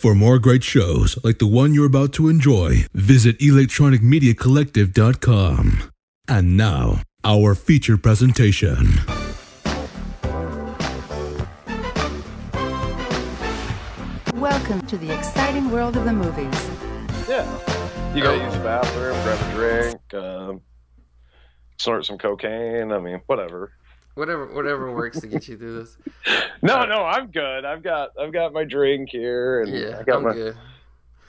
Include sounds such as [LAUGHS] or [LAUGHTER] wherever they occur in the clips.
For more great shows like the one you're about to enjoy, visit electronicmediacollective.com. And now, our feature presentation. Welcome to the exciting world of the movies. Yeah. You gotta use the bathroom, grab a drink, um, snort some cocaine. I mean, whatever. Whatever, whatever works to get you through this. [LAUGHS] No, Uh, no, I'm good. I've got, I've got my drink here, and Yeah, I got I'm my, good.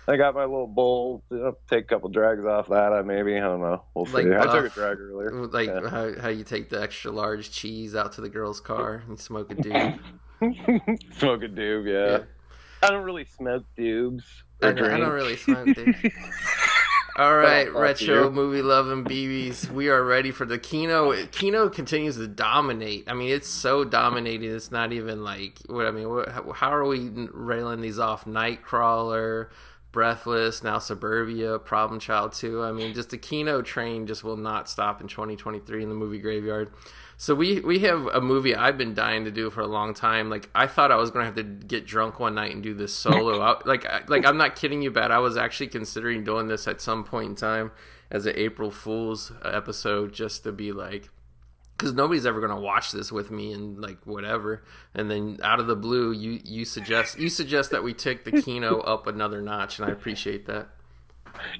I got my little bowl. Know, take a couple drags off that. I maybe, I don't know. We'll see. Like, I took a drag earlier. Like Yeah. how how you take the extra large cheese out to the girl's car and smoke a dude. [LAUGHS] Smoke a doob, yeah. Yeah. I don't really smoke doobs I, don't- I don't really smoke dude. [LAUGHS] All right, retro you. movie loving BBs. We are ready for the Kino. Kino continues to dominate. I mean, it's so dominating. It's not even like what I mean. What, how, how are we railing these off? Nightcrawler, Breathless, now Suburbia, Problem Child 2. I mean, just the Kino train just will not stop in 2023 in the movie graveyard. So we we have a movie I've been dying to do for a long time. Like I thought I was going to have to get drunk one night and do this solo. [LAUGHS] I, like I- like I'm not kidding you, Bat. I was actually considering doing this at some point in time as an April Fool's episode, just to be like, because nobody's ever going to watch this with me and like whatever. And then out of the blue, you you suggest you suggest that we take the Kino up another notch, and I appreciate that.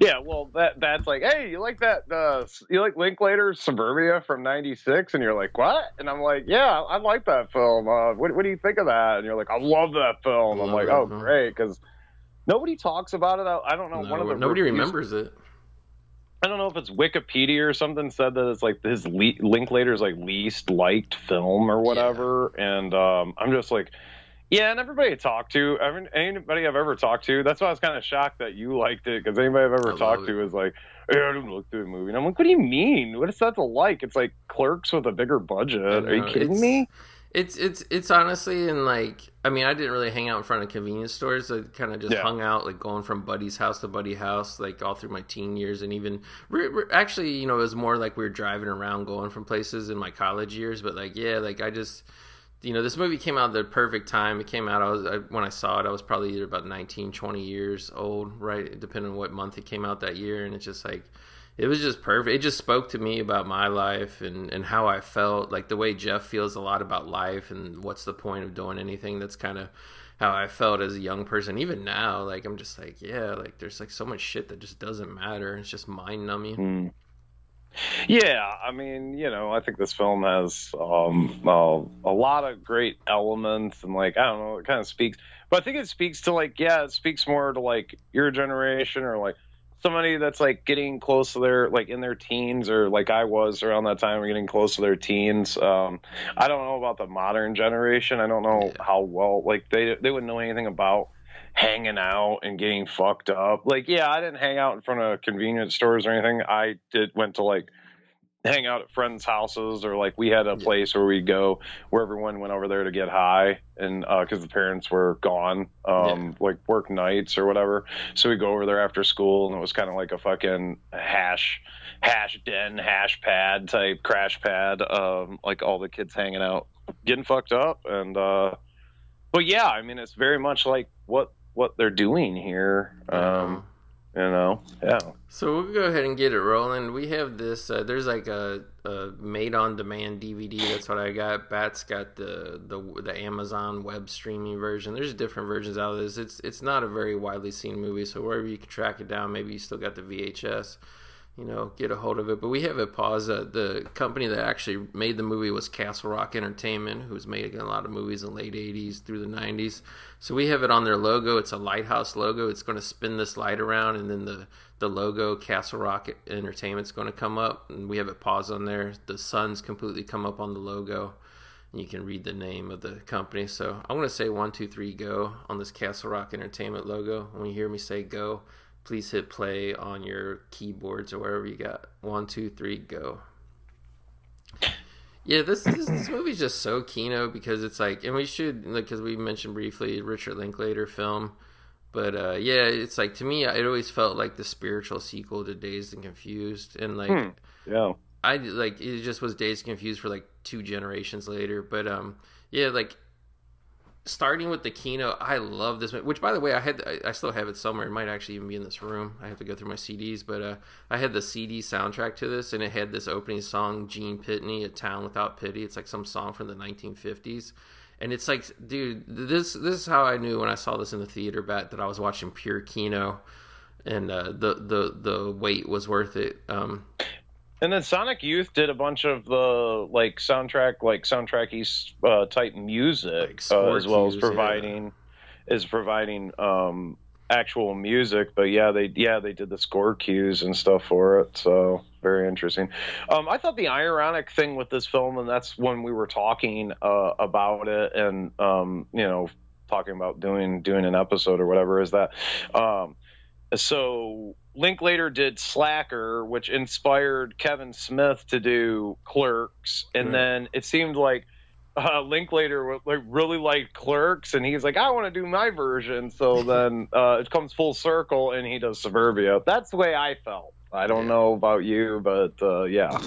Yeah, well, that that's like, hey, you like that? Uh, you like Linklater's Suburbia from '96? And you're like, what? And I'm like, yeah, I like that film. Uh, what what do you think of that? And you're like, I love that film. I'm like, oh, film. great, because nobody talks about it. I, I don't know. one of the nobody reviews- remembers it. I don't know if it's Wikipedia or something said that it's like his le- Linklater's like least liked film or whatever, and um, I'm just like, yeah. And everybody I talked to, anybody I've ever talked to, that's why I was kind of shocked that you liked it because anybody I've ever I talked to is like, hey, I didn't look through the movie, and I'm like, what do you mean? What is that to like? It's like Clerks with a bigger budget. Are you kidding it's- me? It's it's it's honestly and like I mean I didn't really hang out in front of convenience stores. I kind of just Yeah. hung out like going from buddy's house to buddy house like all through my teen years and even actually you know it was more like we were driving around going from places in my college years. But like yeah like I just you know this movie came out at the perfect time. It came out I was I, when I saw it I was probably either about 19, 20 years old right depending on what month it came out that year and it's just like it was just perfect. It just spoke to me about my life and, and how I felt, like the way Jeff feels a lot about life and what's the point of doing anything. That's kind of how I felt as a young person. Even now, like I'm just like, yeah, like there's like so much shit that just doesn't matter. It's just mind numbing. Hmm. Yeah, I mean, you know, I think this film has um, uh, a lot of great elements, and like I don't know, it kind of speaks. But I think it speaks to like, yeah, it speaks more to like your generation or like somebody that's like getting close to their like in their teens or like I was around that time, or getting close to their teens. Um, I don't know about the modern generation. I don't know how well like they they wouldn't know anything about hanging out and getting fucked up. Like, yeah, I didn't hang out in front of convenience stores or anything. I did went to like hang out at friends' houses or like we had a Yeah. place where we'd go where everyone went over there to get high and because the parents were gone um like work nights or whatever so we go over there after school and it was kind of like a fucking hash hash den hash pad type crash pad um like all the kids hanging out getting fucked up and uh but yeah i mean it's very much like what what they're doing here um you know yeah So we'll go ahead and get it rolling. We have this. Uh, there's like a, a made-on-demand DVD. That's what I got. Bat's got the, the the Amazon web streaming version. There's different versions out of this. It's it's not a very widely seen movie. So wherever you can track it down, maybe you still got the VHS. You know, get a hold of it. But we have it pause. Uh, the company that actually made the movie was Castle Rock Entertainment, who's made a lot of movies in the late '80s through the '90s. So we have it on their logo. It's a lighthouse logo. It's going to spin this light around, and then the the logo Castle Rock Entertainment's going to come up, and we have it paused on there. The sun's completely come up on the logo, and you can read the name of the company. So I'm going to say one, two, three, go on this Castle Rock Entertainment logo. When you hear me say go, please hit play on your keyboards or wherever you got. One, two, three, go. Yeah, this this, this movie's just so kino because it's like, and we should like because we mentioned briefly Richard Linklater film, but uh, yeah, it's like to me, it always felt like the spiritual sequel to Dazed and Confused, and like Hmm. yeah I like it just was Dazed and Confused for like two generations later, but um, yeah, like starting with the keynote, I love this. Which, by the way, I had I, still have it somewhere. It might actually even be in this room. I have to go through my CDs, but uh, I had the CD soundtrack to this, and it had this opening song, Gene Pitney, "A Town Without Pity." It's like some song from the 1950s, and it's like, dude, this this is how I knew when I saw this in the theater, Bat that I was watching pure Kino, and uh, the the the wait was worth it. Um, and then Sonic Youth did a bunch of the like soundtrack, like soundtracky uh, type music, Like uh, as well as providing is providing um, actual music. But yeah, they yeah they did the score cues and stuff for it. So very interesting. Um, I thought the ironic thing with this film, and that's when we were talking uh, about it, and um, you know talking about doing doing an episode or whatever, is that um, so Linklater did Slacker, which inspired Kevin Smith to do Clerks, and Right. then it seemed like uh, Linklater like really liked Clerks, and he's like, I want to do my version. So [LAUGHS] then uh, it comes full circle, and he does Suburbia. That's the way I felt. I don't Yeah. know about you, but uh, yeah.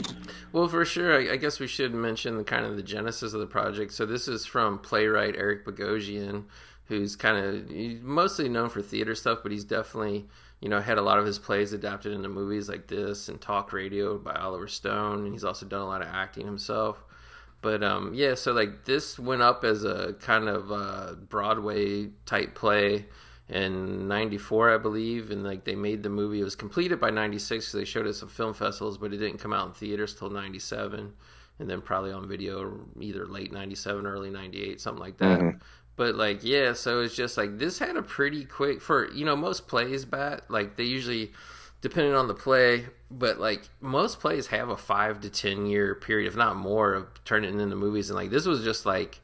Well, for sure, I, I guess we should mention the kind of the genesis of the project. So this is from playwright Eric Bogosian, who's kind of mostly known for theater stuff, but he's definitely you know had a lot of his plays adapted into movies like this and Talk Radio by Oliver Stone, and he's also done a lot of acting himself. But um, yeah, so like this went up as a kind of uh, Broadway type play in 94 i believe and like they made the movie. It was completed by 96 so they showed it at some film festivals but it didn't come out in theaters till 97 and then probably on video either late 97 early 98 something like that but like yeah so it's just like this had a pretty quick for you know most plays bat like they usually depending on the play but like most plays have a five to ten year period if not more of turning into movies. And like this was just like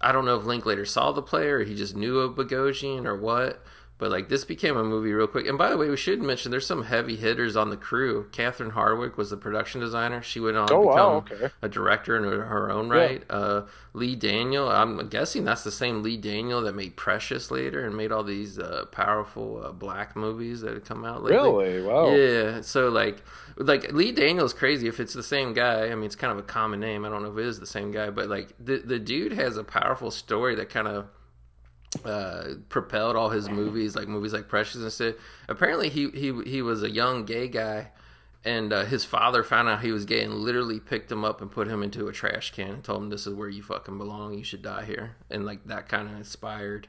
I don't know if Linklater saw the play or he just knew of Bogosian or what, but like this became a movie real quick. And by the way, we should mention there's some heavy hitters on the crew. Catherine Hardwicke was the production designer. She went on Oh, to wow, become okay. a director in her own right. Uh, Lee Daniel, I'm guessing that's the same Lee Daniel that made Precious later and made all these uh, powerful uh, black movies that had come out lately. Really? Wow. Yeah. So like, like Lee Daniels crazy if it's the same guy. I mean, it's kind of a common name. I don't know if it is the same guy, but like the the dude has a powerful story that kind of uh, propelled all his movies, like movies like Precious and stuff. Apparently, he he he was a young gay guy. And uh, his father found out he was gay and literally picked him up and put him into a trash can and told him, "This is where you fucking belong. You should die here." And like that kind of inspired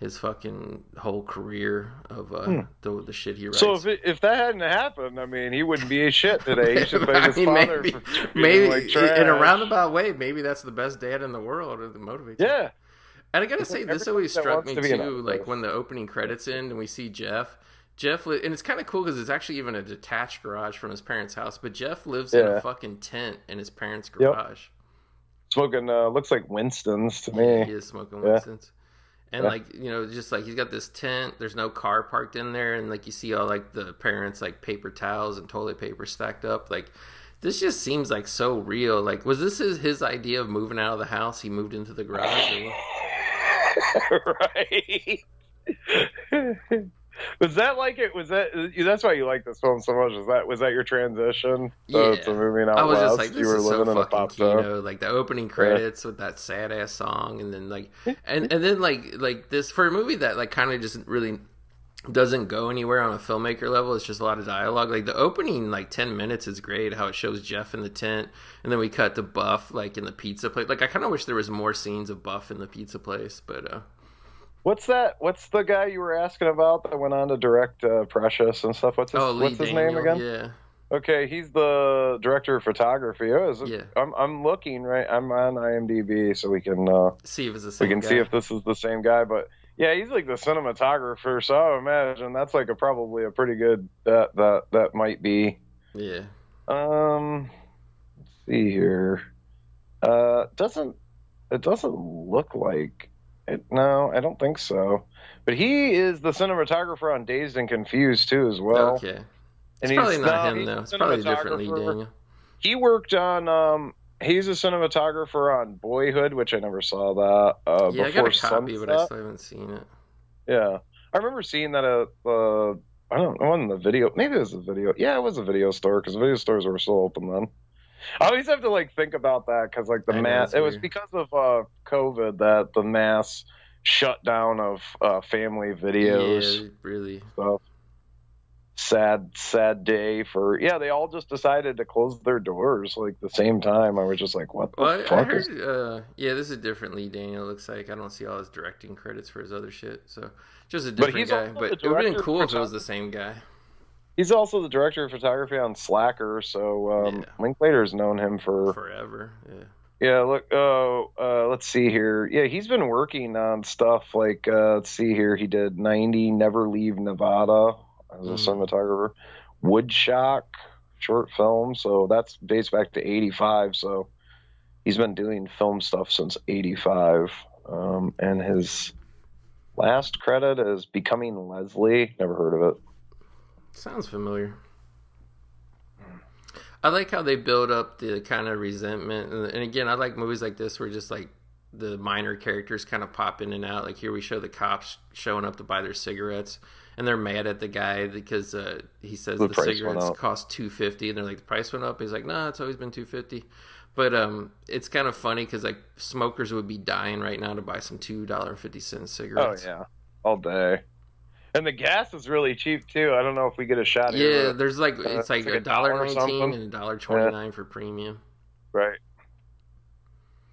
his fucking whole career of uh, the the shit he writes. Hmm. So if it, if that hadn't happened, I mean, he wouldn't be a shit today. He [LAUGHS] should I his mean, father maybe, for [LAUGHS] maybe like in a roundabout way, maybe that's the best dad in the world, or that motivates. him. Yeah. and I gotta say, this Everybody always struck me to too. Like when the opening credits end and we see Jeff. Jeff, li- and it's kind of cool because it's actually even a detached garage from his parents' house. But Jeff lives in a fucking tent in his parents' Yep. garage. Smoking uh, looks like Winston's to me. He is smoking Yeah. Winston's. And Yeah. like you know, just like he's got this tent. There's no car parked in there, and like you see all like the parents like paper towels and toilet paper stacked up. Like this just seems like so real. Like was this his his idea of moving out of the house? He moved into the garage. [LAUGHS] Right. was that like it? Was that? That's why you like this film so much. Was that was that your transition to, Yeah. to moving out I was west? just like, this you were is living so in fucking. Kino. Like the opening credits with that sad ass song, and then like, and and then like like this for a movie that like kind of just really doesn't go anywhere on a filmmaker level. It's just a lot of dialogue. Like the opening like ten minutes is great. How it shows Jeff in the tent, and then we cut to Buff like in the pizza place. Like I kind of wish there was more scenes of Buff in the pizza place, but uh What's that? What's the guy you were asking about that went on to direct uh, Precious and stuff? What's his, oh, what's his Daniel, name again? Yeah, Okay, he's the director of photography. Oh, is it, Yeah. I'm I'm looking right. I'm on IMDb, so we can uh, see if it's the we can guy. see if this is the same guy. But yeah, he's like the cinematographer. So I imagine that's like a probably a pretty good that that that might be. yeah. Um, let's see here. Uh, doesn't it doesn't look like it? No, I don't think so. But he is the cinematographer on Dazed and Confused too, as well. okay, And it's he's- probably not no, him though. It's probably a different Lee. Daniel. He worked on. Um, he's a cinematographer on Boyhood, which I never saw that. Uh, Yeah, I before got a copy, Sunset. but I still haven't seen it. Yeah, I remember seeing that at uh, I don't know, in the video. Maybe it was a video. Yeah, it was a video store because video stores were still open then. I always have to like think about that because like the I mass. it's It was because of uh, COVID that the mass shutdown of uh, family videos. Yeah, really. Stuff. Sad, sad day for yeah. They all just decided to close their doors like the same time. I was just like, what the Well, I, I fuck heard. is? Uh, yeah, this is a different Lee Daniel. Looks like I don't see all his directing credits for his other shit. So just a different he's guy. But it would have been cool if it was the same guy. He's also the director of photography on Slacker, so um, Yeah. Linklater's known him for Forever. Yeah. Yeah, look. Oh, uh, let's see here. Yeah, he's been working on stuff like. Uh, let's see here. He did ninety Never Leave Nevada as a Mhm. cinematographer. Woodshock short film. So that's dates back to eighty five. So he's been doing film stuff since eighty five. Um, and his last credit is Becoming Leslie. Never heard of it. Sounds familiar. I like how they build up the kind of resentment, and again, I like movies like this where just like the minor characters kind of pop in and out. Like here, we show the cops showing up to buy their cigarettes, and they're mad at the guy because uh, he says The the, cigarettes cost two fifty, and they're like the price went up. He's like, nah, it's always been two fifty. But um, it's kind of funny because like smokers would be dying right now to buy some two dollar fifty cent cigarettes. Oh cigarettes. yeah, all day. And the gas is really cheap too. I don't know if we get a shot. Yeah, here. there's like Uh, it's like it's a a dollar dollar nineteen and a dollar twenty nine for premium. Right.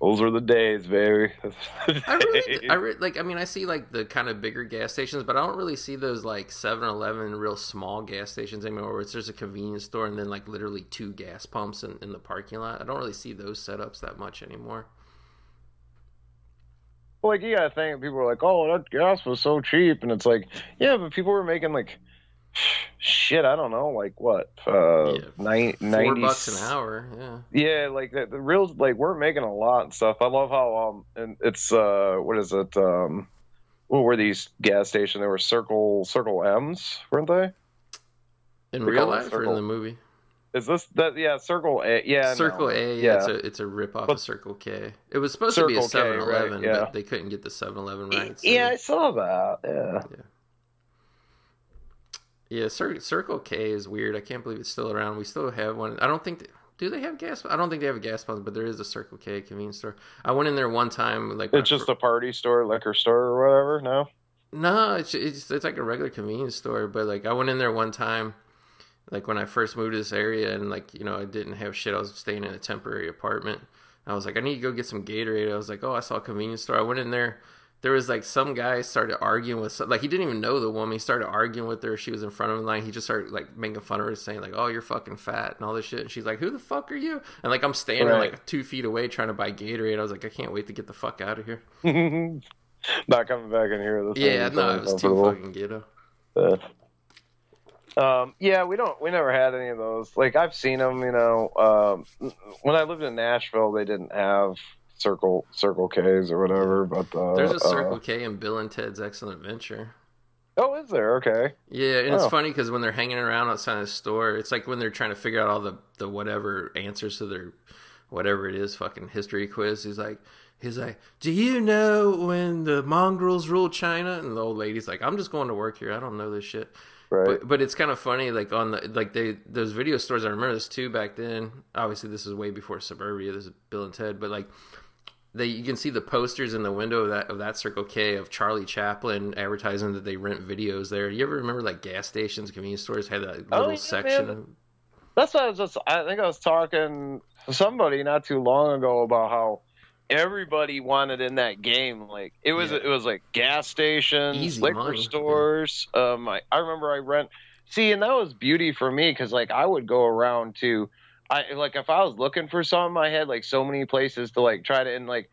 Those were the days, baby. [LAUGHS] I really, I re- like. I mean, I see like the kind of bigger gas stations, but I don't really see those like 7-Eleven, real small gas stations anymore, where it's just a convenience store and then like literally two gas pumps in, in the parking lot. I don't really see those setups that much anymore. like you gotta think people were like, "Oh, that gas was so cheap," and it's like, yeah, but people were making like, shit, I don't know, like what, uh, Yeah, nine, Four 90 bucks an hour. Yeah. Yeah, like the, the real like we're making a lot and stuff. I love how um and it's uh what is it um what were these gas stations? They were Circle Circle M's, weren't they? In They real life or in the movie? Is this that? Yeah, Circle A. Yeah, Circle no. A, yeah, it's a it's a rip off of Circle K. It was supposed to be a Circle 7-Eleven, right, yeah. but they couldn't get the 7-Eleven right. so Yeah, I saw that. Yeah. Yeah, Cir- Circle K is weird. I can't believe it's still around. We still have one. I don't think. They, do they have gas? I don't think they have a gas pump, but there is a Circle K convenience store. I went in there one time. Like It's just fir- a party store, liquor store, or whatever. No. no, it's, it's it's like a regular convenience store. But like I went in there one time, like when I first moved to this area, and like you know I didn't have shit. I was staying in a temporary apartment. I was like, I need to go get some Gatorade. I was like, oh, I saw a convenience store. I went in there. There was like some guy started arguing with some, like he didn't even know the woman. He started arguing with her. She was in front of him. Like he just started like making fun of her, saying like, "Oh, you're fucking fat" and all this shit. And she's like, "Who the fuck are you?" And like I'm standing Right. like two feet away trying to buy Gatorade. I was like, I can't wait to get the fuck out of here. [LAUGHS] Not coming back in here. This Yeah, no, it was too fucking ghetto. Uh, um, yeah, we don't. We never had any of those. Like I've seen them. You know, um, when I lived in Nashville, they didn't have Circle Circle K's or whatever. But uh, There's a uh, Circle K in Bill and Ted's Excellent Adventure. oh, is there? Okay. Yeah, and it's Oh. funny because when they're hanging around outside the store, it's like when they're trying to figure out all the the whatever answers to their whatever it is fucking history quiz. He's like, he's like, do you know when the mongrels ruled China? And the old lady's like, I'm just going to work here. I don't know this shit. Right. But but it's kind of funny, like on the like they those video stores. I remember this too back then. Obviously, this is way before Suburbia. This is Bill and Ted, but like they you can see the posters in the window of that of that Circle K of Charlie Chaplin advertising that they rent videos there. You ever remember like gas stations, convenience stores had that Oh, little yeah, section? Of, That's what I was just. I think I was talking to somebody not too long ago about how everybody wanted in that game. Like it was, Yeah. it was like gas stations, Easy liquor money, yeah. stores. Um, I, I remember I rent. See, and that was beauty for me because like I would go around to, I like if I was looking for something, I had like so many places to like try to and like.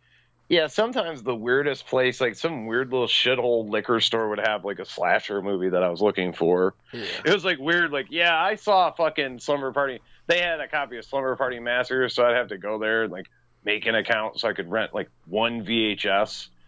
Yeah, sometimes the weirdest place, like some weird little shithole liquor store, would have like a slasher movie that I was looking for. yeah. It was like weird. Like, yeah, I saw a fucking Slumber Party. They had a copy of Slumber Party Massacre, so I'd have to go there and like make an account so I could rent like one VHS. [LAUGHS]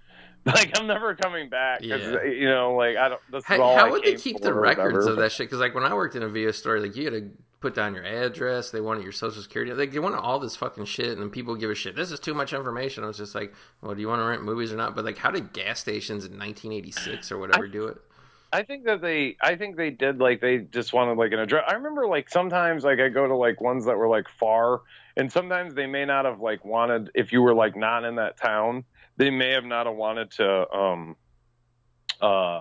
Like, I'm never coming back Yeah. you know, like I don't. That's How, all how I would they keep the records of that shit? Because like when I worked in a video store, like you had to put down your address. They wanted your social security. Like they wanted all this fucking shit, and then people give a shit. This is too much information. I was just like, well, do you want to rent movies or not? But like, how did gas stations in 1986 or whatever do it? I think that they, I think they did like they just wanted like an address. I remember like sometimes like I go to like ones that were like far, and sometimes they may not have like wanted if you were like not in that town, they may have not have wanted to um uh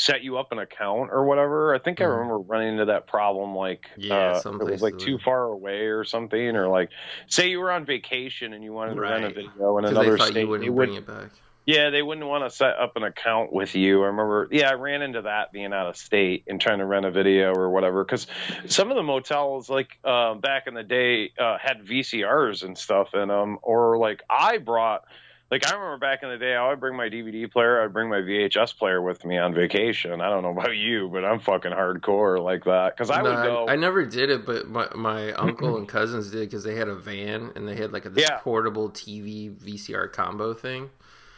set you up an account or whatever. I think I Mhm. remember running into that problem like Yeah, uh, it was like too far away or something or like say you were on vacation and you wanted to rent a video in another state you wouldn't would bring it back. yeah, they wouldn't want to set up an account with you. I remember, yeah, I ran into that being out of state and trying to rent a video or whatever. Because some of the motels, like uh, back in the day, uh, had VCRs and stuff in them. Or like I brought, like I remember back in the day, I would bring my DVD player, I'd bring my VHS player with me on vacation. I don't know about you, but I'm fucking hardcore like that. Because I No, would go. I, never did it, but my, my [CLEARS THROAT] uncle and cousins did because they had a van and they had like a this Yeah. portable TV VCR combo thing.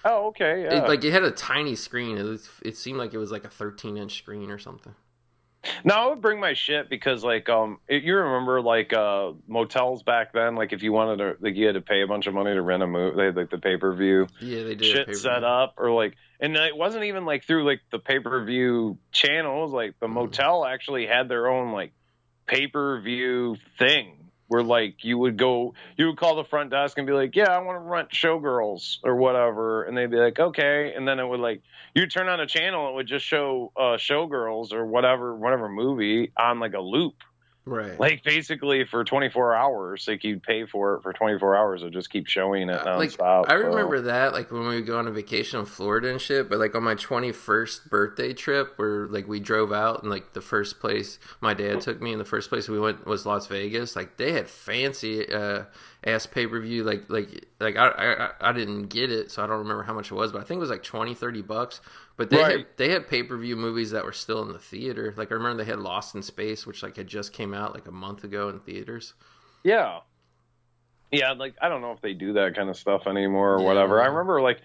oh, okay, yeah. It, like it had a tiny screen. It, it seemed like it was like a 13 inch screen or something. No, I would bring my shit because like um if you remember like uh motels back then like if you wanted to like you had to pay a bunch of money to rent a movie they had like the pay per view Yeah, they did. shit set up or like and it wasn't even like through like the pay per view channels like the Mhm. motel actually had their own like pay per view thing where like you would go you would call the front desk and be like yeah I want to rent Showgirls or whatever and they'd be like okay and then it would like you turn on a channel it would just show uh Showgirls or whatever whatever movie on like a loop Right. like basically for 24 hours like you'd pay for it for 24 hours it just keep showing it Uh, like I so. remember that like when we would go on a vacation in Florida and shit. But like on my twenty first birthday trip, where like we drove out and like the first place my dad took me, and the first place we went was Las Vegas. Like they had fancy uh, ass pay per view. Like like like I, I I didn't get it, so I don't remember how much it was, but I think it was like 20, 30 bucks. But they had they had pay per view movies that were still in the theater. Like I remember they had Lost in Space, which like had just came out like a month ago in theaters. Yeah. Yeah, like I don't know if they do that kind of stuff anymore or Yeah, whatever. I remember like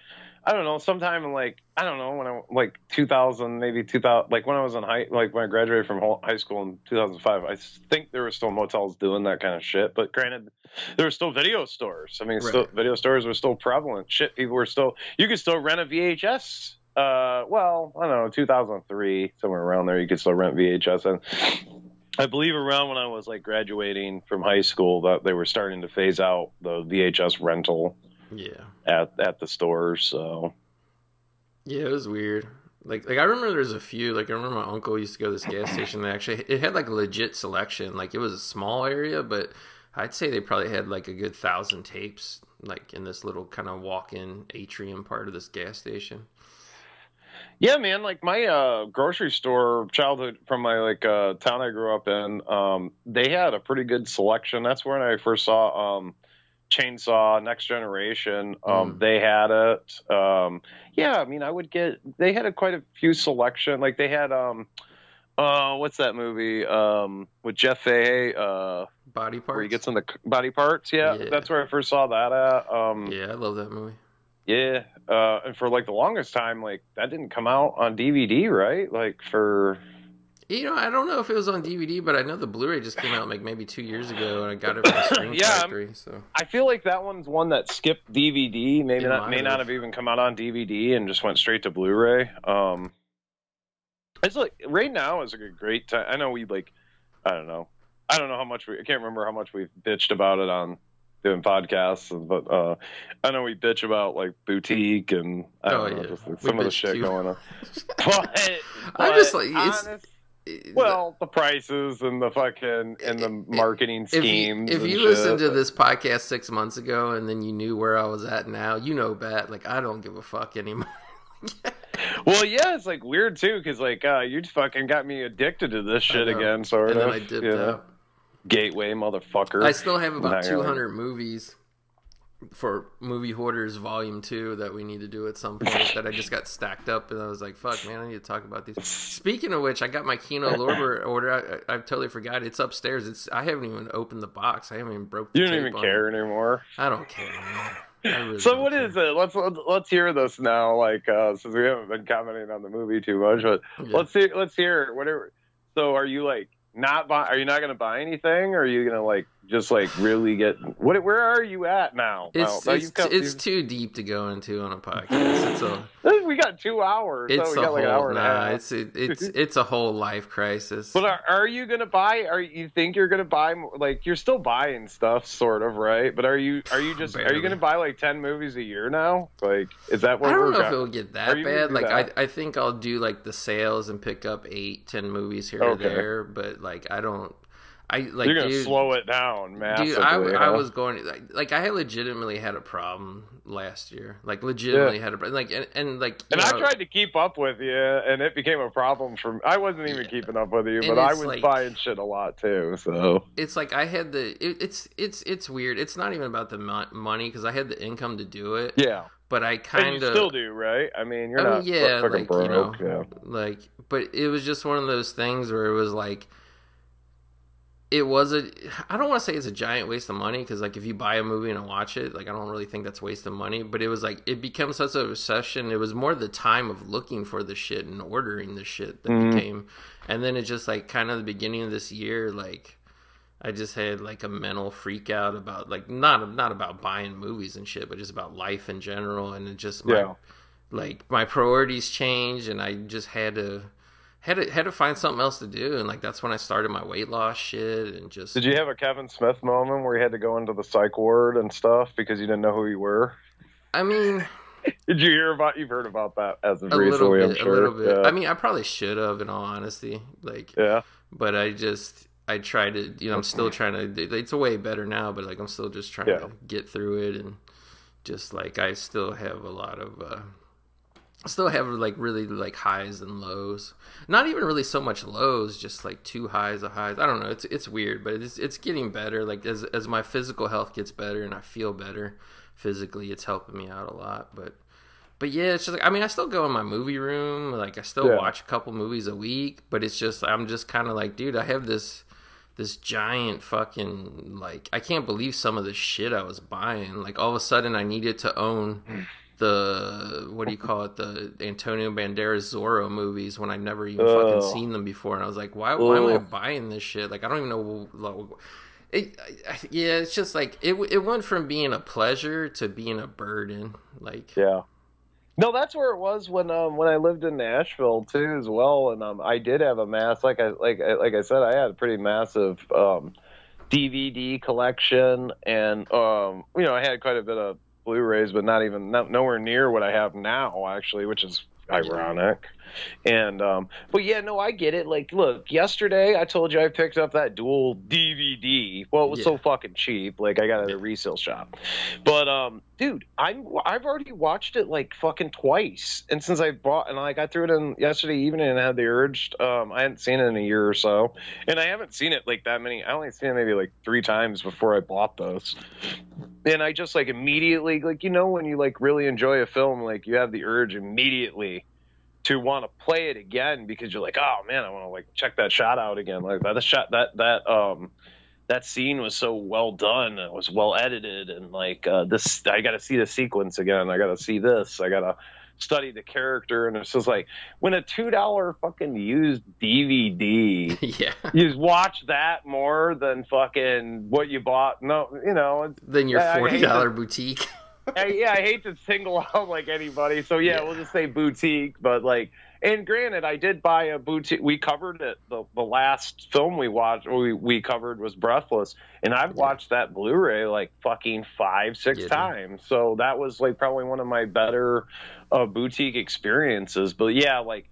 I don't know, sometime in like I don't know when I like 2000 maybe 2000 like when I was in high like when I graduated from high school in 2005, I think there were still motels doing that kind of shit, but granted there were still video stores. I mean, still video stores were still prevalent. Shit, people were still you could still rent a VHS uh well, I don't know, 2003 somewhere around there you could still rent VHS and I believe around when I was like graduating from high school that they were starting to phase out the VHS rental Yeah. at at the stores. So Yeah, it was weird. Like, like I remember there's a few. Like, I remember my uncle used to go to this gas station. They actually it had like a legit selection. Like, it was a small area, but I'd say they probably had like a good thousand tapes, like in this little kind of walk-in atrium part of this gas station. yeah, man, like my uh, grocery store childhood from my like uh, town I grew up in, um, they had a pretty good selection. That's when I first saw um, Chainsaw Next Generation. Um, Mm. They had it. Um, yeah, I mean, I would get. They had a, quite a few selection. Like they had. Um, uh, what's that movie um, with Jeff Fahey? Uh, Body parts. where he gets in the body parts. Yeah, Yeah. that's where I first saw that at. Um, yeah, I love that movie. yeah, uh, and for like the longest time, like that didn't come out on DVD, right? Like for You know, I don't know if it was on DVD, but I know the Blu-ray just came out like maybe two years ago, and I got it from [COUGHS] Scream Yeah, Factory. So I feel like that one's one that skipped DVD. Maybe It not, may not have. even come out on DVD and just went straight to Blu-ray. Um, it's like right now is a great time. I know we like, I don't know, I don't know how much we. I can't remember how much we've bitched about it on doing podcasts, but uh, I know we bitch about like boutique and I don't Oh, know yeah. just like, We some of the shit going on. [LAUGHS] [LAUGHS] But, I'm just like, it's- honest- it- well, the prices and the fucking and the marketing if you, schemes. if and you shit. listened to this podcast six months ago and then you knew where I was at now, you know, Bat, like I don't give a fuck anymore. [LAUGHS] Well, yeah, it's like weird too, because like uh, you fucking got me addicted to this shit again, sort and of. then I dipped you know? out. Gateway, motherfucker. I still have about Now you're like- 200 movies for Movie Hoarders Volume 2 that we need to do at some point that I just got stacked up and I was like, fuck, man, I need to talk about these. Speaking of which, I got my Kino [LAUGHS] Lorber order. I, I totally forgot. It's upstairs. It's I haven't even opened the box. I haven't even broke the you don't even care it. anymore. I don't care. really So don't what care. is it? Let's let's hear this now. Like uh, since we haven't been commenting on the movie too much, but Yeah. let's see. Let's hear it. Whatever. So are you like not buy? Are you not going to buy anything? Or are you going to like just like really get what? Where are you at now? It's it's, come- it's too deep to go into on a podcast. It's a [LAUGHS] we got two hours. it's so we a got like an whole hour nah, it's it, [LAUGHS] it's it's a whole life crisis. But are, are you gonna buy? Are you think you're gonna buy? more- Like you're still buying stuff, sort of, right? But are you are you just are you gonna buy like ten movies a year now? Like is that what I don't know if it'll get that bad. Like that? I, I think I'll do like the sales and pick up eight, ten movies here or there. But like I don't, I like You're gonna dude, slow it down man. Dude, I, I was going like, like I had legitimately had a problem last year. Like legitimately Yeah. had a problem. Like and, and like And I tried to keep up with you, and it became a problem for me. I wasn't even Yeah. keeping up with you, And but I was like- buying shit a lot too. So it's like I had the it, it's it's it's weird. It's not even about the mo- money because I had the income to do it. yeah, But I kind of still do, right? I mean, you're I mean, not yeah, fucking like, broke. you know, yeah. like but it was just one of those things where it was like it was a i don't want to say it's a giant waste of money because like if you buy a movie and watch it like i don't really think that's waste of money but it was like it became such a obsession it was more the time of looking for the shit and ordering the shit that Mhm. became and then it just like kind of the beginning of this year like I just had like a mental freak out about like not not about buying movies and shit, but just about life in general, and it just my Yeah. like my priorities changed, and I just had to had to had to find something else to do, and like that's when I started my weight loss shit, and just Did you have a Kevin Smith moment where you had to go into the psych ward and stuff because you didn't know who you were? I mean [LAUGHS] Did you hear about? You've heard about that as of a little recently, bit, I'm sure. a little bit. Yeah. I mean, I probably should have, in all honesty, like, yeah. but I just I tried to, you know, I'm still trying to. It's way better now, but like I'm still just trying Yeah. to get through it, and just like I still have a lot of. uh still have like really like highs and lows. Not even really so much lows, just like two highs of highs. I don't know. It's it's weird, but it's it's getting better. Like as as my physical health gets better and I feel better physically, it's helping me out a lot. But but yeah, it's just like I mean, I still go in my movie room. Like I still Yeah. watch a couple movies a week, but it's just I'm just kind of like, dude, I have this this giant fucking like I can't believe some of the shit I was buying. Like all of a sudden, I needed to own the what do you call it the Antonio Banderas Zorro movies when I never even Ugh. fucking seen them before, and I was like, why why am I buying this shit? Like I don't even know. Like, it, I- yeah, it's just like it. It went from being a pleasure to being a burden. Like, Yeah. No, that's where it was when um when I lived in Nashville too as well, and um I did have a mass like I like I- like I said I had a pretty massive um DVD collection, and um you know I had quite a bit of Blu-rays, but not even not, nowhere near what I have now actually, which is ironic. And um but yeah, no, I get it. Like, look, yesterday I told you I picked up that dual DVD. Well, it was so fucking cheap. Like I got it at a resale shop. But um, dude, I'm I've already watched it like fucking twice, and since I bought and like I threw it in yesterday evening and had the urge, um, I hadn't seen it in a year or so, and I haven't seen it like that many. I only seen it maybe like three times before I bought those, and I just like immediately like you know when you like really enjoy a film, like you have the urge immediately to want to play it again because you're like, oh man, I want to like check that shot out again. Like that shot that that um that scene was so well done. It was well edited, and like uh, this, I got to see the sequence again. I got to see this. I got to study the character, and it's just like when a two dollar fucking used DVD. [LAUGHS] yeah. You just watch that more than fucking what you bought. No, you know, than your I- I hate forty dollar boutique. [LAUGHS] [LAUGHS] I, yeah, I hate to single [LAUGHS] out like anybody. So yeah, Yeah. we'll just say boutique. But like, and granted, I did buy a boutique. We covered it. The, the last film we watched, we we covered was Breathless, and I've watched that Blu-ray like fucking five, six Yeah. times. So that was like probably one of my better uh, boutique experiences. But yeah, like.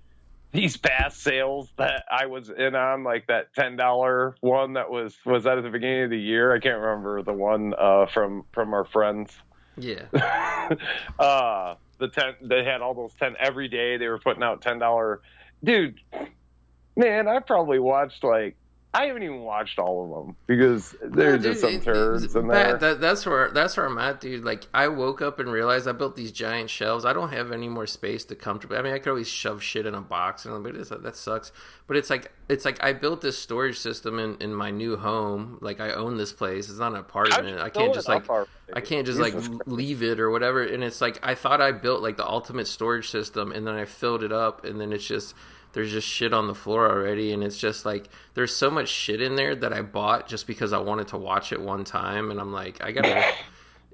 These past sales that I was in on, like that ten dollar one that was was that at the beginning of the year. I can't remember the one uh, from from our friends yeah. [LAUGHS] uh the ten they had all those ten every day they were putting out ten dollar dude man i probably watched like i haven't even watched all of them because there's No, just some it- turds in there That, that's where that's where I'm at, dude. Like I woke up and realized I built these giant shelves. I don't have any more space to comfortably. I mean, I could always shove shit in a box, and but that sucks. But it's like it's like I built this storage system in, in my new home. Like I own this place. It's not an apartment. I can't just like I can't just like Jesus l- Christ. leave it or whatever. And it's like I thought I built like the ultimate storage system, and then I filled it up, and then it's just there's just shit on the floor already, and it's just like there's so much shit in there that I bought just because I wanted to watch it one time, and I'm like, I gotta. [LAUGHS]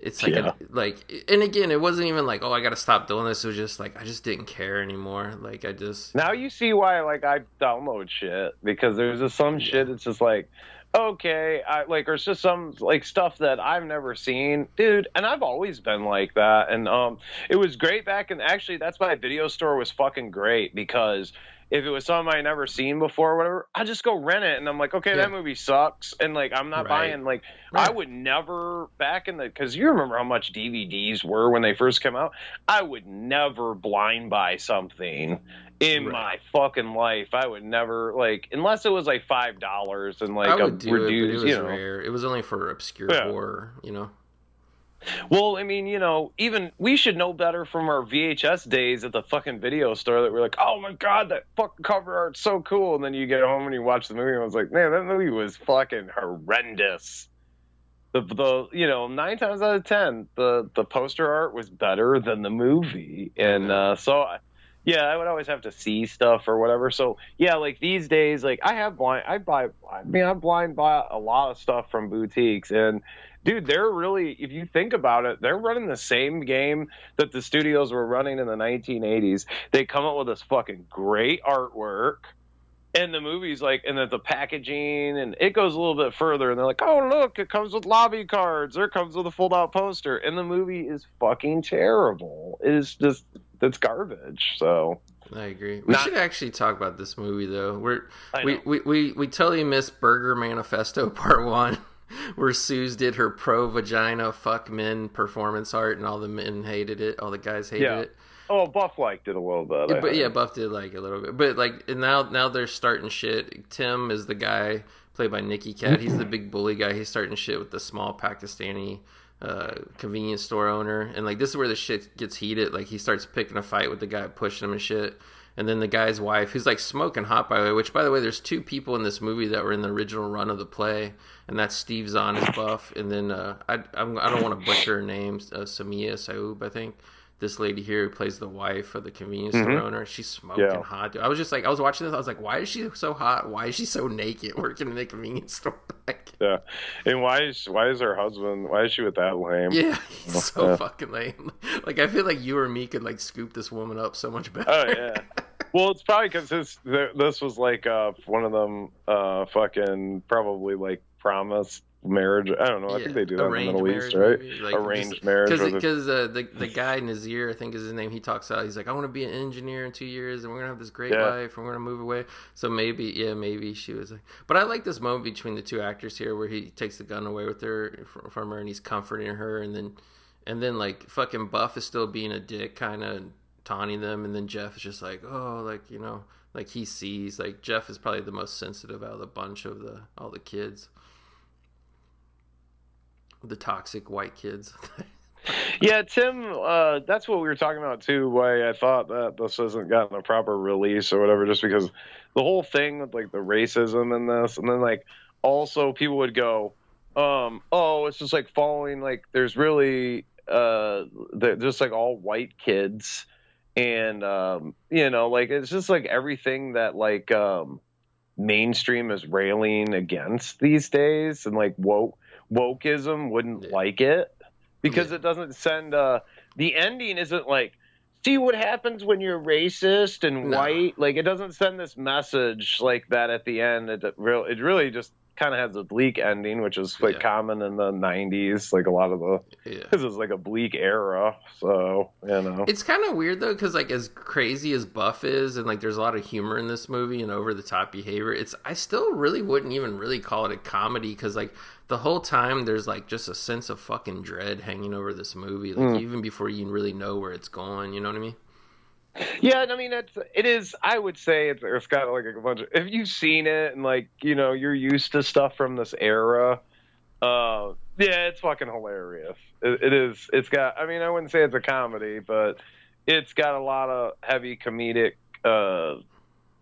It's like Yeah. a, like, and again, it wasn't even like, oh, I gotta stop doing this. It was just like I just didn't care anymore. Like I just Now you see why like I download shit because there's just some shit that's just like okay, I like or it's just some like stuff that I've never seen, dude. And I've always been like that. And um, it was great back in actually that's why video store was fucking great because if it was something I never seen before or whatever, I just go rent it and I'm like, okay, Yeah. that movie sucks. And like I'm not Right. buying like I would never back in the because you remember how much DVDs were when they first came out. I would never blind buy something in Right. my fucking life. I would never like unless it was like five dollars and like I a would do it, but it reduced, was you know. rare. It was only for obscure Yeah. horror, you know. Well, I mean, you know, even we should know better from our VHS days at the fucking video store that we're like, oh my god, that fucking cover art's so cool, and then you get home and you watch the movie and I was like, man, that movie was fucking horrendous. The, the you know nine times out of ten the the poster art was better than the movie. And uh, so I- yeah I would always have to see stuff or whatever. So yeah like these days like I have blind I buy I mean I blind buy a lot of stuff from boutiques. And dude they're really if you think about it they're running the same game that the studios were running in the 1980s they come up with this fucking great artwork and the movie's like and then the packaging and it goes a little bit further and they're like oh look it comes with lobby cards. Or it comes with a fold out poster. And the movie is fucking terrible. It is just it's garbage so. I agree. We Not- should actually talk about this movie though. We're we, we, we, we totally missed Burger Manifesto [LAUGHS] Part One, where Sooze did her pro vagina fuck men performance art, and all the men hated it, all the guys hated Yeah. it. oh buff liked it a little bit I but yeah. Buff did like a little bit. But like and now now they're starting shit. Tim is the guy played by Nicky Katt. He's the big bully guy. He's starting shit with the small Pakistani uh, convenience store owner. And like this is where the shit gets heated. Like he starts picking a fight with the guy pushing him and shit. And then the guy's wife, who's like smoking hot by the way, which by the way, there's two people in this movie that were in the original run of the play, and that's Steve Zahn as Buff, and then uh, I I'm, I don't want to butcher her name, uh, Samia Shoaib, I think. This lady here who plays the wife of the convenience store owner, she's smoking Yeah. hot. Dude. I was just like, I was watching this, I was like, why is she so hot? Why is she so naked working in the convenience [LAUGHS] store? Like, yeah and why is why is her husband why is she with that lame yeah, [LAUGHS] he's so Yeah. fucking lame. [LAUGHS] Like, I feel like you or me could like scoop this woman up so much better. Oh yeah. Well, it's probably because this this was like uh, one of them uh, fucking probably like promised marriage. I don't know. I Yeah, think they do that in the arranged Middle marriage, East, right? Like, arranged just- marriage. Because the- because uh, the the guy Nazeer, I think is his name. He talks out. He's like, I want to be an engineer in two years, and we're gonna have this great Yeah. life, and we're gonna move away. So maybe, yeah, maybe she was like. But I like this moment between the two actors here, where he takes the gun away with her from her, and he's comforting her, and then and then like fucking Buff is still being a dick, kind of taunting them, and then Jeff is just like, oh, like you know, like he sees. Like Jeff is probably the most sensitive out of the bunch of the all the kids. The toxic white kids. [LAUGHS] yeah, Tim. Uh, that's what we were talking about too. Why I thought that this hasn't gotten a proper release or whatever, just because the whole thing with like the racism in this, and then like also people would go, um, oh, it's just like following like there's really uh, they're just like all white kids, and um, you know, like it's just like everything that like um, mainstream is railing against these days, and like woke wokeism wouldn't Yeah. like it because Yeah. it doesn't send uh the ending isn't like see what happens when you're racist and No. white like it doesn't send this message like that at the end it it really just kind of has a bleak ending which is like Yeah. common in the 90s like a lot of the yeah. [LAUGHS] this is like a bleak era so you know It's kind of weird though, because like as crazy as Buff is, and like there's a lot of humor in this movie and over the top behavior. It's I still really wouldn't even really call it a comedy because like the whole time there's like just a sense of fucking dread hanging over this movie, like Mm. even before you really know where it's going. You know what I mean? Yeah, I mean it's it is. I would say it's, it's got like a bunch of. If you've seen it and like you know you're used to stuff from this era, uh, yeah, it's fucking hilarious. It, it is. It's got. I mean, I wouldn't say it's a comedy, but it's got a lot of heavy comedic, uh,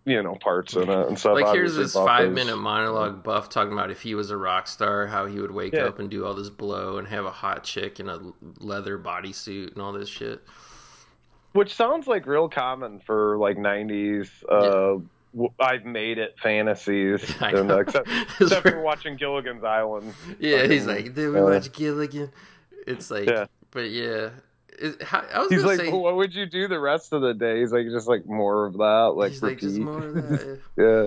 you know, parts in it and stuff. Like here's this five is- minute monologue Buff talking about if he was a rock star, how he would wake Yeah. up and do all this blow and have a hot chick in a leather bodysuit and all this shit. Which sounds like real common for like 90s uh w- I've made it fantasies, [LAUGHS] and, uh, except, [LAUGHS] except for watching Gilligan's Island. Yeah, he's like, did we uh, watch Gilligan? It's like, Yeah. but yeah, it, how, I was He's like, say, well, what would you do the rest of the day? He's like, just like more of that, like he's like, just more of [LAUGHS] that. Yeah,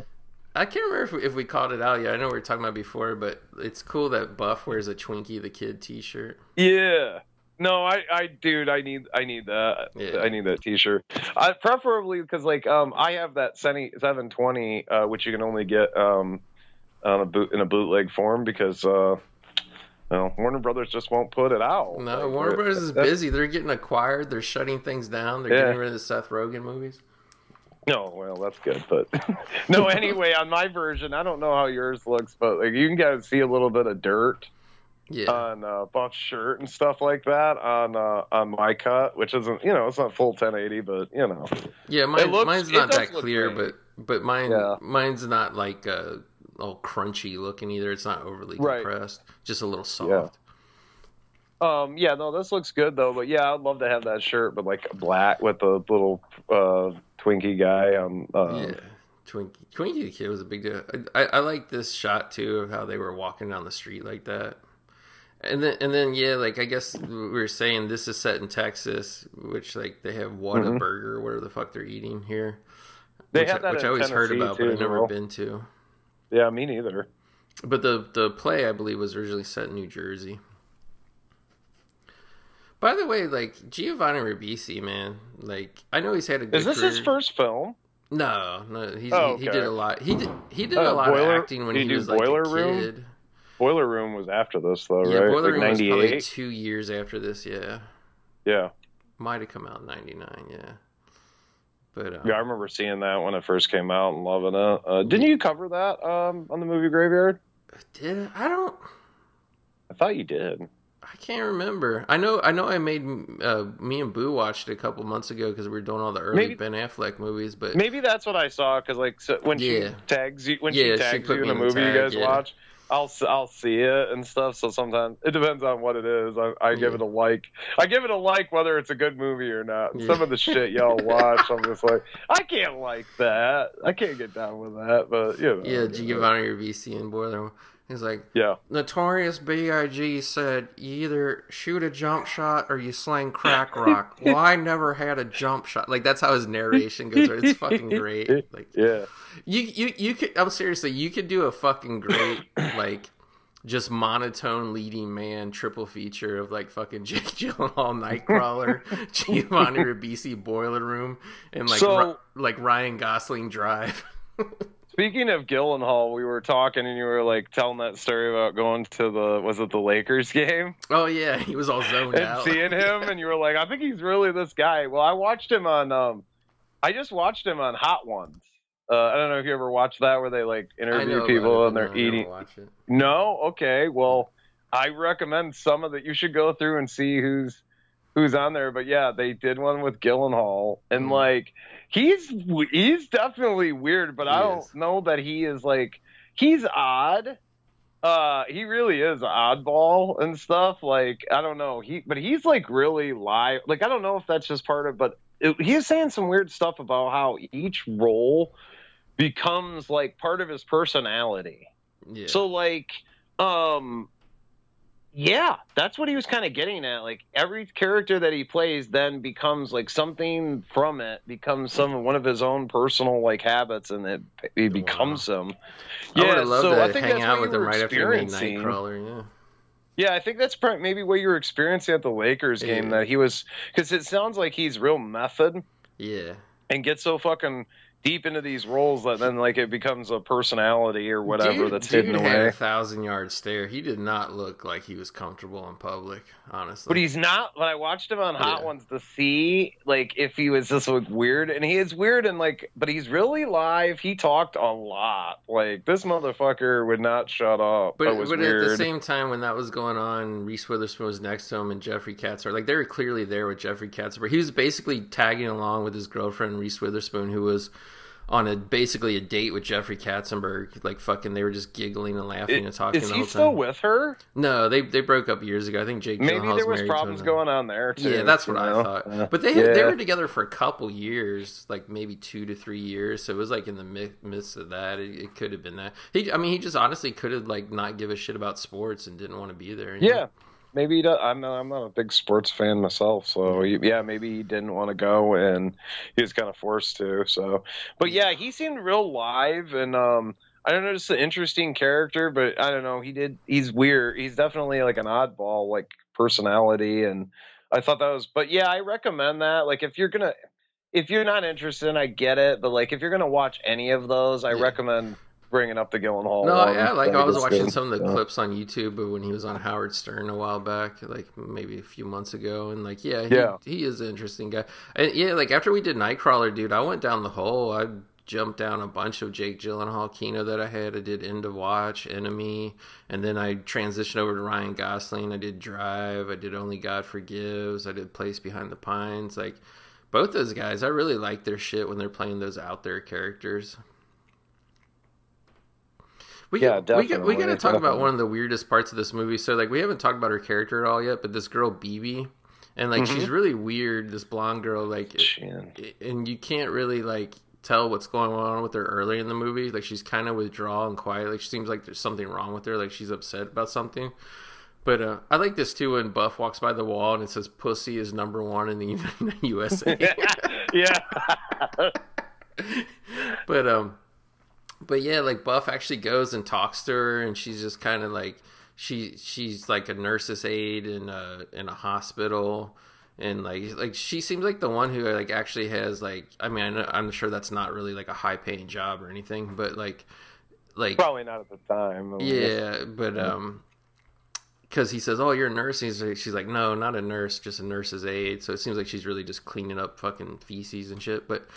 I can't remember if we, if we called it out yet. I know we were talking about before, but it's cool that Buff wears a Twinkie the Kid T-shirt. yeah. No, I, I, dude, I need, I need that. Yeah. I need that T-shirt. I preferably because like, um, I have that Sony 720, uh, which you can only get um, on a boot in a bootleg form because uh, well, Warner Brothers just won't put it out. No, Like, Warner Brothers is busy. They're getting acquired. They're shutting things down. They're Yeah. getting rid of the Seth Rogen movies. No, well, that's good, but [LAUGHS] no. Anyway, on my version, I don't know how yours looks, but like you can kind of see a little bit of dirt Yeah, on uh, Buff's shirt and stuff like that on uh, on my cut, which isn't you know it's not full 1080, but you know yeah. Mine, looks- mine's not that clear, great. but but mine Yeah. mine's not like uh, all crunchy looking either. It's not overly Right. compressed. Just a little soft. um yeah no this looks good though, but yeah I'd love to have that shirt, but like black with a little uh, Twinkie guy on. Uh, Yeah. Twinkie, Twinkie the Kid was a big deal. I, I, I like this shot too of how they were walking down the street like that. And then, and then, yeah, like I guess we were saying this is set in Texas, which like they have what a Mhm. burger, whatever the fuck they're eating here. They which, have that which in I always heard about, too, but I've never Will. been to. Yeah, me neither. But the the play, I believe, was originally set in New Jersey. By the way, like Giovanni Ribisi, man, like I know he's had a good. Is this career. his first film? No, no, he's, Oh, he, he did a lot. He did he did Uh, a lot Boiler- of acting when he was like Boiler a Room? Boiler Room was after this though, Yeah, right? Boiler like Room was probably two years after this. Yeah, Yeah. might have come out in '99. Yeah, but um, Yeah, I remember seeing that when it first came out and loving it. Uh, didn't you cover that um, on the movie Graveyard? did I don't I thought you did. I can't remember. I know I know I made uh, me and Boo watched it a couple months ago because we were doing all the early Maybe- Ben Affleck movies. But Maybe that's what I saw because like so when Yeah. she tags you when Yeah, she she tags put you in the movie you guys yeah. watch, I'll I'll see it and stuff. So sometimes it depends on what it is. I, I give it a like. I give it a like whether it's a good movie or not. Yeah. Some of the shit y'all [LAUGHS] watch, I'm just like I can't like that. I can't get down with that. But yeah. Yeah, did you know, yeah, Giovanni Ribisi and Boiler. He's like, Yeah. Notorious B.I.G. said, You either shoot a jump shot or you slang [LAUGHS] crack rock. well, I never had a jump shot. Like, that's how his narration goes. It's [LAUGHS] fucking great. Like, Yeah. you, you, you could, I'm seriously, you could do a fucking great, [CLEARS THROAT] like, just monotone leading man triple feature of like fucking [LAUGHS] Jake Gyllenhaal Nightcrawler, Giovanni Ribisi Boiler Room, and like So- like Ryan Gosling Drive. Speaking of Gyllenhaal, we were talking and you were like telling that story about going to the was it the Lakers game oh yeah, he was all zoned and out. seeing him and you were like, I think he's really this guy. Well, I watched him on um I just watched him on Hot Ones. Uh, I don't know if you ever watched that where they like I know interview people and they're eating. No, okay. Well, I recommend some of that. You should go through and see who's who's on there. But yeah, they did one with Gyllenhaal, and Mm. like he's he's definitely weird. But He I don't is. know that he is like he's odd. Uh, he really is an oddball and stuff. Like I don't know. He but he's like really live. Like I don't know if that's just part of. But it, he's saying some weird stuff about how each role becomes like part of his personality. Yeah. So like, um, yeah, that's what he was kind of getting at. Like every character that he plays then becomes like something from it becomes some one of his own personal like habits, and it he oh, becomes him. I Yeah, so I think hang that's out what with him right after. Nightcrawler. Yeah. Yeah, I think that's probably maybe what you were experiencing at the Lakers game. Yeah. That he was because it sounds like he's real method Yeah. and gets so fucking deep into these roles that then like it becomes a personality or whatever dude, that's dude hidden away. a thousand yard stare. He did not look like he was comfortable in public. Honestly. But he's not. When I watched him on Hot Yeah. Ones to see, like, if he was just like weird, and he is weird, and like, but he's really live. He talked a lot. Like this motherfucker would not shut up. But, but at the same time, when that was going on, Reese Witherspoon was next to him, and Jeffrey Katzer, like they were clearly there with Jeffrey. But he was basically tagging along with his girlfriend Reese Witherspoon, who was on a basically a date with Jeffrey Katzenberg. Like fucking, they were just giggling and laughing It- and talking. is the he still time. with her? No, they they broke up years ago. I think Jake Maybe Gyllenhaal's there was problems going on there too. Yeah, that's what I know? thought. Uh, but they had, they were together for a couple years, like maybe two to three years. So it was like in the midst of that. It, it could have been that. He, I mean, he just honestly could have like not give a shit about sports and didn't want to be there. you know? Maybe he does. I'm not, I'm not a big sports fan myself, so he, yeah, maybe he didn't want to go and he was kind of forced to. So, but yeah, he seemed real live and um. I don't know, just an interesting character, but I don't know. He did. He's weird. He's definitely like an oddball, like personality, and I thought that was. But yeah, I recommend that. Like, if you're gonna, if you're not interested, I get it. But like, if you're gonna watch any of those, I Yeah. recommend bringing up the Gyllenhaal. No, one. yeah, like I think was watching good. some of the Yeah. clips on YouTube when he was on Howard Stern a while back, like maybe a few months ago, and like yeah, he, Yeah. he is an interesting guy. And yeah, like after we did Nightcrawler, dude, I went down the hole. I jumped down a bunch of Jake Gyllenhaal Kino that I had. I did End of Watch, Enemy, and then I transitioned over to Ryan Gosling. I did Drive. I did Only God Forgives. I did Place Behind the Pines. Like both those guys, I really like their shit when they're playing those out there characters. We Yeah, got, we got, we definitely, got to talk about [LAUGHS] one of the weirdest parts of this movie. So like we haven't talked about her character at all yet, but this girl BB, and like she's really weird. This blonde girl, like, Chin. and you can't really like tell what's going on with her early in the movie. Like she's kind of withdrawal and quiet. Like she seems like there's something wrong with her. Like she's upset about something. But uh, I like this too when Buff walks by the wall and it says "Pussy is number one in the [LAUGHS] USA." [LAUGHS] yeah. but um but yeah like buff actually goes and talks to her and she's just kind of like she she's like a nurse's aide in a in a hospital and like like she seems like the one who like actually has like i mean I know, i'm sure that's not really like a high paying job or anything but like like Probably not at the time. yeah but um because he says oh you're a nurse and he's like, she's like no not a nurse just a nurse's aide so it seems like she's really just cleaning up fucking feces and shit but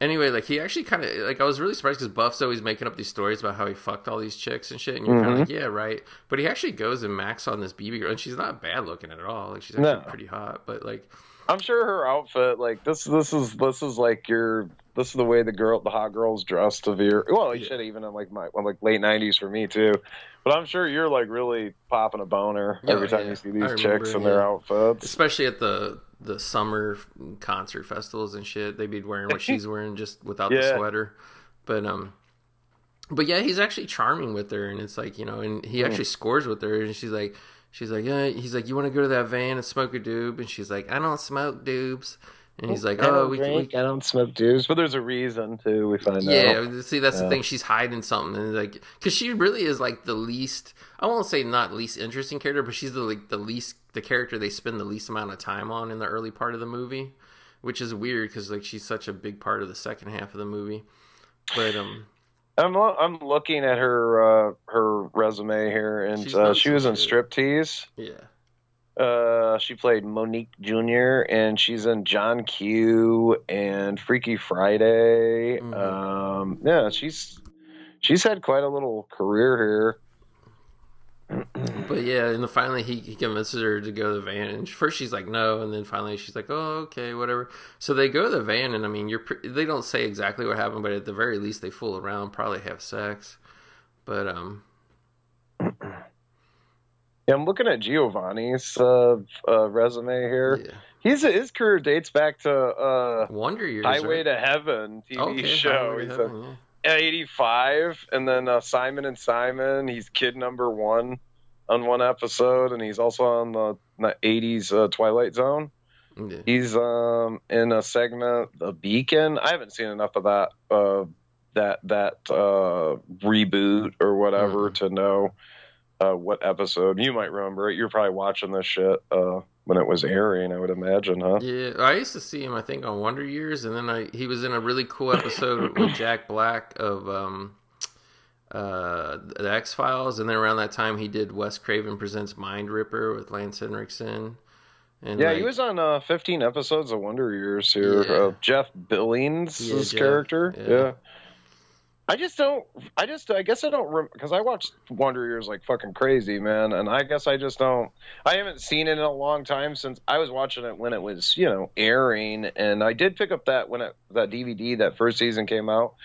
anyway, like he actually kind of like I was really surprised because Buff's always making up these stories about how he fucked all these chicks and shit, and you're kind of mm-hmm. like, yeah, right. But he actually goes and max on this BB girl, and she's not bad looking at all. Like she's actually No. pretty hot, but like I'm sure her outfit, like this, this is this is like your this is the way the girl, the hot girls dress to veer. Well, you Yeah. should even in like my like late '90s for me too. But I'm sure you're like really popping a boner Oh, every time yeah. you see these remember, chicks and their yeah. outfits. especially at the the summer concert festivals and shit, they'd be wearing what she's wearing just without the [LAUGHS] sweater. But um, but yeah, he's actually charming with her, and it's like you know, and he actually scores with her, and she's like. She's like, yeah. He's like, you want to go to that van and smoke a doob? And she's like, I don't smoke doobs. And he's like, oh, we, drink, we I don't smoke dudes, but there's a reason to." We find out. yeah, see, that's the thing. She's hiding something, and like, because she really is like the least. I won't say not least interesting character, but she's the like the least the character they spend the least amount of time on in the early part of the movie, which is weird because like she's such a big part of the second half of the movie. But um, I'm lo- I'm looking at her uh, her resume here, and uh, she was in. Striptease. yeah, Uh, she played Monique Jr. and she's in John Q and Freaky Friday. Mhm. Um, yeah, she's she's had quite a little career here. but yeah, and then finally he, he convinces her to go to the van, and first she's like no, and then finally she's like oh okay whatever. So they go to the van, and I mean you're pre- they don't say exactly what happened, but at the very least they fool around, probably have sex. But um. Yeah, I'm looking at Giovanni's uh, uh, resume here. yeah. He's his career dates back to uh, Wonder Years. Highway right? to Heaven TV Okay, show. He's Heaven, a, yeah. 85 and then uh, simon and simon he's kid number one on one episode and he's also on the, the 80s uh, twilight zone Yeah. he's um in a segment the beacon i haven't seen enough of that uh that that uh reboot or whatever Mhm. to know uh what episode you might remember it you're probably watching this shit uh when it was airing i would imagine huh Yeah, I used to see him. I think on Wonder Years, and then I he was in a really cool episode [COUGHS] with Jack Black of um, uh, the X Files, and then around that time he did Wes Craven presents Mind Ripper with Lance Henriksen. And yeah, like, he was on uh, 15 episodes of Wonder Years here. Yeah. Uh, Jeff Billings' Yeah, Jeff, character. yeah. Yeah. I just don't. I just. I guess I don't because I watched Wonder Years like fucking crazy, man. And I guess I just don't. I haven't seen it in a long time since I was watching it when it was, you know, airing. And I did pick up that when it that DVD that first season came out,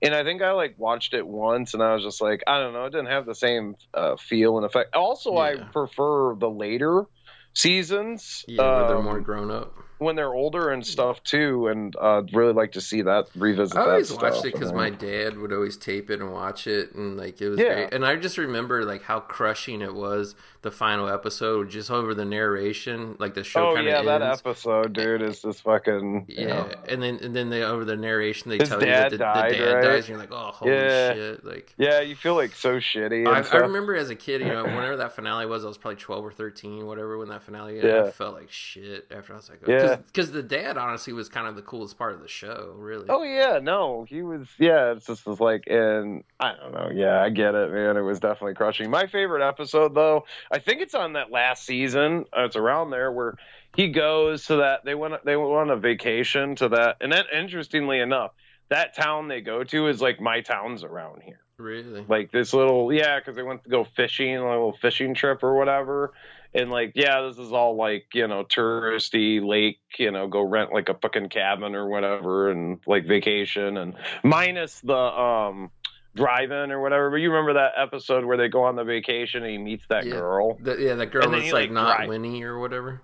and I think I like watched it once, and I was just like, I don't know, it didn't have the same uh, feel and effect. Also, I prefer the later seasons. Yeah, where they're um, more grown up. When they're older and stuff too, and uh, really like to see that revisit. I always that watched it because my dad would always tape it and watch it, and like it was Yeah. great. And I just remember like how crushing it was the final episode, just over the narration, like the show Oh yeah, of that episode, dude, is just fucking. Yeah, know. and then and then they over the narration they His tell you that the, died, the dad right? dies, and you're like, oh holy Yeah. shit! Like Yeah, you feel like so shitty. I, I remember as a kid, you know, whenever [LAUGHS] that finale was, I was probably twelve or thirteen, whatever. When that finale, ended, I Yeah. felt like shit after I was like, Yeah. Because [LAUGHS] the dad honestly was kind of the coolest part of the show, really. Oh yeah, no, he was. Yeah, it's just was like, and I don't know. Yeah, I get it, man. It was definitely crushing. My favorite episode, though, I think it's on that last season. Uh, it's around there where he goes to that. They went. They went on a vacation to that, and then interestingly enough, that town they go to is like my towns around here. Really? like this little yeah because they went to go fishing a little fishing trip or whatever and like yeah this is all like you know touristy lake you know go rent like a fucking cabin or whatever and like vacation and minus the um drive-in or whatever but you remember that episode where they go on the vacation and he meets that Yeah. girl The, yeah, that girl that's like, like, not drive- Winnie or whatever.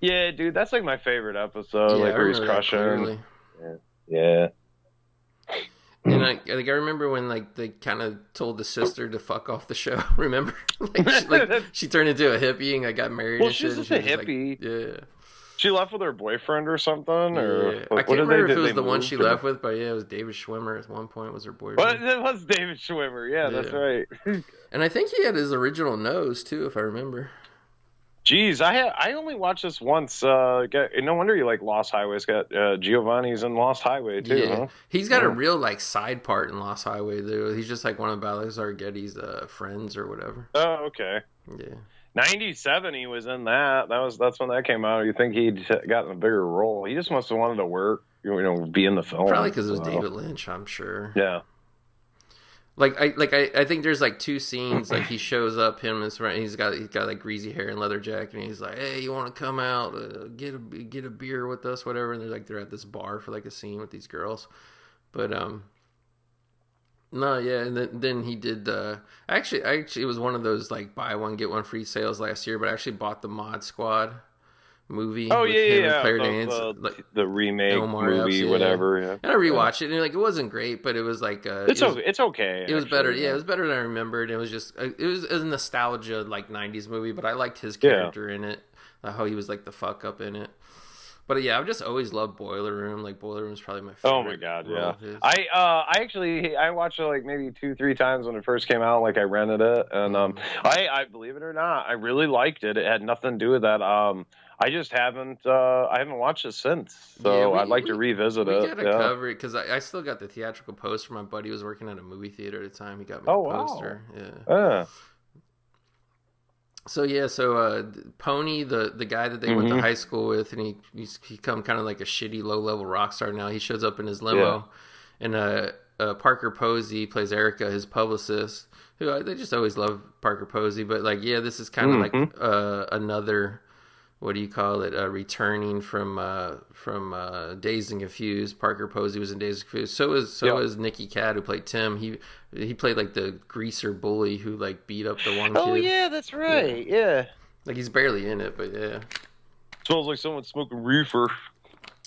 yeah dude that's like my favorite episode yeah, like where he's crushing clearly. yeah And mm. I, like I remember when like they kind of told the sister to fuck off the show. [LAUGHS] Remember, like, she, like [LAUGHS] she turned into a hippie and I got married. Well, and she's just a she was, like- hippie. yeah, she left with her boyfriend or something or yeah. what- I can't remember if it was the one she left with, but yeah, it was David Schwimmer at one point was her Well, boyfriend. that was David Schwimmer. Yeah, that's right. [LAUGHS] And I think he had his original nose too, if I remember. Jeez, I had I only watched this once. Uh, get, no wonder you like Lost Highways. Got uh, Giovanni's in Lost Highway too. yeah, Huh? he's got a real like side part in Lost Highway though. He's just like one of Balthazar Getty's uh, friends or whatever. Oh, okay. Yeah. Ninety-seven, he was in that. That was that's when that came out. You think he'd gotten a bigger role? He just must have wanted to work. You know, be in the film. Probably because it was So, David Lynch, I'm sure. Yeah. Like I like I, I think there's like two scenes like he shows up him and his friend he's got he's got like greasy hair and leather jacket and he's like hey you want to come out uh, get a get a beer with us whatever? And they're like they're at this bar for like a scene with these girls. But um no yeah and then then he did uh actually actually it was one of those like buy one get one free sales last year but I actually bought the Mod Squad movie Oh with yeah, him yeah. Claire the, Danes the, like the remake movie, Epps, yeah. whatever. Yeah. and I rewatched it and like it wasn't great but it was like uh It's it was, okay. It's okay. it was actually, better. Yeah, it was better than I remembered. It was just uh, it was a nostalgia like '90s movie, but I liked his Yeah. character in it. uh, How he was like the fuck up in it. But yeah, I've just always loved Boiler Room. Like Boiler Room is probably my favorite. Oh my god, yeah. I uh I actually I watched it like maybe two three times when it first came out. Like I rented it, and um Mm-hmm. I I believe it or not, I really liked it. It had nothing to do with that. Um I just haven't uh I haven't watched it since, so Yeah, we- I'd like to we- revisit we it. gotta yeah. cover it because I, I still got the theatrical poster. My buddy was working at a movie theater at the time. He got me Oh, the wow. poster. Yeah. Yeah. So yeah, so uh, Pony, the the guy that they went to Mhm. high school with, and he he's become kind of like a shitty low level rock star now. He shows up in his limo, and uh, uh, Parker Posey plays Erica, his publicist. Who I, they just always love Parker Posey, but like yeah, this is kind of like Mhm. uh, another what do you call it? Uh, returning from uh, from uh, Dazed and Confused. Parker Posey was in Dazed and Confused. So is so Yeah. is Nicky Katt who played Tim. He he played like the greaser bully who like beat up the one Oh kid. yeah, that's right. Yeah. Like he's barely in it, but yeah. Smells like someone smoking reefer.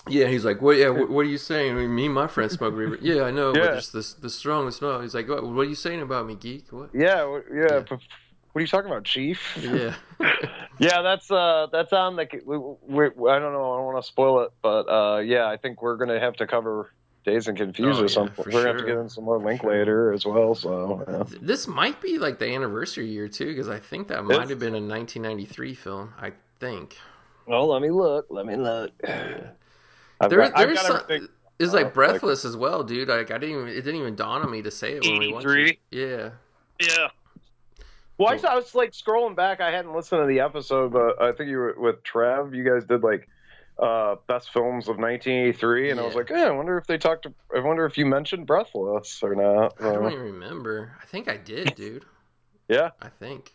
Yeah, he's like, what? Yeah, what, what are you saying? I mean, me and my friend smoke reefer. [LAUGHS] Yeah, I know, Yeah. but just the the strongest smell. He's like, what, what are you saying about me, geek? What? Yeah, yeah. Yeah. P- What are you talking about, Chief? Yeah, [LAUGHS] Yeah, that's uh, that's on the. We, we, I don't know. I don't want to spoil it, but uh, yeah, I think we're gonna have to cover Dazed and Confused Oh, or something. yeah, for we're gonna have to get in some more link sure. later as well. So yeah. this might be like the anniversary year too, because I think that might It's- have been a 1993 film. I think well, let me look. Let me look. I've there, got, I've there's got some, everything. it's uh, like like- Breathless as well, dude. Like I didn't even it didn't even dawn on me to say it when we watched it. Yeah, Yeah. Well, I, I was like scrolling back. I hadn't listened to the episode, but I think you were with Trev. You guys did like uh, best films of 1983, and I was like, I wonder if they talked. To, I wonder if you mentioned Breathless or not. I don't Uh, even remember. I think I did, dude. [LAUGHS] yeah, I think.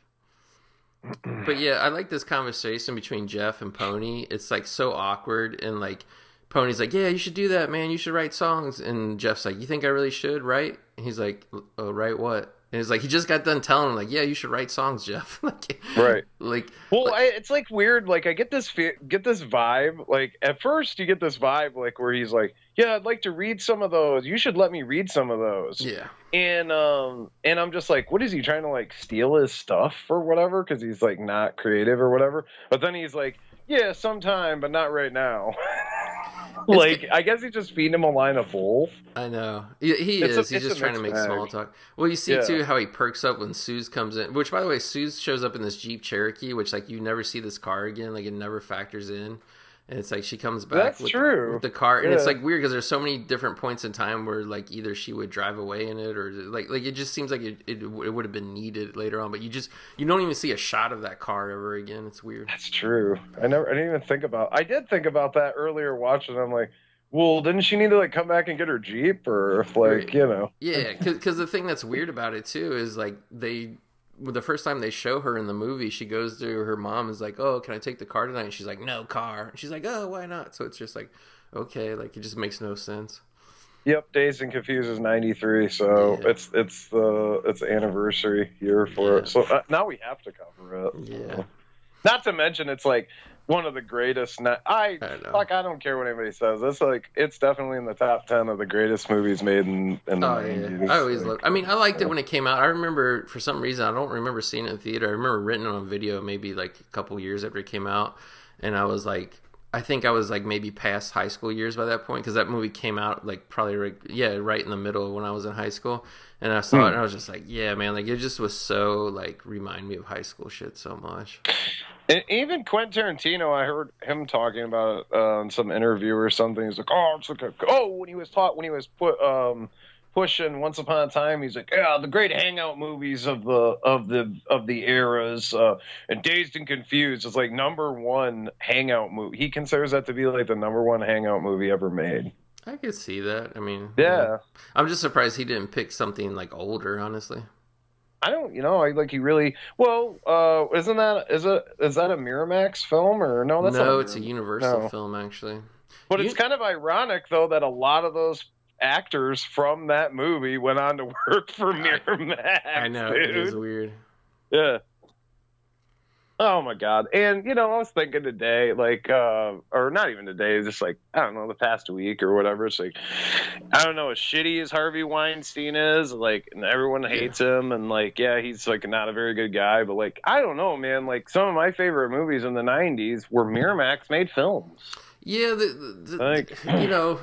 But yeah, I like this conversation between Jeff and Pony. It's like so awkward and like Pony's like, "Yeah, you should do that, man. You should write songs." And Jeff's like, "You think I really should write?" And he's like, "Oh, write what?" And he's like, he just got done telling him like, "Yeah, you should write songs, Jeff." [LAUGHS] like, Right. [LAUGHS] Like, Well, I, it's like weird. Like I get this fe- get this vibe. Like at first, you get this vibe like where he's like, "Yeah, I'd like to read some of those. You should let me read some of those." yeah, And um, and I'm just like, what is he trying to like steal his stuff or whatever? Because he's like not creative or whatever. But then he's like, "Yeah, sometime, but not right now." [LAUGHS] like I guess he's just feeding him a line of bull. I know. He, he It's a- is. He's just trying to make bag. small talk. Well, you see Yeah. too how he perks up when Sooze comes in. Which, by the way, Sooze shows up in this Jeep Cherokee, which like you never see this car again. Like it never factors in. And it's like she comes back. That's with, true. With the car, and it's like weird because there's so many different points in time where like either she would drive away in it or like like it just seems like it it, it would have been needed later on. But you just you don't even see a shot of that car ever again. It's weird. That's true. I never. I didn't even think about. I did think about that earlier watching. I'm like, well, didn't she need to like come back and get her jeep or like Right. you know? Yeah, because the thing that's weird about it too is like they, well, the first time they show her in the movie, she goes to her mom is like, "Oh, can I take the car tonight?" And she's like, "No car." And she's like, "Oh, why not?" So it's just like, okay, like it just makes no sense. Yep, Dazed and Confused is '93, so Yeah. it's it's the it's the anniversary year for it. So uh, now we have to cover it. Yeah. Not to mention, it's like one of the greatest. I, I fuck. I don't care what anybody says. It's like it's definitely in the top ten of the greatest movies made in in the Oh '90s. yeah, I always Like, loved. I mean, I liked it when it came out. I remember for some reason I don't remember seeing it in theater. I remember renting it on video maybe like a couple years after it came out, and I was like, I think I was like maybe past high school years by that point because that movie came out like probably right, yeah right in the middle when I was in high school, and I saw it and I was just like, yeah man, like it just was so like remind me of high school shit so much. And even Quentin Tarantino, I heard him talking about it uh, in some interview or something. He's like, "Oh, it's like a, oh." When he was taught, when he was put um, pushing Once Upon a Time, he's like, "Yeah, the great hangout movies of the of the of the eras." Uh, and Dazed and Confused is like number one hangout movie. He considers that to be like the number one hangout movie ever made. I could see that. I mean, Yeah, I'm just surprised he didn't pick something like older. Honestly, I don't, you know, I like he really. Well, uh, isn't that is it is that a Miramax film or no? That's no, it's a. Universal No. film actually. But You- it's kind of ironic, though, that a lot of those actors from that movie went on to [LAUGHS] work for Miramax. I know dude. it is weird. Yeah. Oh my god! And you know, I was thinking today, like, uh, or not even today, just like I don't know, the past week or whatever. It's like I don't know, as shitty as Harvey Weinstein is, like, and everyone hates him, and like, yeah, he's like not a very good guy, but like, I don't know, man. Like, some of my favorite movies in the '90s were Miramax made films. Yeah, the, the, the- Like- you [SIGHS] know,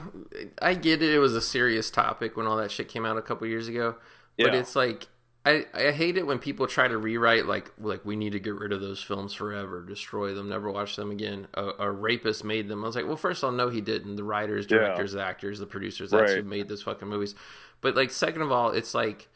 I get it. It was a serious topic when all that shit came out a couple years ago. But Yeah. it's like I, I hate it when people try to rewrite like like we need to get rid of those films forever, destroy them, never watch them again. A, a rapist made them. I was like, well, first of all, no, he didn't. The writers, Yeah. directors, the actors, the producers, that's who made those fucking movies. But like, second of all, it's like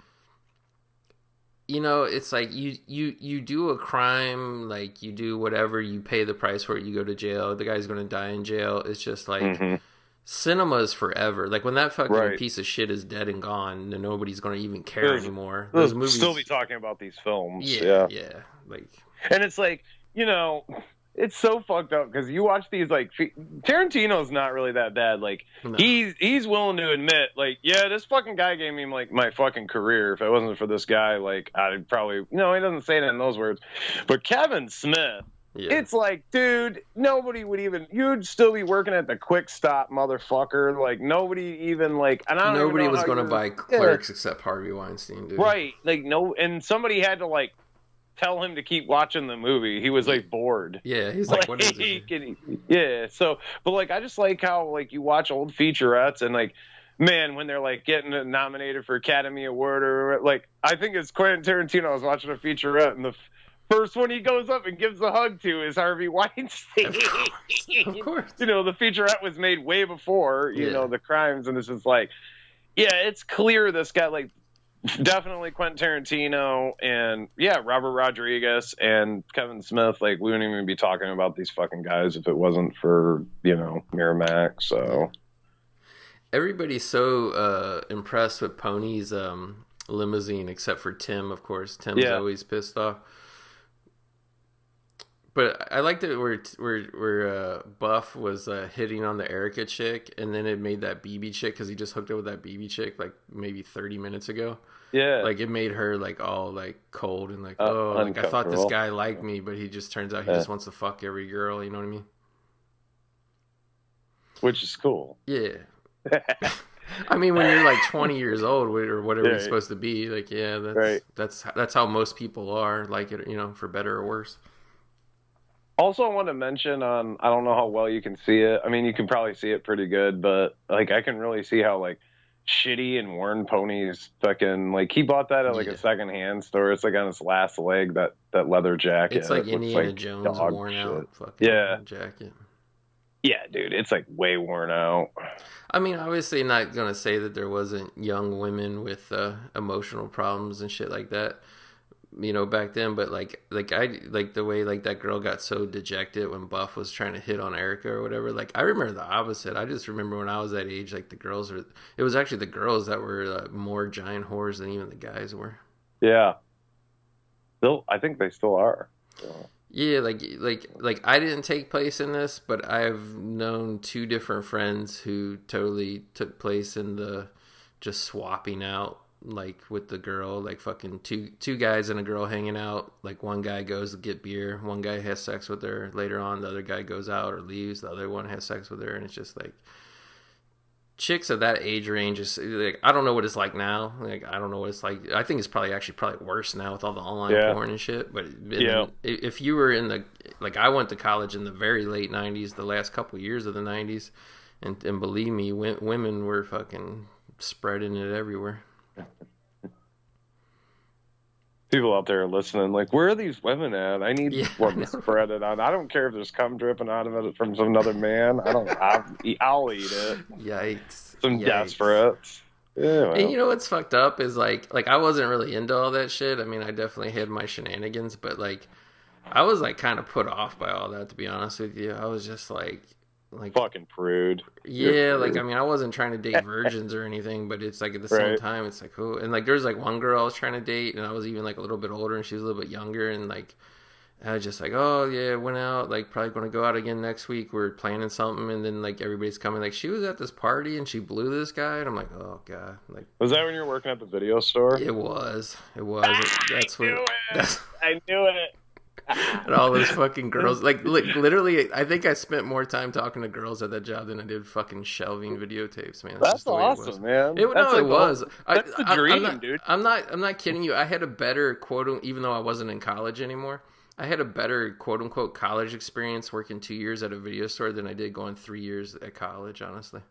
you know it's like you you you do a crime like you do whatever you pay the price for it you go to jail the guy's going to die in jail it's just like Mhm. Cinema is forever like when that fucking Right. piece of shit is dead and gone then nobody's to even care There's- anymore those movies still be talking about these films. yeah, yeah like And it's like, you know, it's so fucked up because you watch these like Tarantino's not really that bad. Like no. he's he's willing to admit, like, yeah, this fucking guy gave me like my fucking career. If it wasn't for this guy, like I'd probably no, he doesn't say that in those words. But Kevin Smith, yeah it's like, dude, nobody would even you'd still be working at the quick stop, motherfucker. Like nobody even like and I nobody was going to buy Yeah. clerks except harvey weinstein dude Right. Like no and somebody had to like tell him to keep watching the movie. He was like bored. yeah he's like what is Like, [LAUGHS] it yeah. So, but like, I just like how like you watch old featurettes and like, man, when they're like getting nominated for Academy Award or like, I think it's Quentin Tarantino. I was watching a featurette and the first one he goes up and gives a hug to is Harvey [LAUGHS] Weinstein. Of course. Of [LAUGHS] course. you know, the featurette was made way before you Yeah. know the crimes, and it's just like, yeah, it's clear this guy like definitely Quentin Tarantino and yeah, Robert Rodriguez and Kevin Smith. Like we wouldn't even be talking about these fucking guys if it wasn't for you know Miramax. So everybody's so uh, impressed with Pony's um, limousine, except for Tim, of course. Tim's Yeah. always pissed off. But I liked it where where where uh, Buff was uh, hitting on the Erica chick, and then it made that BB chick because he just hooked up with that BB chick like maybe thirty minutes ago. yeah, Like it made her like all like cold and like Uh, oh like I thought this guy liked me, but he just turns out he Yeah. just wants to fuck every girl. You know what I mean? which is cool. Yeah. [LAUGHS] I mean, when you're like 20 years old or whatever Yeah. you're supposed to be, like, yeah, that's Right. that's that's how most people are, like it, you know, for better or worse. Also, I want to mention on I don't know how well you can see it. I mean, you can probably see it pretty good, but like I can really see how like shitty and worn ponies fucking like he bought that at like Yeah. a second hand store. It's like on his last leg that that leather jacket. It's like It Indiana like Jones worn shit. out fucking Yeah. jacket. Yeah, dude, it's like way worn out. I mean, obviously, not gonna say that there wasn't young women with uh, emotional problems and shit like that, you know, back then. But like, like I like the way like that girl got so dejected when Buff was trying to hit on Erica or whatever. Like, I remember the opposite. I just remember when I was that age, like the girls were. It was actually the girls that were uh, more giant whores than even the guys were. Yeah. Still, I think they still are. So, Yeah, like like like I didn't take place in this, but I've known two different friends who totally took place in the just swapping out like with the girl, like fucking two two guys and a girl hanging out. Like one guy goes to get beer, one guy has sex with her. Later on, the other guy goes out or leaves. The other one has sex with her, and it's just like chicks of that age range is like I don't know what it's like now. Like I don't know what it's like. I think it's probably actually probably worse now with all the online Yeah. porn and shit. But Yeah. if you were in the like I went to college in the very late '90s, the last couple years of the '90s, and and believe me, women were fucking spreading it everywhere. [LAUGHS] people out there listening, like, where are these women at? I need Yeah, one I to spread it on. I don't care if there's cum dripping out of it from some other man. I don't. I'll, eat- I'll eat it. Yikes! Some Yikes. desperates. Yeah. well. And you know what's fucked up is like like I wasn't really into all that shit. I mean, I definitely had my shenanigans, but like I was like kind of put off by all that to be honest with you. I was just like like fucking prude. yeah, like I mean, I wasn't trying to date virgins or anything, but it's like at the same Right. time, it's like oh, and like there's like one girl I was trying to date, and I was even like a little bit older, and she was a little bit younger, and like I was just like, oh yeah, went out, like probably going to go out again next week. We're planning something, and then like everybody's coming, like she was at this party and she blew this guy, and I'm like, oh god, like Was that when you were working at the video store? it was, it was. Ah, it- that's what. That's, I knew it. and all those fucking girls, like li- [LAUGHS] literally, I think I spent more time talking to girls at that job than I did fucking shelving videotapes, man. That's just the way it awesome, man. It, That's no, like it was. I- that's the I, I'm dream, not, dude. I'm not. I'm not kidding you. I had a better quote, even though I wasn't in college anymore. I had a better quote unquote college experience working two years at a video store than I did going three years at college. Honestly,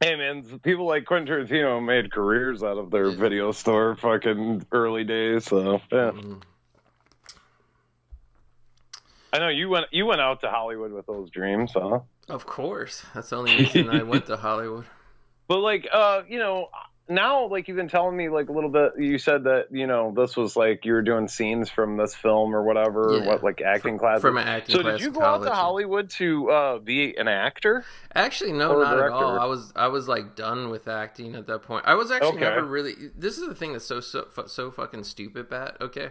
Hey man, people like Quentin Tarantino made careers out of their Yeah. video store fucking early days. So yeah, Mhm. I know you went you went out to Hollywood with those dreams, huh? of course. That's the only reason I went to Hollywood. [LAUGHS] But like, uh, you know, now like you've been telling me like a little bit. You said that you know this was like you were doing scenes from this film or whatever. Yeah. What like acting classes? From an acting so class So did you in go out to Hollywood to uh, be an actor? Actually, no, not at all. I was I was like done with acting at that point. I was actually Okay. never really. This is the thing that's so so so fucking stupid, Bat. Okay,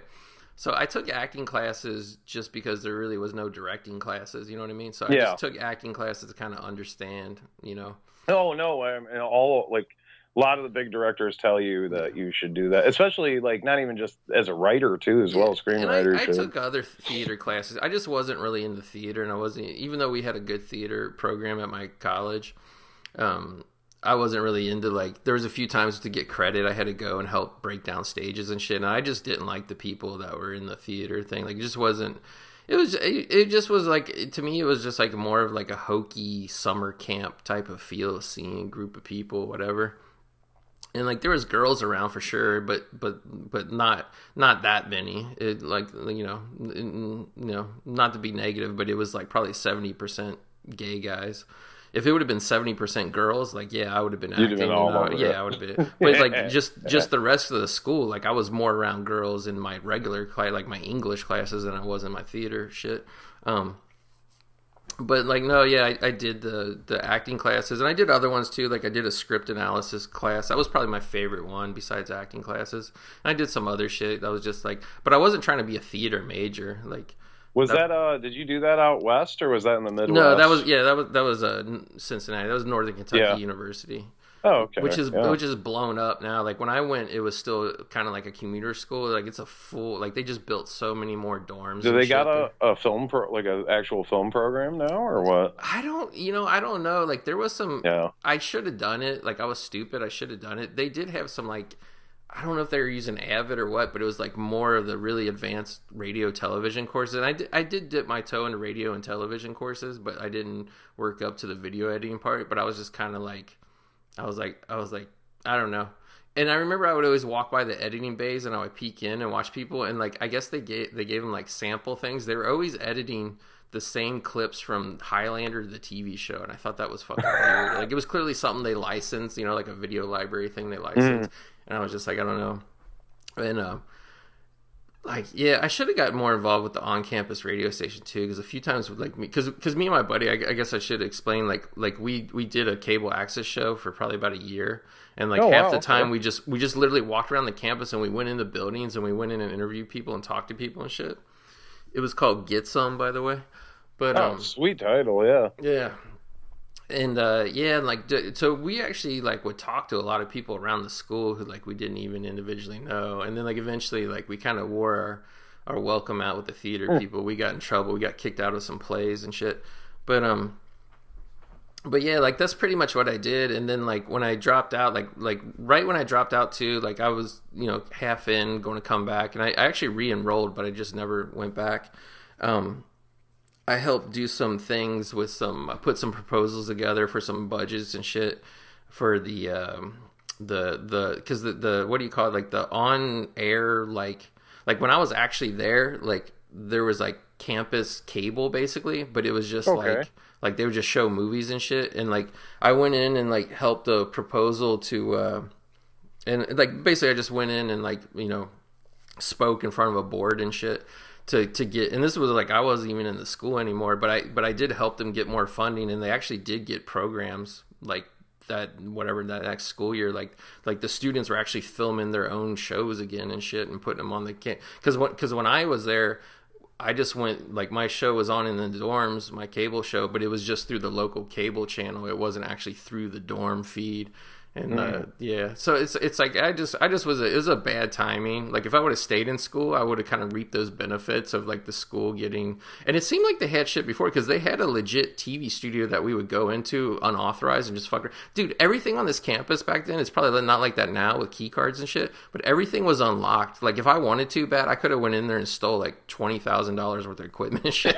so I took acting classes just because there really was no directing classes. You know what I mean? So I Yeah. just took acting classes to kind of understand. You know, No, no. I mean, all like a lot of the big directors tell you that you should do that, especially like not even just as a writer too, as well as And screenwriter. I, I too. took other theater classes. I just wasn't really into theater, and I wasn't even though we had a good theater program at my college. Um, I wasn't really into like there was a few times to get credit I had to go and help break down stages and shit, and I just didn't like the people that were in the theater thing. Like it just wasn't. It was. It, just was like to me. It was just like more of like a hokey summer camp type of feel, seeing group of people, whatever and like there was girls around for sure but but but not not that many it like you know you know not to be negative but it was like probably 70% gay guys if it would have been seventy percent girls, like yeah, I would have been You'd acting. been you all know, over yeah. I would have been. [LAUGHS] But like just just the rest of the school, like I was more around girls in my regular class, like my English classes, than I was in my theater shit. Um, but like no, yeah, I, I did the the acting classes, and I did other ones too. Like I did a script analysis class. That was probably my favorite one besides acting classes. And I did some other shit that was just like, but I wasn't trying to be a theater major. Like Was that uh? Did you do that out west or was that in the Midwest? no, that was yeah, that was that was uh, Cincinnati. That was Northern Kentucky Yeah. University. Oh, okay. which is yeah. which is blown up now. Like when I went, it was still kind of like a commuter school. Like it's a full like they just built so many more dorms. Do they got there. a, a film pro like an actual film program now or what? I don't, you know, I don't know. Like there was some. Yeah. I should have done it. Like I was stupid. I should have done it. They did have some like. I don't know if they were using Avid or what, but it was like more of the really advanced radio television courses. And I did, I did dip my toe into radio and television courses, but I didn't work up to the video editing part. But I was just kind of like, I was like, I was like, I don't know. And I remember I would always walk by the editing bays and I would peek in and watch people. And like, I guess they gave they gave them like sample things. They were always editing the same clips from Highlander, the TV show, and I thought that was fucking weird. Like, it was clearly something they licensed, you know, like a video library thing they licensed. Mm. And I was just like, I don't know. And uh, like yeah i should have got more involved with the on-campus radio station too because a few times with like me because because me and my buddy I, I guess i should explain like like we we did a cable access show for probably about a year and like Oh, half wow, the time okay. we just we just literally walked around the campus and we went into buildings and we went in and interviewed people and talked to people and shit it was called get some by the way but Oh, um sweet title, yeah. yeah. And uh yeah, and like so we actually like would talk to a lot of people around the school who like we didn't even individually know. And then like eventually like we kind of wore our our welcome out with the theater people. We got in trouble. We got kicked out of some plays and shit. But um but yeah, like that's pretty much what I did. And then like when I dropped out, like like right when I dropped out too, like I was you know half in, going to come back, and I, I actually re-enrolled, but I just never went back. Um, I helped do some things with some, I put some proposals together for some budgets and shit for the um, the the because the the what do you call it? Like the on air like like when I was actually there like there was like campus cable basically, but it was just Okay. like like they would just show movies and shit. And like I went in and like helped a proposal to uh and like basically I just went in and like you know spoke in front of a board and shit to to get and this was like I wasn't even in the school anymore but I but I did help them get more funding and they actually did get programs like that whatever that next school year like like the students were actually filming their own shows again and shit and putting them on the can because when because when I was there I just went like my show was on in the dorms, my cable show, but it was just through the local cable channel. It wasn't actually through the dorm feed. And uh, yeah, so it's it's like I just I just was a, it was a bad timing. Like if I would have stayed in school, I would have kind of reaped those benefits of like the school getting. And it seemed like they had shit before because they had a legit TV studio that we would go into unauthorized and just fuck. Dude, everything on this campus back then it's probably not like that now with key cards and shit. But everything was unlocked. Like if I wanted to bad, I could have went in there and stole like twenty thousand dollars worth of equipment and shit.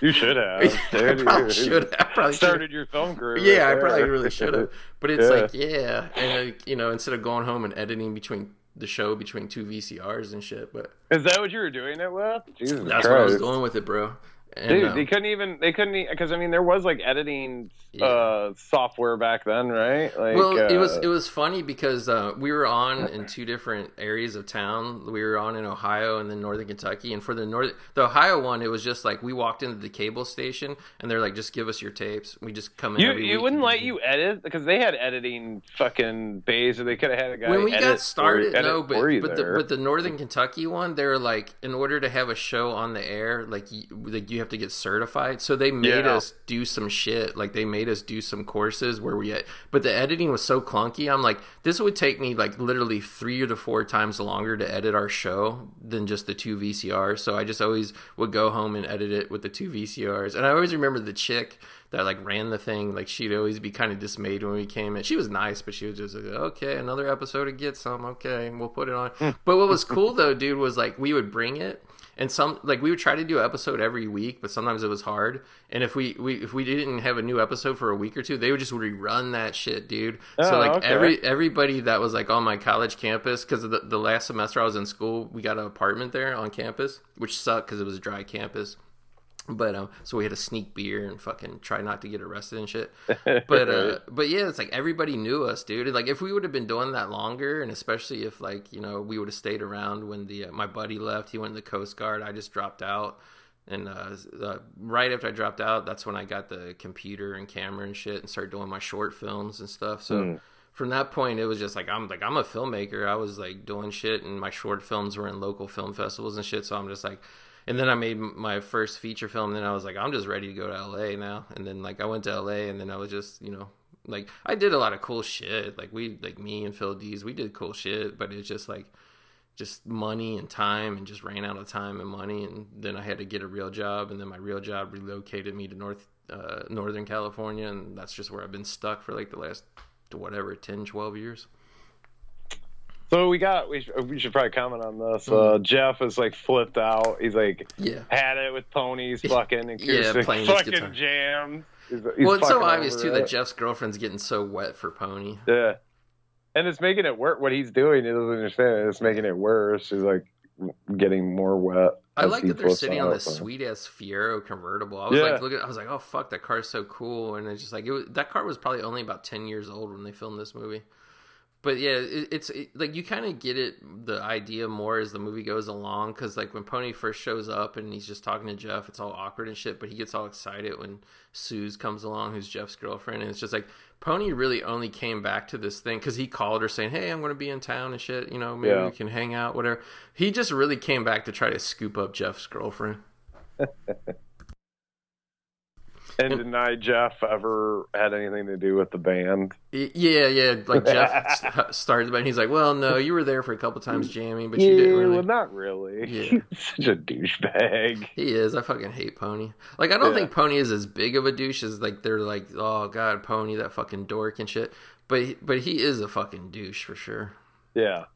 You should have. [LAUGHS] I probably You should have. Probably started your film career. yeah, right I probably really should have. But it's Yeah. like, yeah, and like, you know, instead of going home and editing between the show between two VCRs and shit, but Is that what you were doing it with? Jesus that's what I was Christ. going with it, bro. And, Dude, um, they couldn't even. They couldn't because I mean there was like editing Yeah. uh, software back then, right? Like, well, it was uh, it was funny because uh, we were on [LAUGHS] in two different areas of town. We were on in Ohio and then Northern Kentucky. And for the North, the Ohio one, it was just like we walked into the cable station and they're like, "Just give us your tapes." We just come in. You you wouldn't let you edit because they had editing fucking bays, or they could have had a guy when we got started, edit no, but but the, but the Northern Kentucky one, they're like, in order to have a show on the air, like you, like you have to get certified. So they made Yeah. us do some shit. Like they made us do some courses where we, had, but the editing was so clunky. I'm like, this would take me like literally three to four times longer to edit our show than just the two VCRs. So I just always would go home and edit it with the two VCRs. And I always remember the chick that like ran the thing like she'd always be kind of dismayed when we came in she was nice but she was just like okay another episode of get some okay we'll put it on hmm. but what was cool though dude was like we would bring it and some like we would try to do an episode every week but sometimes it was hard. And if we, we if we didn't have a new episode for a week or two they would just rerun that shit dude. So Oh, like okay. every everybody that was like on my college campus because the, the last semester i was in school we got an apartment there on campus which sucked because it was a dry campus But um, so we had to sneak beer and fucking try not to get arrested and shit. [LAUGHS] But uh, but yeah, it's like everybody knew us, dude. And, like if we would have been doing that longer, and especially if like you know we would have stayed around when the uh, my buddy left, he went in the Coast Guard. I just dropped out, and uh, uh, right after I dropped out, that's when I got the computer and camera and shit, and started doing my short films and stuff. So. Mm. From that point, it was just like I'm like I'm a filmmaker. I was like doing shit, and my short films were in local film festivals and shit. So I'm just like, and then I made my first feature film. And then I was like, I'm just ready to go to LA now. And then like I went to LA, and then I was just you know like I did a lot of cool shit. Like we like me and Phil D's, we did cool shit, but it's just like just money and time, and just ran out of time and money. And then I had to get a real job, and then my real job relocated me to North uh, Northern California, and that's just where I've been stuck for like the last whatever 10 12 years So we got we should, we should probably comment on this. Uh, Jeff is like flipped out. He's like yeah had it with ponies, fucking and Yeah, playing fucking jams. He's, he's well it's so obvious too it. that jeff's girlfriend's getting so wet for pony Yeah. And it's making it work. What he's doing, he doesn't understand. It's making it worse. She's like getting more wet. I like that they're sitting on this sweet ass Fiero convertible. I was Yeah. like, look at, I was like, oh fuck, that car's so cool, and it's just like it was, that car was probably only about ten years old when they filmed this movie. But yeah, it, it's it, like you kind of get it, the idea more as the movie goes along, because like when Pony first shows up and he's just talking to Jeff, it's all awkward and shit. But he gets all excited when Sooze comes along, who's Jeff's girlfriend, and it's just like Pony really only came back to this thing because he called her saying, "Hey, I'm going to be in town and shit. You know, maybe Yeah. we can hang out, whatever." He just really came back to try to scoop up Jeff's girlfriend. [LAUGHS] And deny Jeff ever had anything to do with the band. Yeah, yeah. Like Jeff [LAUGHS] started the band. He's like, "Well, no, you were there for a couple times jamming, but you didn't really." well, not really. Yeah. [LAUGHS] He's such a douchebag. He is. I fucking hate Pony. Like, I don't Yeah. think Pony is as big of a douche as like they're like, "Oh God, Pony, that fucking dork and shit." But but he is a fucking douche for sure. Yeah.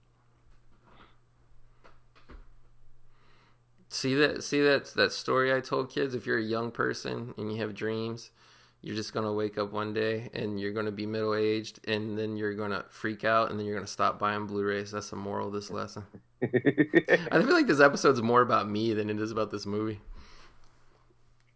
See that? See that? That story I told kids. If you're a young person and you have dreams, you're just gonna wake up one day and you're gonna be middle aged, and then you're gonna freak out, and then you're gonna stop buying Blu-rays. That's the moral of this lesson. [LAUGHS] I feel like this episode's more about me than it is about this movie.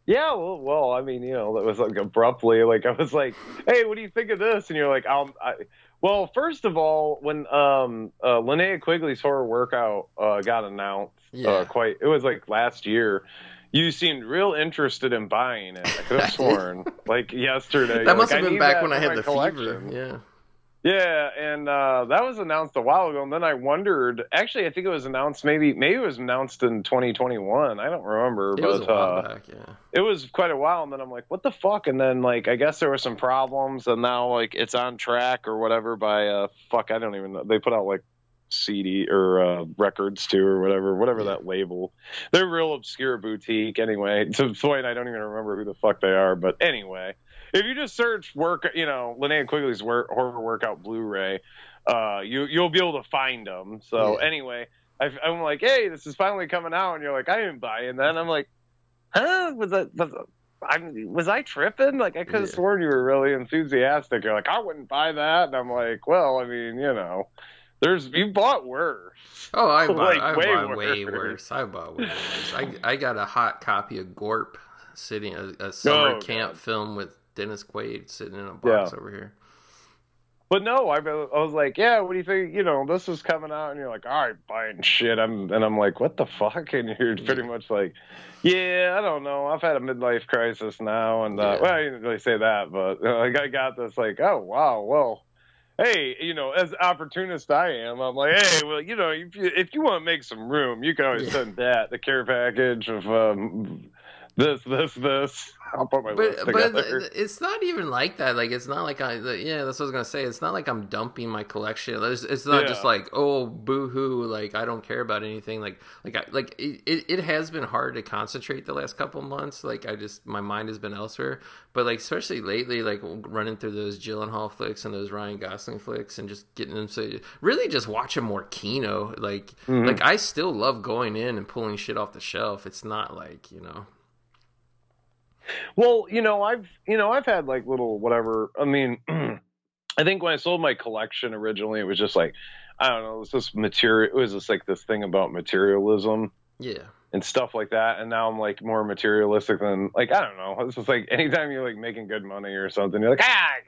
Yeah, well, well, I mean, you know, that was like abruptly, like I was like, "Hey, what do you think of this?" And you're like, "Um, I, well, first of all, when um, uh, Linnea Quigley's horror workout uh, got announced, Yeah. uh, quite, it was like last year. You seemed real interested in buying it. I could have [LAUGHS] sworn, like yesterday. That must like, have been back when I had the collection." fever. Yeah. Yeah, and uh, that was announced a while ago, and then I wondered. Actually, I think it was announced maybe maybe it was announced in 2021. I don't remember, It but was a while uh, back, yeah. it was quite a while and then i'm like what the fuck and then like i guess there were some problems and now like it's on track or whatever by uh fuck i don't even know they put out like cd or uh records too or whatever whatever Yeah. that label they're real obscure boutique anyway to the point i don't even remember who the fuck they are but anyway if you just search work you know linnea quigley's work, horror workout blu-ray uh you you'll be able to find them so Yeah. anyway I, i'm like hey this is finally coming out and you're like i didn't buy and then i'm like huh? Was that was I was I tripping? Like I could have Yeah. sworn you were really enthusiastic. You're like, I wouldn't buy that, and I'm like, well, I mean, you know, there's you bought worse. Oh, I [LAUGHS] bought, Like, I way bought way worse. worse. I bought way worse. I, I got a hot copy of Gorp sitting, a, a summer Oh, camp God. film with Dennis Quaid sitting in a box Yeah. over here. But no, I, I was like, yeah, what do you think? You know, this is coming out, and you're like, all right, buying shit. I'm and I'm like, what the fuck? [LAUGHS] And you're pretty much like, yeah, I don't know. I've had a midlife crisis now, and uh, Yeah. well, I didn't really say that, but uh, [LAUGHS] like I got this like, oh wow, well. Hey, you know, as opportunist I am, I'm like, hey, well, you know, if you if you want to make some room, you can always send that the care package of um, this, this, this. I'll put my But but it's not even like that. Like it's not like I yeah that's what I was gonna say. It's not like I'm dumping my collection. It's, it's not just like oh boo hoo like I don't care about anything. Like like I, like it, it, it has been hard to concentrate the last couple months. Like I just my mind has been elsewhere. But like especially lately, like running through those Gyllenhaal flicks and those Ryan Gosling flicks and just getting them so really just watching more Kino. Like Mm-hmm. like I still love going in and pulling shit off the shelf. It's not like you know. Well, you know, I've you know I've had like little whatever. I mean, [CLEARS THROAT] I think when I sold my collection originally, it was just like I don't know, it was this material. It was just like this thing about materialism, Yeah. and stuff like that. And now I'm like more materialistic than like I don't know. It's just like anytime you're like making good money or something, you're like ah, I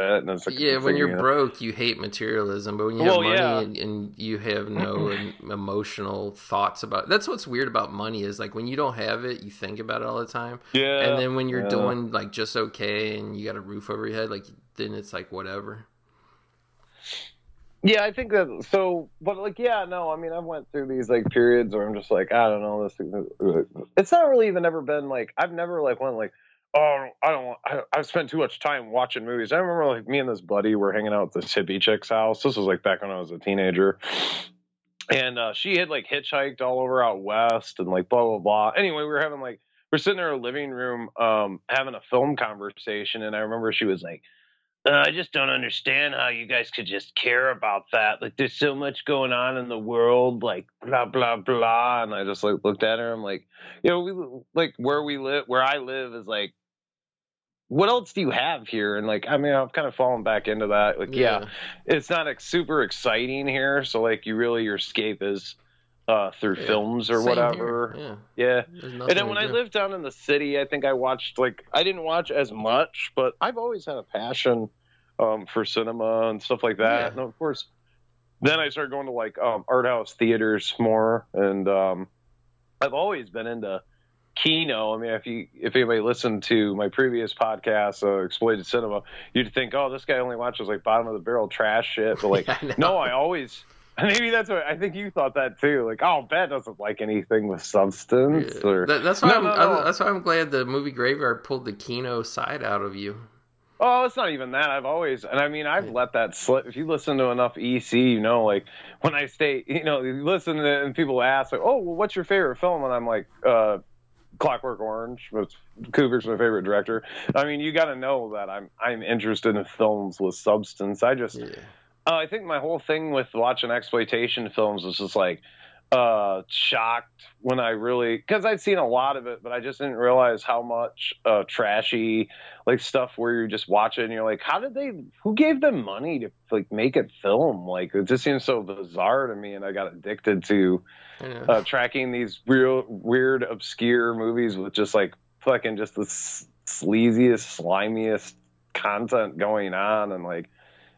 it. And like yeah, when you're you know. broke, you hate materialism, but when you have Well, money yeah. and, and you have no [CLEARS THROAT] emotional thoughts about that's what's weird about money is like when you don't have it, you think about it all the time, yeah, and then when you're yeah. doing like just okay and you got a roof over your head, like then it's like whatever. Yeah, I think that. So, but like, yeah, no. I mean, I've went through these like periods where I'm just like, I don't know. This, it's not really even ever been like I've never like went like, oh, I don't want. I, I've spent too much time watching movies. I remember like me and this buddy were hanging out at this hippie chick's house. This was like back when I was a teenager, and uh, she had like hitchhiked all over out west and like blah blah blah. Anyway, we were having like we're sitting in our living room um having a film conversation, and I remember she was like. Uh, I just don't understand how you guys could just care about that. Like, there's so much going on in the world, like blah blah blah. And I just like looked at her. I'm like, you know, we like where we live, where I live is like, what else do you have here? And like, I mean, I've kind of fallen back into that. Like, yeah, it's not like, super exciting here. So like, you really your escape is uh through Yeah. films or Same whatever. here, Yeah. Yeah. And then when I lived down in the city, I think I watched like I didn't watch as much, but I've always had a passion um, for cinema and stuff like that. Yeah. And of course, then I started going to like um, art house theaters more, and um, I've always been into Kino. I mean, if you if anybody listened to my previous podcast, uh, Exploited Cinema, you'd think, oh, this guy only watches like bottom of the barrel trash shit. But like, Yeah, [LAUGHS] I no, I always. [LAUGHS] Maybe that's what I think you thought that too. Like, oh, Bat doesn't like anything with substance. Yeah. Or That- that's why No, I'm, no, I- that's why I'm glad the movie Graveyard pulled the Kino side out of you. Oh, it's not even that. I've always, and I mean, I've let that slip. If you listen to enough EC, you know, like when I stay, you know, you listen to and people ask, like, oh, well, what's your favorite film? And I'm like, uh, Clockwork Orange. It's, Kubrick's my favorite director. I mean, you got to know that I'm I'm interested in films with substance. I just, Yeah. uh, I think my whole thing with watching exploitation films was just like uh shocked when I really because I'd seen a lot of it, but I just didn't realize how much uh trashy like stuff where you're just watching. and you're like, how did they who gave them money to like make it film? Like it just seems so bizarre to me and I got addicted to know. uh tracking these real weird obscure movies with just like fucking just the s- sleaziest, slimiest content going on and like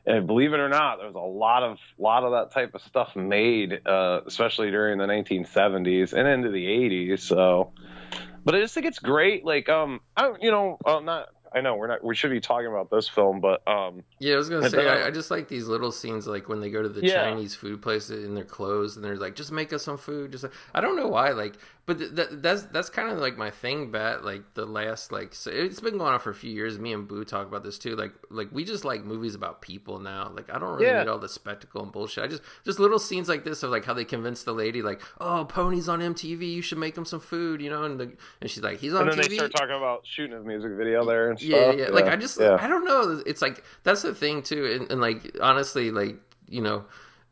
and believe it or not, there was a lot of lot of that type of stuff made, uh, especially during the 1970s and into the 80s. So, but I just think it's great. Like, um, I don't, you know, uh, not. I know we're not. We should be talking about this film, but um, Yeah, I was gonna say I, uh, I just like these little scenes, like when they go to the Yeah. Chinese food place and they're closed, and they're like, "Just make us some food." Just like, I don't know why, like, but th- that, that's that's kind of like my thing. Bat like the last like so it's been going on for a few years. Me and Boo talk about this too. Like like we just like movies about people now. Like I don't really Yeah. need all the spectacle and bullshit. I just just little scenes like this of like how they convince the lady like, "Oh, Pony's on MTV. You should make him some food," you know, and the, and she's like, "He's on and then TV." they start talking about shooting a music video there and stuff. yeah, yeah. Like I just, yeah. I don't know. It's like that's the thing too, and, and like honestly, like you know,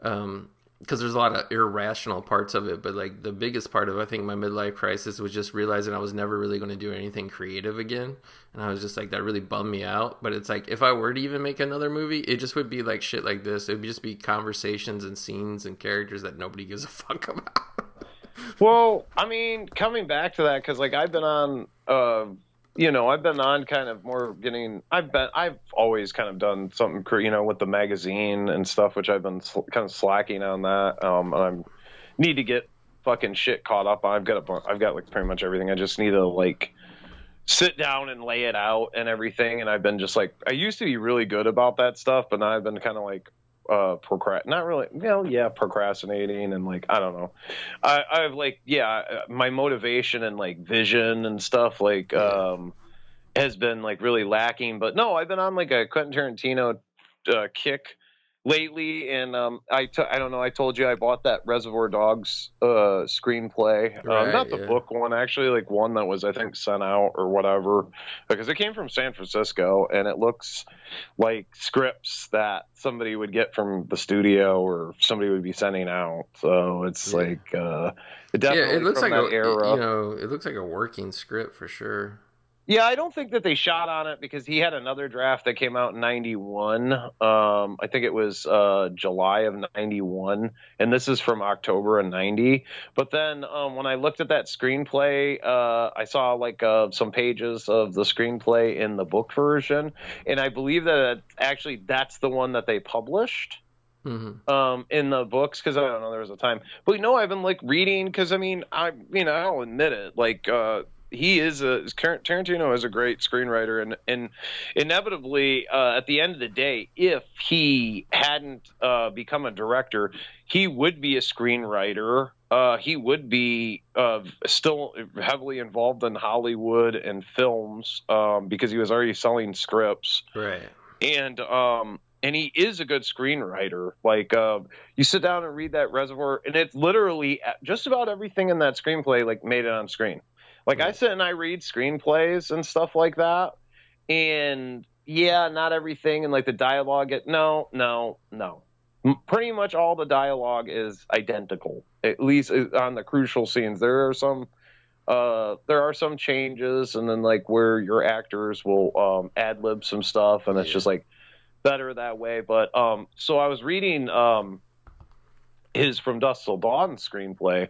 um, because there's a lot of irrational parts of it, but like the biggest part of I think my midlife crisis was just realizing I was never really going to do anything creative again, and I was just like that really bummed me out. But it's like if I were to even make another movie, it just would be like shit like this. It would just be conversations and scenes and characters that nobody gives a [LAUGHS] fuck about. Well, I mean, coming back to that, because like I've been on, uh, you know, I've been on kind of more getting. I've been, I've always kind of done something, you know, with the magazine and stuff, which I've been sl- kind of slacking on that. Um, and I'm need to get fucking shit caught up. I've got a, I've got like pretty much everything. I just need to like sit down and lay it out and everything. And I've been just like, I used to be really good about that stuff, but now I've been kind of like uh procrast not really well yeah procrastinating and like i don't know. I i've like yeah my motivation and like vision and stuff like um has been like really lacking but no i've been on like a quentin tarantino uh, kick lately and um i t- i don't know i told you i bought that reservoir dogs uh screenplay um, Right, not the yeah. book one actually like one that was i think sent out or whatever because it came from san francisco and it looks like scripts that somebody would get from the studio or somebody would be sending out. So it's Yeah. like uh it definitely yeah, it looks from like a era. you know, it looks like a working script for sure. Yeah, I don't think that they shot on it because he had another draft that came out in 91. Um, I think it was uh, July of 91, and this is from October of 90. But then um, when I looked at that screenplay, uh, I saw like uh, some pages of the screenplay in the book version, and I believe that actually that's the one that they published hmm um in the books because i don't know there was a time but no i've been like reading because i mean i you know i'll admit it like uh he is a tarantino is a great screenwriter and and inevitably uh at the end of the day if he hadn't uh become a director he would be a screenwriter. Uh, he would be uh, still heavily involved in Hollywood and films um, because he was already selling scripts. Right. and um and he is a good screenwriter. Like uh, you sit down and read that reservoir and it's literally just about everything in that screenplay like made it on screen like i sit and i read screenplays and stuff like that and yeah not everything and like the dialogue it, no no no M- pretty much all the dialogue is identical at least uh, on the crucial scenes there are some uh, there are some changes, and then like where your actors will um, ad lib some stuff, and it's Yeah. just like better that way. But um, so I was reading um, his From Dusk Till Dawn screenplay,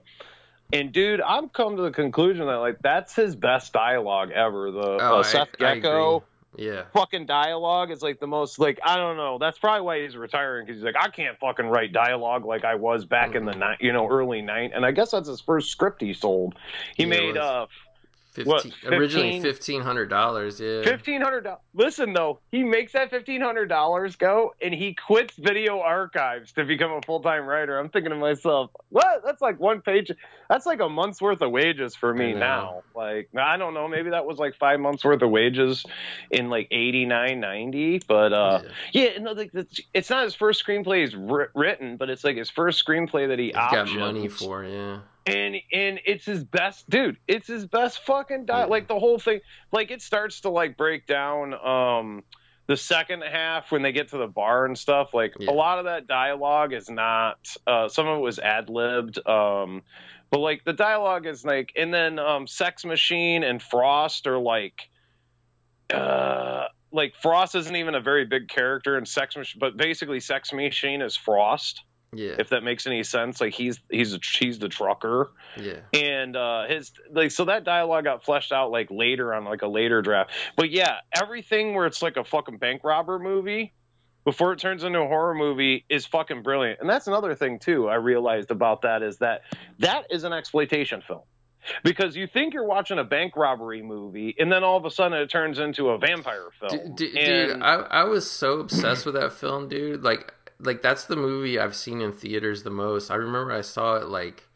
and dude, I've come to the conclusion that like that's his best dialogue ever. The Oh, uh, Seth Gecko. Yeah. fucking dialogue is like the most like I don't know. That's probably why he's retiring because he's like I can't fucking write dialogue like I was back in the Mm-hmm. ni- you know early night. And I guess that's his first script he sold. He Yeah, made uh 15, What, originally fifteen hundred dollars. Yeah. fifteen hundred dollars. Listen though, he makes that fifteen hundred dollars go, and he quits Video Archives to become a full time writer. I'm thinking to myself, what? That's like one page. That's like a month's worth of wages for me now. Like I don't know, maybe that was like five months worth of wages in like 89, 90. But uh, Yeah. yeah, no, like it's, it's not his first screenplay he's wri- written, but it's like his first screenplay that he He's got money for. Yeah. And and it's his best dude it's his best fucking di- like the whole thing like it starts to like break down um the second half when they get to the bar and stuff like Yeah. a lot of that dialogue is not uh some of it was ad-libbed um but like the dialogue is like and then um sex machine and frost are like uh like frost isn't even a very big character in sex machine but basically sex machine is frost Yeah. if that makes any sense like he's he's a, he's the trucker yeah. and uh his like so that dialogue got fleshed out like later on like a later draft but yeah everything where it's like a fucking bank robber movie before it turns into a horror movie is fucking brilliant and that's another thing too i realized about that is that that is an exploitation film because you think you're watching a bank robbery movie and then all of a sudden it turns into a vampire film Dude, dude, And- I, I was so obsessed with that film, dude. Like, like that's the movie I've seen in theaters the most. I remember I saw it like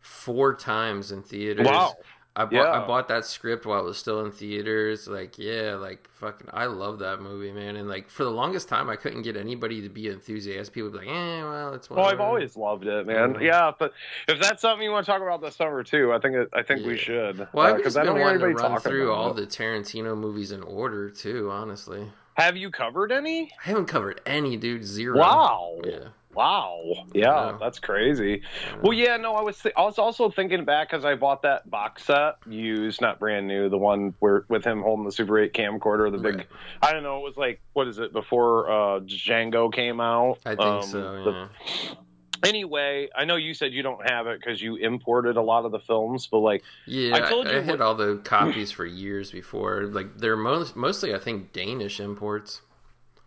four times in theaters. Wow. I bought Yeah. I bought that script while it was still in theaters. Like, yeah, like fucking, I love that movie, man. And like for the longest time, I couldn't get anybody to be enthusiastic. People would be like, eh, well, it's. Well, I've always loved it, man. Mhm. Yeah, but if that's something you want to talk about this summer too, I think it, I think we should. Well, I've Uh, 'cause just I don't wanting to run through all it. the Tarantino movies in order too. Honestly, Have you covered any? I haven't covered any, dude. Zero. Wow. Yeah. Wow. Yeah, Yeah. that's crazy. Well, yeah, no, I was th- I was also thinking back because I bought that box set used, not brand new, the one where with him holding the Super 8 camcorder, the big. Right. I don't know. It was like what is it before uh, Django came out? I think Um, so. the- Yeah. Anyway, I know you said you don't have it because you imported a lot of the films, but like Yeah, I told you I had what- all the copies for years before. Like they're most mostly, I think, Danish imports.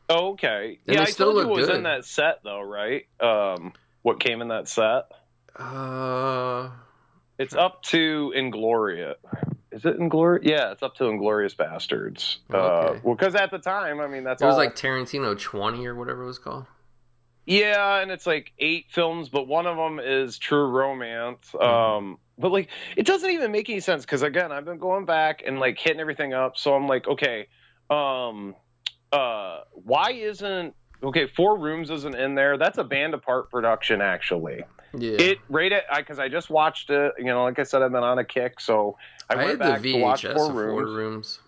Oh, okay. And yeah, I still told you it was in that set though, right? Um, what came in that set? Uh, It's up to Ingloria. Is it Inglourious? Yeah, it's up to Inglourious Basterds. Uh, well, because at the time, I mean, that's it was all. like Tarantino twenty or whatever it was called. Yeah, and it's like eight films, but one of them is True Romance. Mm-hmm. Um, but like, it doesn't even make any sense because again, I've been going back and like hitting everything up. So I'm like, okay, um, uh, why isn't okay? Four Rooms isn't in there. That's a band apart production, actually. Yeah, It rated because I just watched it. You know, like I said, I've been on a kick, so I, I, went had back the to watch Four Rooms. Four Rooms.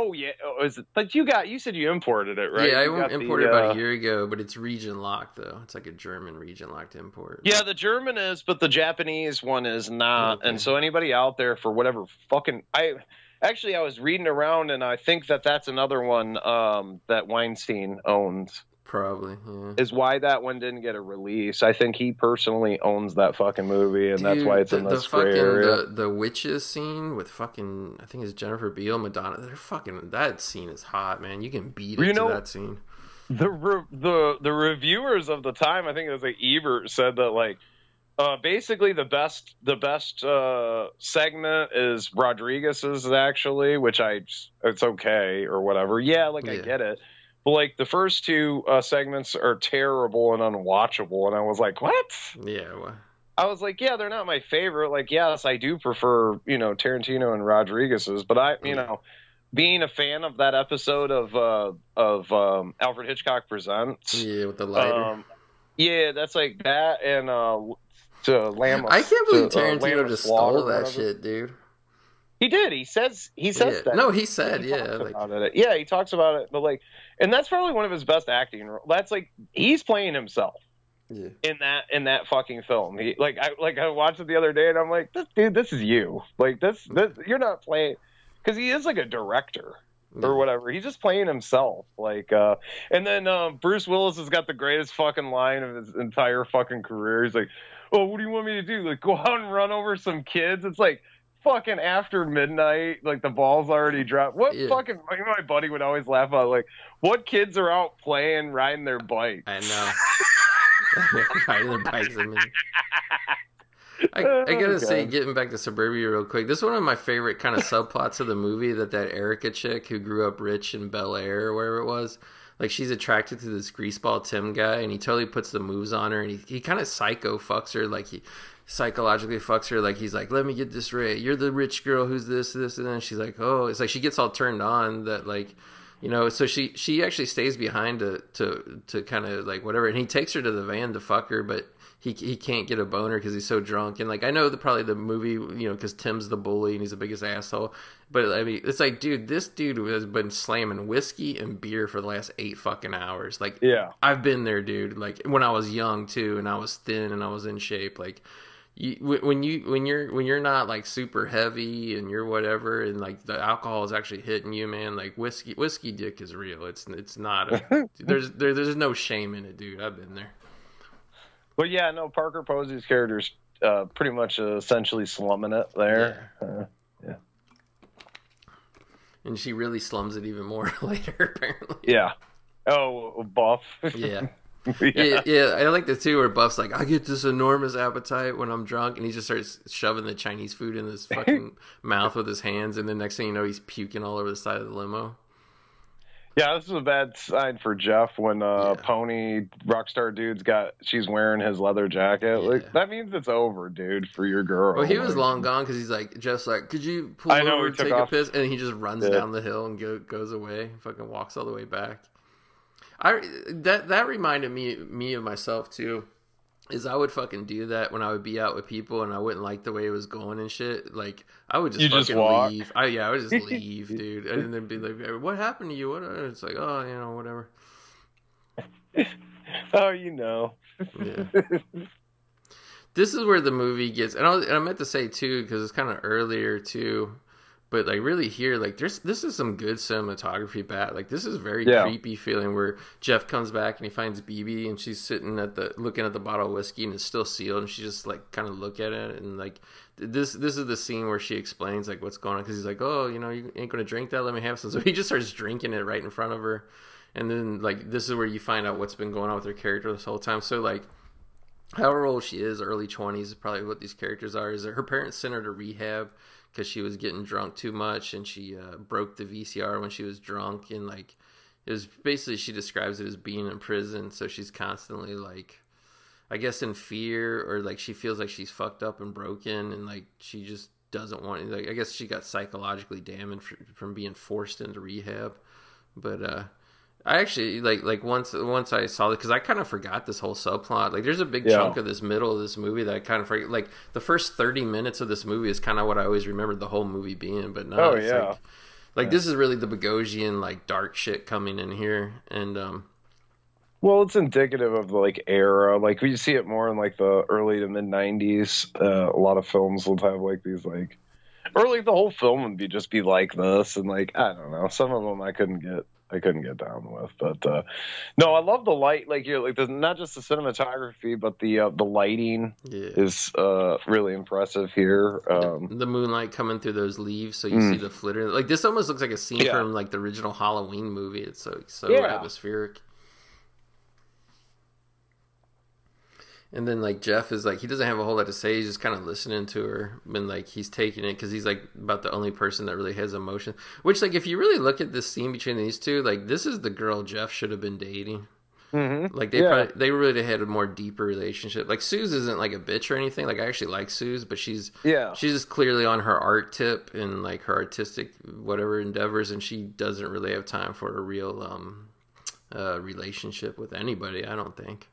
Oh yeah, oh, is it, but you got you said you imported it, right? Yeah, I got the, imported about uh, a year ago, but it's region locked though. It's like a German region locked import. Yeah, the German is, but the Japanese one is not. Okay. And so anybody out there for whatever fucking I Actually, I was reading around, and I think that that's another one um, that Weinstein owns. Probably, yeah. Is why that one didn't get a release. I think he personally owns that fucking movie, and that's why it's the, in the this fucking area. the, the witches scene with fucking I think it's Jennifer Beal, Madonna. They're fucking that scene is hot, man. You can beat it You to know- that scene. the re- the the reviewers of the time, I think it was like Ebert said that like uh, basically the best the best uh, segment is Rodriguez's actually, which I it's okay or whatever. Yeah, like I get it. But like the first two uh, segments are terrible and unwatchable, and I was like, what? Yeah, well, I was like, yeah, they're not my favorite. Like, yes, I do prefer, you know, Tarantino and Rodriguez's, but I, you know, being a fan of that episode of uh of um Alfred Hitchcock Presents. yeah, with the lighter. Um, yeah, that's like that and uh to Lamb I can't believe to, uh, Tarantino of just stole that shit, dude. He did. He says he says Yeah. that. No, he said, He yeah, like-. Yeah, he talks about it, but like, and that's probably one of his best acting. That's like he's playing himself. Yeah. in that in that fucking film. He like I like I watched it the other day and I'm like, this dude, this is you. Like this, this you're not playing because he is like a director or whatever. He's just playing himself. Like uh and then um Bruce Willis has got the greatest fucking line of his entire fucking career. He's like, Oh, what do you want me to do? Like go out and run over some kids? It's like fucking after midnight, like the ball's already dropped. What Yeah. fucking my buddy would always laugh about like what kids are out playing, riding their bikes. I know. [LAUGHS] [LAUGHS] Riding their bikes. I mean, I, I gotta Oh, say, getting back to suburbia real quick, this is one of my favorite kind of subplots of the movie. That that Erica chick who grew up rich in Bel Air or wherever it was, like she's attracted to this greaseball Tim guy, and he totally puts the moves on her, and he, he kind of psycho fucks her, like he psychologically fucks her, like he's like, "Let me get this right, you're the rich girl who's this, this, and then she's like, "Oh," it's like she gets all turned on that like you know so she she actually stays behind to to to kind of like whatever and he takes her to the van to fuck her but he he can't get a boner because he's so drunk and like i know the probably the movie you know because tim's the bully and he's the biggest asshole but i mean it's like dude this dude has been slamming whiskey and beer for the last eight fucking hours like Yeah. I've been there, dude. Like when I was young too, and I was thin and I was in shape. Like you, when you when you're when you're not like super heavy and you're whatever, and like the alcohol is actually hitting you, man. Like whiskey whiskey dick is real. It's it's not. A, [LAUGHS] there's there, there's no shame in it, dude. I've been there. But yeah, no, Parker Posey's character's uh, pretty much uh, essentially slumming it there. Uh, yeah. And she really slums it even more [LAUGHS] later, apparently. yeah. Oh, buff. Yeah. [LAUGHS] [LAUGHS] yeah. yeah, I like the two where Buff's like, I get this enormous appetite when I'm drunk, and he just starts shoving the Chinese food in his fucking [LAUGHS] mouth with his hands, and the next thing you know, he's puking all over the side of the limo. Yeah, this is a bad sign for Jeff when uh, Yeah. Pony Rockstar dude's got she's wearing his leather jacket. Yeah. Like that means it's over, dude, for your girl. Well, he was long gone because he's like, Jeff's like, could you pull I know, over took take off. a piss? And he just runs Yeah. down the hill and go, goes away, fucking walks all the way back. I that that reminded me me of myself too. Is I would fucking do that when I would be out with people and I wouldn't like the way it was going and shit. Like I would just You just fucking walk? leave. I yeah, I would just [LAUGHS] leave, dude. And then be like, "What happened to you?" What? Uh, it's like, oh, you know, whatever. [LAUGHS] Oh, you know. Yeah. this is where the movie gets, and I, was, and I meant to say too because it's kind of earlier too, but like really here, like there's this is some good cinematography. Bat like this is very Yeah. creepy feeling where Jeff comes back and he finds BB and she's sitting at the looking at the bottle of whiskey and it's still sealed and she just like kind of look at it and like this this is the scene where she explains like what's going on because he's like oh you know you ain't gonna drink that let me have some so he just starts drinking it right in front of her and then like this is where you find out what's been going on with her character this whole time so like however old she is, early 20s is probably what these characters are, is that her parents sent her to rehab because she was getting drunk too much and she uh, broke the VCR when she was drunk. And like, it was basically, she describes it as being in prison. So she's constantly like, I guess in fear or like she feels like she's fucked up and broken and like she just doesn't want like I guess she got psychologically damaged from being forced into rehab. But uh I actually like like once once I saw it because I kind of forgot this whole subplot. Like, there's a big Yeah. chunk of this middle of this movie that I kind of forget. Like, the first thirty minutes of this movie is kind of what I always remembered the whole movie being. But no, Oh, it's yeah. like, like this is really the Bogosian like dark shit coming in here, and um, Well, it's indicative of the like era. Like we see it more in like the early to mid '90s. Uh, a lot of films will have like these like or like the whole film would be just be like this, and like I don't know, some of them I couldn't get. I couldn't get down with, but uh, no, I love the light. Like you're like, the, not just the cinematography, but the uh, the lighting Yeah. is uh, really impressive here. Um, the moonlight coming through those leaves, so you see the flitter. Like this almost looks like a scene Mm. Yeah. from like the original Halloween movie. It's so so Yeah. atmospheric. And then like Jeff is like he doesn't have a whole lot to say. He's just kind of listening to her, and like he's taking it because he's like about the only person that really has emotion. Which like if you really look at this scene between these two, like this is the girl Jeff should have been dating. mhm. Like they Yeah. probably, they really had a more deeper relationship. Like Sooze isn't like a bitch or anything. Like I actually like Sooze, but she's Yeah. she's just clearly on her art tip and like her artistic whatever endeavors, and she doesn't really have time for a real um uh relationship with anybody. I don't think.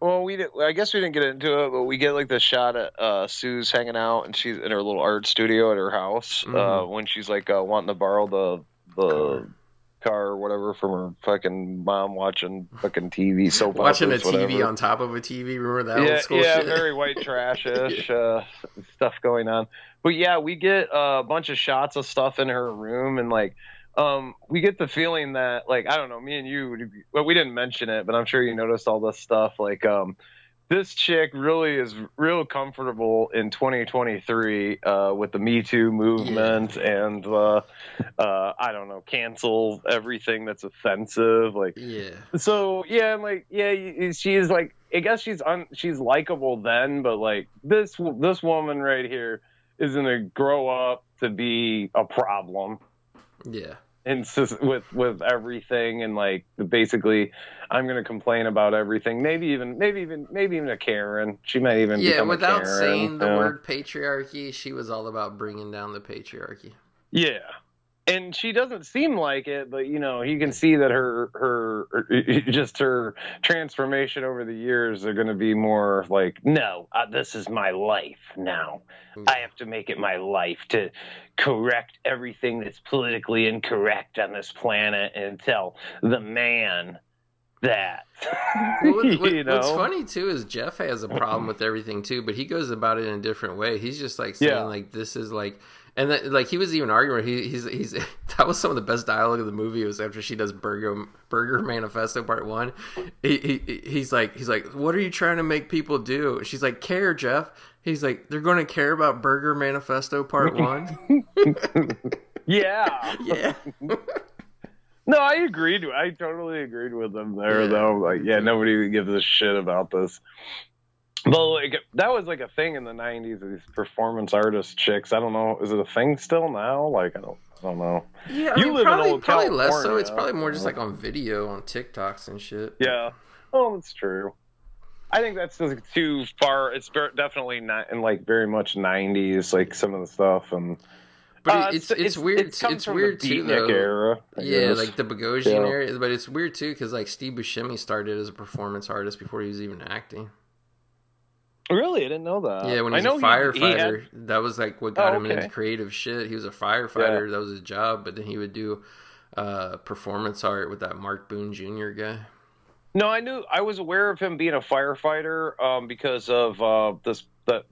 Well, we did, I guess we didn't get into it, but we get like the shot at uh, Sue's hanging out, and she's in her little art studio at her house uh, Mhm. when she's like uh, wanting to borrow the the car. or whatever from her fucking mom watching fucking TV [LAUGHS] soap Watching a TV whatever. on top of a TV. Remember that yeah, old school yeah, shit? very white trashish [LAUGHS] uh, stuff going on. But yeah, we get a bunch of shots of stuff in her room, and like, um, we get the feeling that like I don't know, me and you, well, we didn't mention it, but I'm sure you noticed all this stuff. Like, um, this chick really is real comfortable in 2023 uh, with the Me Too movement and uh, uh, I don't know, cancel everything that's offensive, like yeah. so yeah, I'm like yeah, she's like I guess she's un, she's likable then, but like this this woman right here is gonna grow up to be a problem Yeah. And with with everything and like basically I'm gonna complain about everything. Maybe even maybe even maybe even a Karen. She might even Yeah, become a without Karen, saying the know? word patriarchy, she was all about bringing down the patriarchy. Yeah. And she doesn't seem like it, but you know, you can see that her her just her transformation over the years are going to be more like, no, uh, this is my life now. I have to make it my life to correct everything that's politically incorrect on this planet and tell the man that. Well, what- [LAUGHS] you know? What's funny too is Jeff has a problem [CLEARS THROAT] with everything too, but he goes about it in a different way. He's just like saying Yeah. like this is like, and that, like he was even arguing. He, he's he's [LAUGHS] that was some of the best dialogue of the movie. It Was after she does Burger Burger Manifesto Part One. He, he he's like he's like, what are you trying to make people do? She's like, care, Jeff. He's like, they're going to care about Burger Manifesto Part [LAUGHS] One. [LAUGHS] yeah. yeah, No, I agreed. I totally agreed with him there, Yeah. though. Like, yeah, nobody gives a shit about this. But like, that was like a thing in the '90s. These performance artist chicks. I don't know. Is it a thing still now? Like, I don't. I don't know. yeah. I You mean, live in probably old probably less so. It's probably more just like on video on TikToks and shit. Yeah. Oh, that's true. I think that's just too far. It's definitely not in like very much '90s, like some of the stuff and. But Uh, it- it's, it's weird. It it's weird too, though. era. Yeah, guess. like the Bogosian Yeah. area, but it's weird too because like Steve Buscemi started as a performance artist before he was even acting. Really, I didn't know that. yeah, when he was a know he- he had- firefighter, that was like what got Oh, him okay. into creative shit. He was a firefighter; that was his job. But then he would do uh, performance art with that Mark Boone Jr. guy. No, I knew I was aware of him being a firefighter um, because of uh, this. That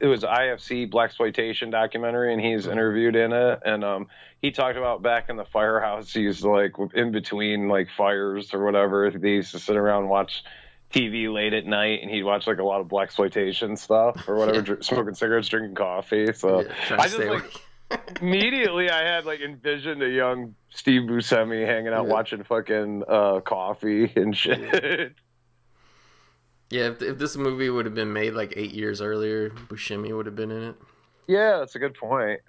it was IFC blaxploitation documentary, and he's interviewed in it, and um, he talked about back in the firehouse. He used to like in between like fires or whatever. They used to sit around and watch TV late at night, and he'd watch like a lot of blaxploitation stuff or whatever, [LAUGHS] dr- smoking cigarettes, drinking coffee. So Yeah, I just like [LAUGHS] immediately I had like envisioned a young Steve Buscemi hanging out Yeah. watching fucking uh, coffee and shit. Yeah, if, if this movie would have been made like eight years earlier, Buscemi would have been in it. Yeah, that's a good point.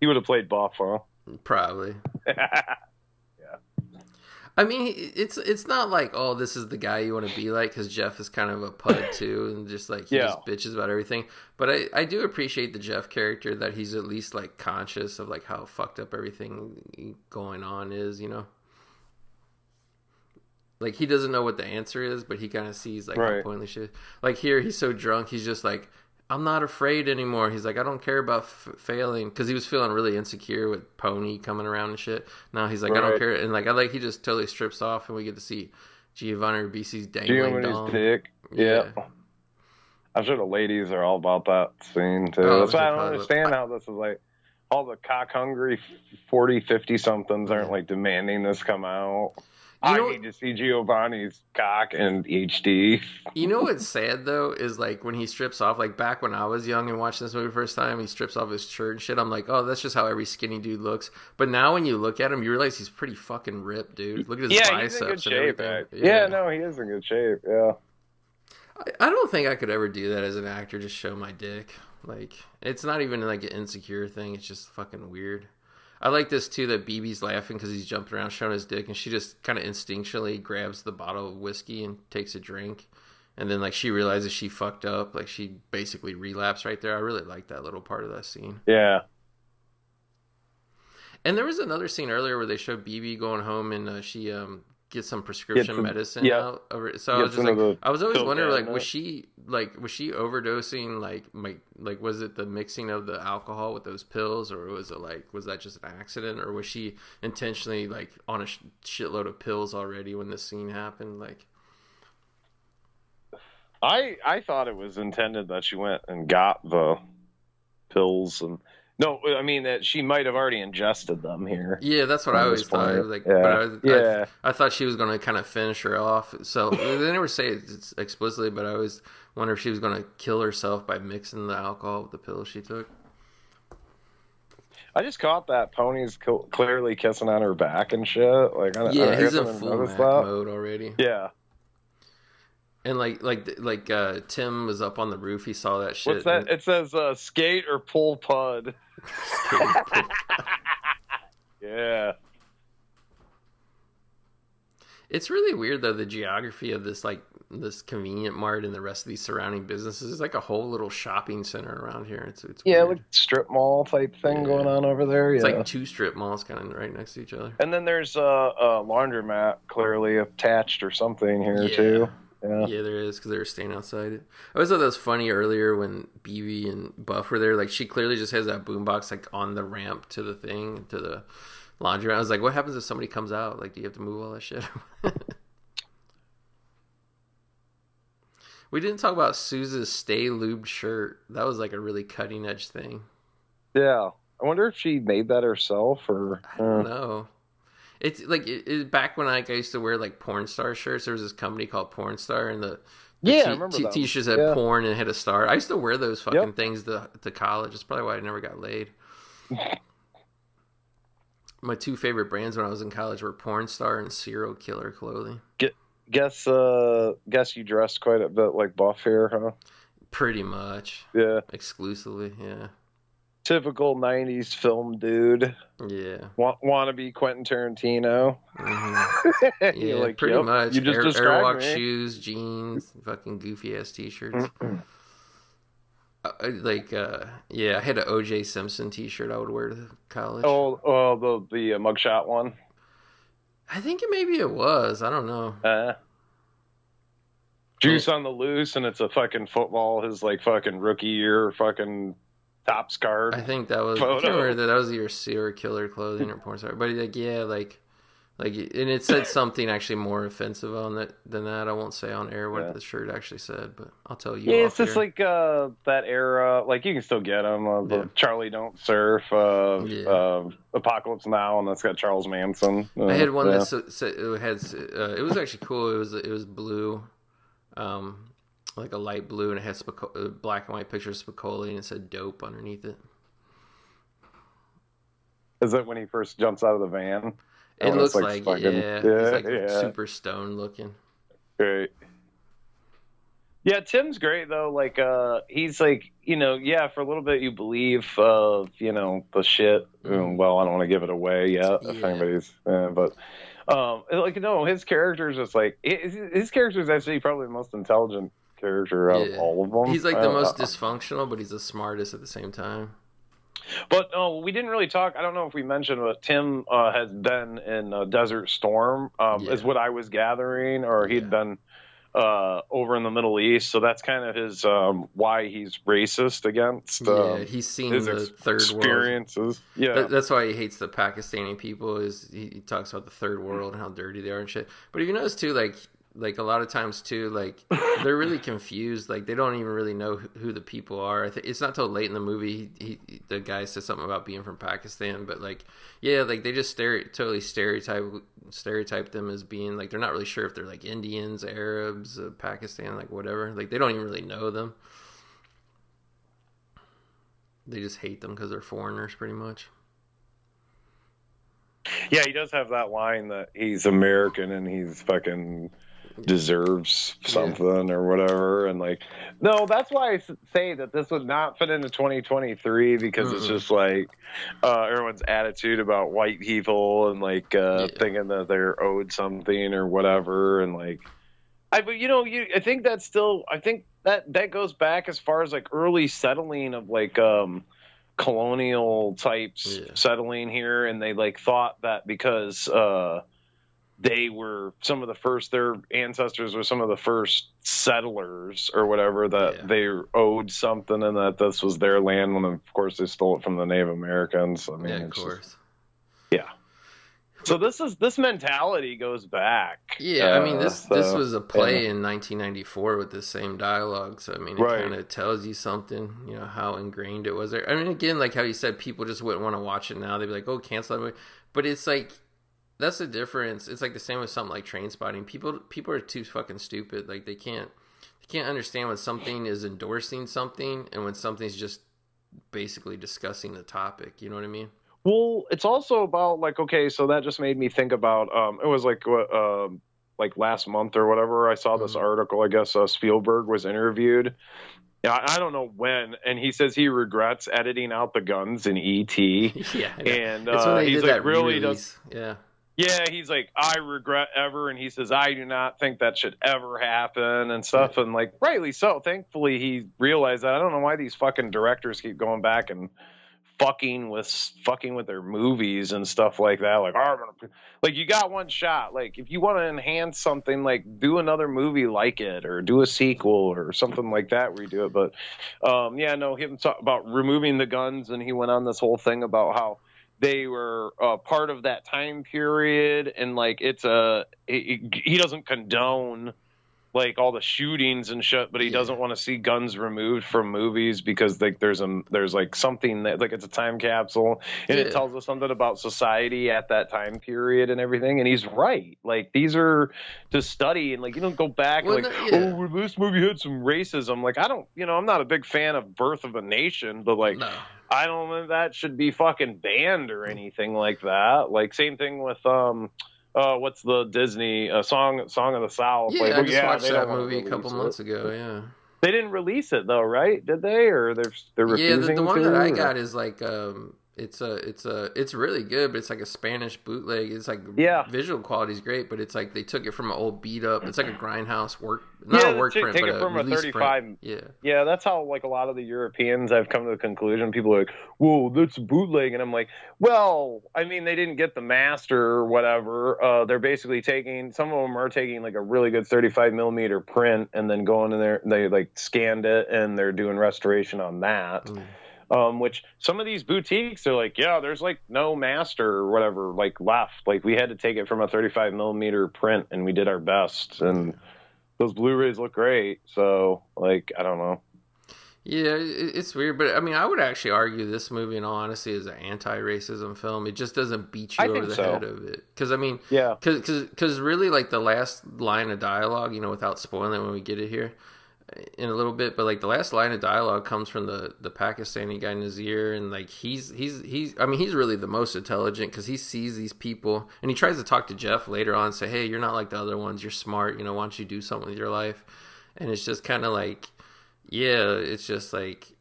He would have played Buff, huh? Probably. [LAUGHS] I mean, it's it's not like oh, this is the guy you want to be like because Jeff is kind of a pud [COUGHS] too, and just like he Yeah. just bitches about everything. But I I do appreciate the Jeff character that he's at least like conscious of like how fucked up everything going on is, you know. Like he doesn't know what the answer is, but he kind of sees like how Right. pointless shit. Like here, he's so drunk, he's just like, I'm not afraid anymore. He's like, I don't care about f- failing because he was feeling really insecure with Pony coming around and shit. Now he's like, I don't care, and like I like he just totally strips off, and we get to see Giovanni Ribisi's dangling Giovanni's dick. Yeah. I'm sure the ladies are all about that scene too. Oh, That's why I don't understand how this is like. all the cock hungry 40, 50 somethings aren't like demanding this come out. You I know- need to see Giovanni's cock in HD. You know what's sad though is like when he strips off. Like back when I was young and watching this movie first time, he strips off his shirt and shit. I'm like, oh, that's just how every skinny dude looks. But now when you look at him, you realize he's pretty fucking ripped, dude. Look at his Yeah, he's in good biceps and shape. everything. man. Yeah. no, he is in good shape. Yeah. I- I don't think I could ever do that as an actor. Just show my dick. Like it's not even like an insecure thing. It's just fucking weird. I like this too that BB's laughing because he's jumping around showing his dick, and she just kind of instinctually grabs the bottle of whiskey and takes a drink, and then like she realizes she fucked up. Like she basically relapsed right there. I really like that little part of that scene. Yeah. And there was another scene earlier where they showed BB going home and uh, she um gets some prescription some- medicine yeah. out. Over, so I was just like, I was always wondering, like, was she like, was she overdosing? Like, like, like, was it the mixing of the alcohol with those pills, or was it like, was that just an accident, or was she intentionally like on a sh- shitload of pills already when this scene happened? Like, I I thought it was intended that she went and got the pills and no, I mean that she might have already ingested them here. yeah, that's what I always thought. point. Like, Yeah. but I, was- Yeah. I, I thought she was going to kind of finish her off. So [LAUGHS] they never say it explicitly, but I always wonder if she was going to kill herself by mixing the alcohol with the pills she took. I just caught that pony's cl- clearly kissing on her back and shit. Like, I, Yeah, I he's in full Mac that. mode already. Yeah. And like, like, like, uh, Tim was up on the roof. He saw that shit. What's that? and- It says uh, skate or pull pud. [LAUGHS] Yeah. It's really weird though the geography of this like this convenient mart and the rest of these surrounding businesses is like a whole little shopping center around here. It's it's Yeah, weird. like strip mall type thing Yeah. going on over there. it's yeah. like two strip malls kind of right next to each other. and then there's a, a laundromat clearly attached or something here Yeah. too. Yeah. Yeah, there is because they were staying outside. I always thought that was funny earlier when BB and Buff were there. Like she clearly just has that boombox like on the ramp to the thing to the laundry. Room. I was like, what happens if somebody comes out? Like, do you have to move all that shit? [LAUGHS] we didn't talk about Sooze's Stay Lubed shirt. That was like a really cutting edge thing. Yeah. I wonder if she made that herself or. I don't uh, know. It's like it, it, back when like, I used to wear like porn star shirts. There was this company called Porn Star, and the, the Yeah, I t- remember t- t-shirts had Yeah. porn and had a star. I used to wear those fucking Yep. things to to college. That's probably why I never got laid. [LAUGHS] My two favorite brands when I was in college were Porn Star and Serial Killer clothing. guess uh guess you dressed quite a bit like Buff here, huh? Pretty much Yeah. exclusively, yeah, Typical '90s film dude. yeah, Want wanna be Quentin Tarantino? hmm [LAUGHS] You're yeah. like, pretty "Yep, much. You just Air, Airwalk me. shoes, jeans, fucking goofy ass t-shirts. Uh, like uh yeah i had an oj simpson t-shirt i would wear to college Oh, oh, the the uh, mugshot one. i think it maybe it was i don't know Uh, Juice on the loose, and it's a fucking football. His like fucking rookie year, fucking Topps card. i think that was i can't remember that that was either serial killer clothing or porn star but like yeah like like and it said something actually more offensive on that than that i won't say on air what Yeah. the shirt actually said but i'll tell you Yeah, it's just here. like uh, that era. Like you can still get them. Uh, Yeah. Charlie Don't Surf, uh, Yeah. uh, Apocalypse Now, and that's got Charles Manson. Uh, I had one that s- s- it had uh, it was actually cool. It was it was blue, um, like a light blue, and it had Spico- black and white picture of Spicoli, and it said "dope" underneath it. Is that when he first jumps out of the van? It Oh, looks like like, fucking- yeah, yeah, like yeah. super stone looking. Right. Yeah, Tim's great though. Like, uh, he's like, you know, yeah, for a little bit you believe, uh, you know, the shit. Mhm. Well, I don't want to give it away yet if anybody's, uh, but, um, like, no, his character is just like his, his character is actually probably the most intelligent character out Yeah. of all of them. He's like the Uh, most uh, dysfunctional, but he's the smartest at the same time. But no, we didn't really talk. I don't know if we mentioned, but Tim uh, has been in uh, Desert Storm, um, Yeah. is what I was gathering, or he'd Yeah. been uh, over in the Middle East. So that's kind of his um, why he's racist against um, yeah, he's seen his the ex- third world. experiences. Yeah, That, that's why he hates the Pakistani people. Is he, he talks about the third world and how dirty they are and shit. But if you notice too, like like a lot of times too, like [LAUGHS] they're really confused. Like they don't even really know who, the people are. It's not till late in the movie he, he, the guy says something about being from Pakistan, but like yeah, like they just stere- totally stereotype stereotype them as being like they're not really sure if they're like Indians, Arabs, uh, Pakistan, like whatever. Like they don't even really know them. They just hate them because they're foreigners, pretty much. Yeah, he does have that line that he's American and he's fucking deserves something yeah. or whatever and like no that's why i say that this would not fit into 2023 because mm it's just like uh, everyone's attitude about white people and like uh, yeah. thinking that they're owed something or whatever and like i but you know you i think that's still i think that that goes back as far as like early settling of like um colonial types yeah. settling here and they like thought that because uh they were some of the first their ancestors were some of the first settlers or whatever that yeah. they owed something and that this was their land when of course they stole it from the native americans. I mean yeah, of course just, yeah. So this is this mentality goes back yeah uh, i mean this so, this was a play yeah. in 1994 with the same dialogue so i mean it right. kind of tells you something you know how ingrained it was there. I mean again like how you said people just wouldn't want to watch it now. They'd be like oh cancel that movie. But it's like that's the difference. It's like the same with something like Trainspotting. People people are too fucking stupid. Like they can't they can't understand when something is endorsing something and when something's just basically discussing the topic. You know what I mean? Well, it's also about like okay, so that just made me think about um it was like uh, like last month or whatever I saw this mm-hmm. article. I guess uh, Spielberg was interviewed. Yeah, I don't know when, and he says he regrets editing out the guns in ET. [LAUGHS] yeah, and uh, he's like really does. Yeah, yeah, he's like, I regret ever, and he says, I do not think that should ever happen and stuff, and like, rightly so. Thankfully, he realized that. I don't know why these fucking directors keep going back and fucking with fucking with their movies and stuff like that. Like, like you got one shot. Like, if you want to enhance something, like do another movie like it, or do a sequel or something like that where you do it. But, um, yeah, no, him talk about removing the guns, and he went on this whole thing about how they were uh, part of that time period. And like it's a he, he doesn't condone like all the shootings and shit but he yeah. doesn't want to see guns removed from movies because like there's a there's like something that like it's a time capsule. And yeah. it tells us something about society at that time period and everything. And he's right. Like these are to study. And like you don't go back well, like no, yeah. oh this movie had some racism. Like i don't you know i'm not a big fan of birth of a nation but like no I don't think that should be fucking banned or anything like that. Like same thing with um uh what's the Disney uh, song Song of the South? Yeah, like, I just yeah, watched that movie a couple months ago, yeah. They didn't release it though, right? Did they or they're they're refusing Yeah, the, the one to, that I or? got is like um it's a it's a it's really good, but it's like a Spanish bootleg. It's like yeah, visual quality is great, but it's like they took it from an old beat up. It's like a grindhouse work, not yeah, a work print, take but it from a, a thirty-five. Print. Yeah, yeah, that's how like a lot of the Europeans I've come to the conclusion. People are like, "Whoa, that's bootleg," and I'm like, "Well, I mean, they didn't get the master or whatever. Uh, they're basically taking some of them are taking like a really good thirty-five millimeter print and then going in there. They like scanned it and they're doing restoration on that." Mm um, which some of these boutiques are like, yeah, there's like no master or whatever like left. Like we had to take it from a 35 millimeter print, and we did our best. And those Blu-rays look great. So like, I don't know. Yeah, it's weird, but I mean, I would actually argue this movie, in all honesty, is an anti-racism film. It just doesn't beat you I over the so. head of it, because I mean, yeah, because really, like the last line of dialogue, you know, without spoiling it, when we get it here, in a little bit, but like the last line of dialogue comes from the the Pakistani guy Nazeer, and like he's he's he's I mean he's really the most intelligent because he sees these people and he tries to talk to Jeff later on, say, hey, you're not like the other ones, you're smart, you know, why don't you do something with your life? And it's just kind of like, yeah, it's just like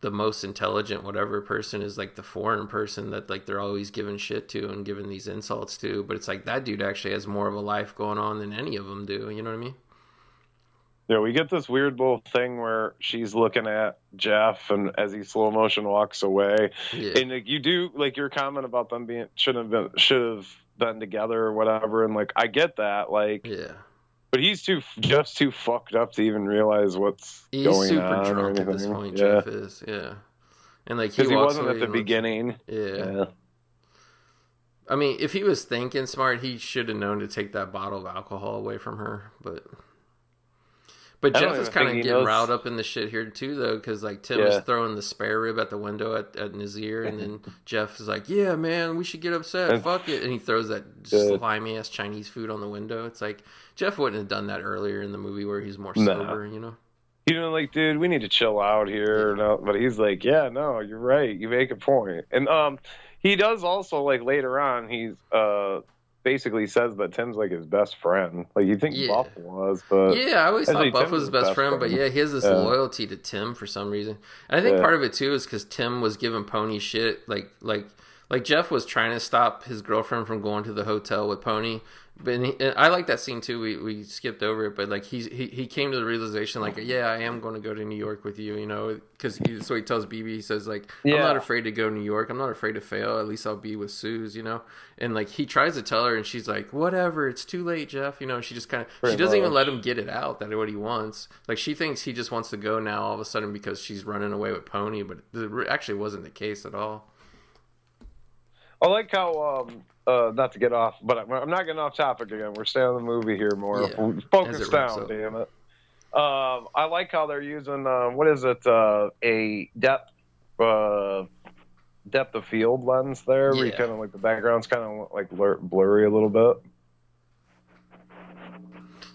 the most intelligent whatever person is like the foreign person that like they're always giving shit to and giving these insults to, but it's like that dude actually has more of a life going on than any of them do. You know what I mean? Yeah, we get this weird little thing where she's looking at Jeff, and as he slow motion walks away, yeah. and like, you do like your comment about them being should have been should have been together or whatever, and like I get that, like yeah, but he's too just too fucked up to even realize what's he's going super on. drunk or anything. at this point. yeah. Jeff is, yeah, and like he, because he, wasn't at the beginning. Yeah. yeah. I mean, if he was thinking smart, he should have known to take that bottle of alcohol away from her. But but Jeff is kind of getting knows- riled up in the shit here too, though, because like Tim Yeah. is throwing the spare rib at the window at, at Nazeer, and then [LAUGHS] Jeff is like, "Yeah, man, we should get upset. And- Fuck it," and he throws that slimy ass Chinese food on the window. It's like Jeff wouldn't have done that earlier in the movie where he's more Nah. sober, you know. You know, like, dude, we need to chill out here. No, but he's like, yeah, no, you're right. You make a point. And um, he does also like later on. He's uh basically says that Tim's like his best friend. Like you think Yeah. Buff was, but Yeah, I always thought Buff Tim's was his best best friend, but yeah, he has this Yeah. loyalty to Tim for some reason. And I think Yeah. part of it too is because Tim was giving Pony shit, like like like Jeff was trying to stop his girlfriend from going to the hotel with Pony. But he, and I like that scene too. We we skipped over it, but like he's, he he came to the realization like, yeah, I am going to go to New York with you, you know, because he, so he tells BB, he says like, I'm not afraid to go to New York. I'm not afraid to fail. At least I'll be with Sooze, you know. And like he tries to tell her, and she's like, whatever, it's too late, Jeff. You know, she just kind of she doesn't even let him get it out that what he wants. Like she thinks he just wants to go now all of a sudden because she's running away with Pony, but it actually wasn't the case at all. I like how um uh not to get off, but I'm I'm not getting off topic again. We're staying on the movie here more. Yeah, Focus down, damn it. Um, I like how they're using um, what is it? Uh, a depth uh, depth of field lens there. Where you kind of like the background's kind of like blur- blurry a little bit.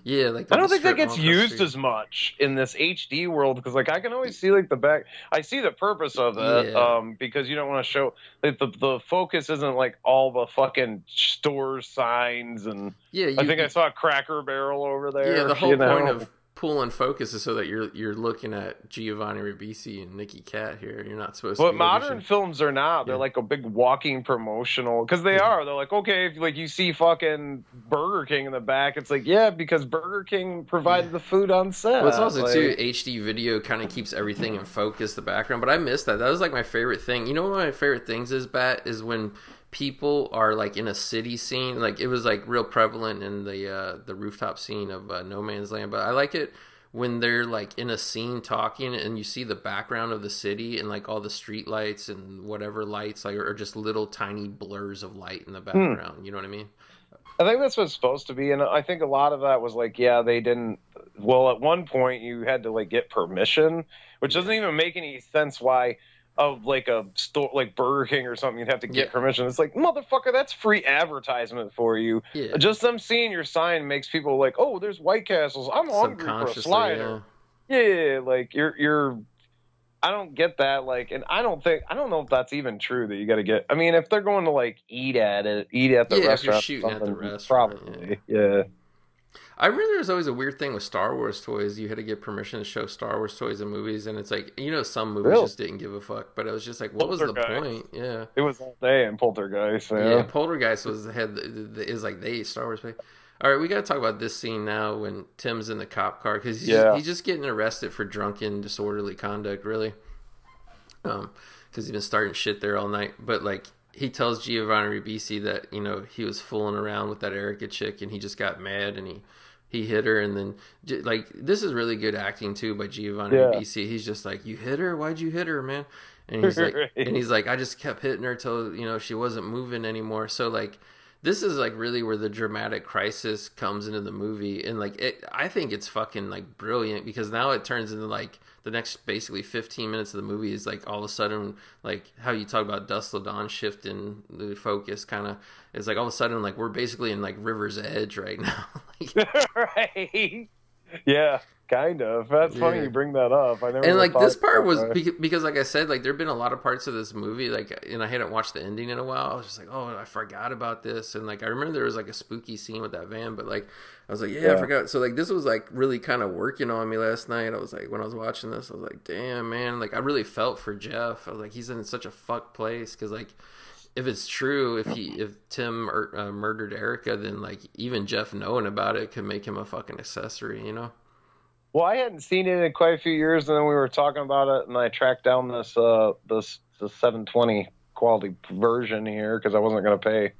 Yeah, like I don't think that gets mall across the used as much in this HD world because, like, I can always see like the back. I see the purpose of it, Yeah. um, because you don't want to show like the the focus isn't like all the fucking store signs and. Yeah, you, I think I saw a Cracker Barrel over there. yeah. The whole you know? point of pulling focus is so that you're you're looking at Giovanni Ribisi and Nicky Katt here. You're not supposed to. But modern films are not. They're Yeah. like a big walking promotional because they Yeah. are. They're like, okay, if like you see fucking Burger King in the back, it's like, yeah, because Burger King provided Yeah. the food on set. Well, it's also Like, too HD video kind of keeps everything in focus, the background. But I miss that. That was like my favorite thing. You know, one of my favorite things is Bat is when people are like in a city scene. Like it was like real prevalent in the uh, the rooftop scene of uh, No Man's Land. But I like it when they're like in a scene talking and you see the background of the city and like all the street lights and whatever lights like are just little tiny blurs of light in the Hmm. background. You know what I mean? I think that's what it's supposed to be, and I think a lot of that was like, yeah, they didn't. Well, at one point you had to like get permission, which doesn't even make any sense. Why? Of like a store like Burger King or something, you'd have to get Yeah. permission. It's like, motherfucker, that's free advertisement for you. Yeah. Just them seeing your sign makes people like, oh, there's White Castles. I'm hungry for a slider. Uh, yeah. Yeah, like you're you're. I don't get that. Like, and I don't think I don't know if that's even true that you got to get. I mean, if they're going to like eat at it, eat at the Yeah, if you're restaurant, shooting at the restaurant, probably. Yeah. I remember there was always a weird thing with Star Wars toys. You had to get permission to show Star Wars toys in movies, and it's like you know some movies Really? just didn't give a fuck. But it was just like, what was the point? Yeah, It was all day in Poltergeist. yeah. Yeah. Poltergeist was had the, the, is like they Star Wars. Play. All right, we got to talk about this scene now when Tim's in the cop car because he's, Yeah. he's just getting arrested for drunken disorderly conduct, really. Um, because he's been starting shit there all night. But like he tells Giovanni Ribisi that you know he was fooling around with that Erica chick and he just got mad and he he hit her and then like this is really good acting too by Giovanni Yeah. Ribisi. He's just like you hit her, why'd you hit her, man? And he's like [LAUGHS] Right. and he's like I just kept hitting her till you know she wasn't moving anymore. So like this is like really where the dramatic crisis comes into the movie and like it i think it's fucking like brilliant because now it turns into like the next basically 15 minutes of the movie is like all of a sudden like how you talk about dust dawn shifting the focus kind of it's like all of a sudden like we're basically in like river's edge right now [LAUGHS] like, [LAUGHS] right. Yeah, kind of. That's funny you bring that up. I never. and like this part was beca- because like i said like there have been a lot of parts of this movie like and i hadn't watched the ending in a while. I was just like oh i forgot about this. And like i remember there was like a spooky scene with that van but like i was like yeah, i forgot. So like this was like really kind of working on me last night. I was like when i was watching this i was like damn man. Like i really felt for jeff. I was like he's in such a fuck place. Because like if it's true if he if tim uh, murdered erica then like even jeff knowing about it could make him a fucking accessory you know Well, I hadn't seen it in quite a few years, and then we were talking about it, and I tracked down this uh this the 720 quality version here because I wasn't gonna pay.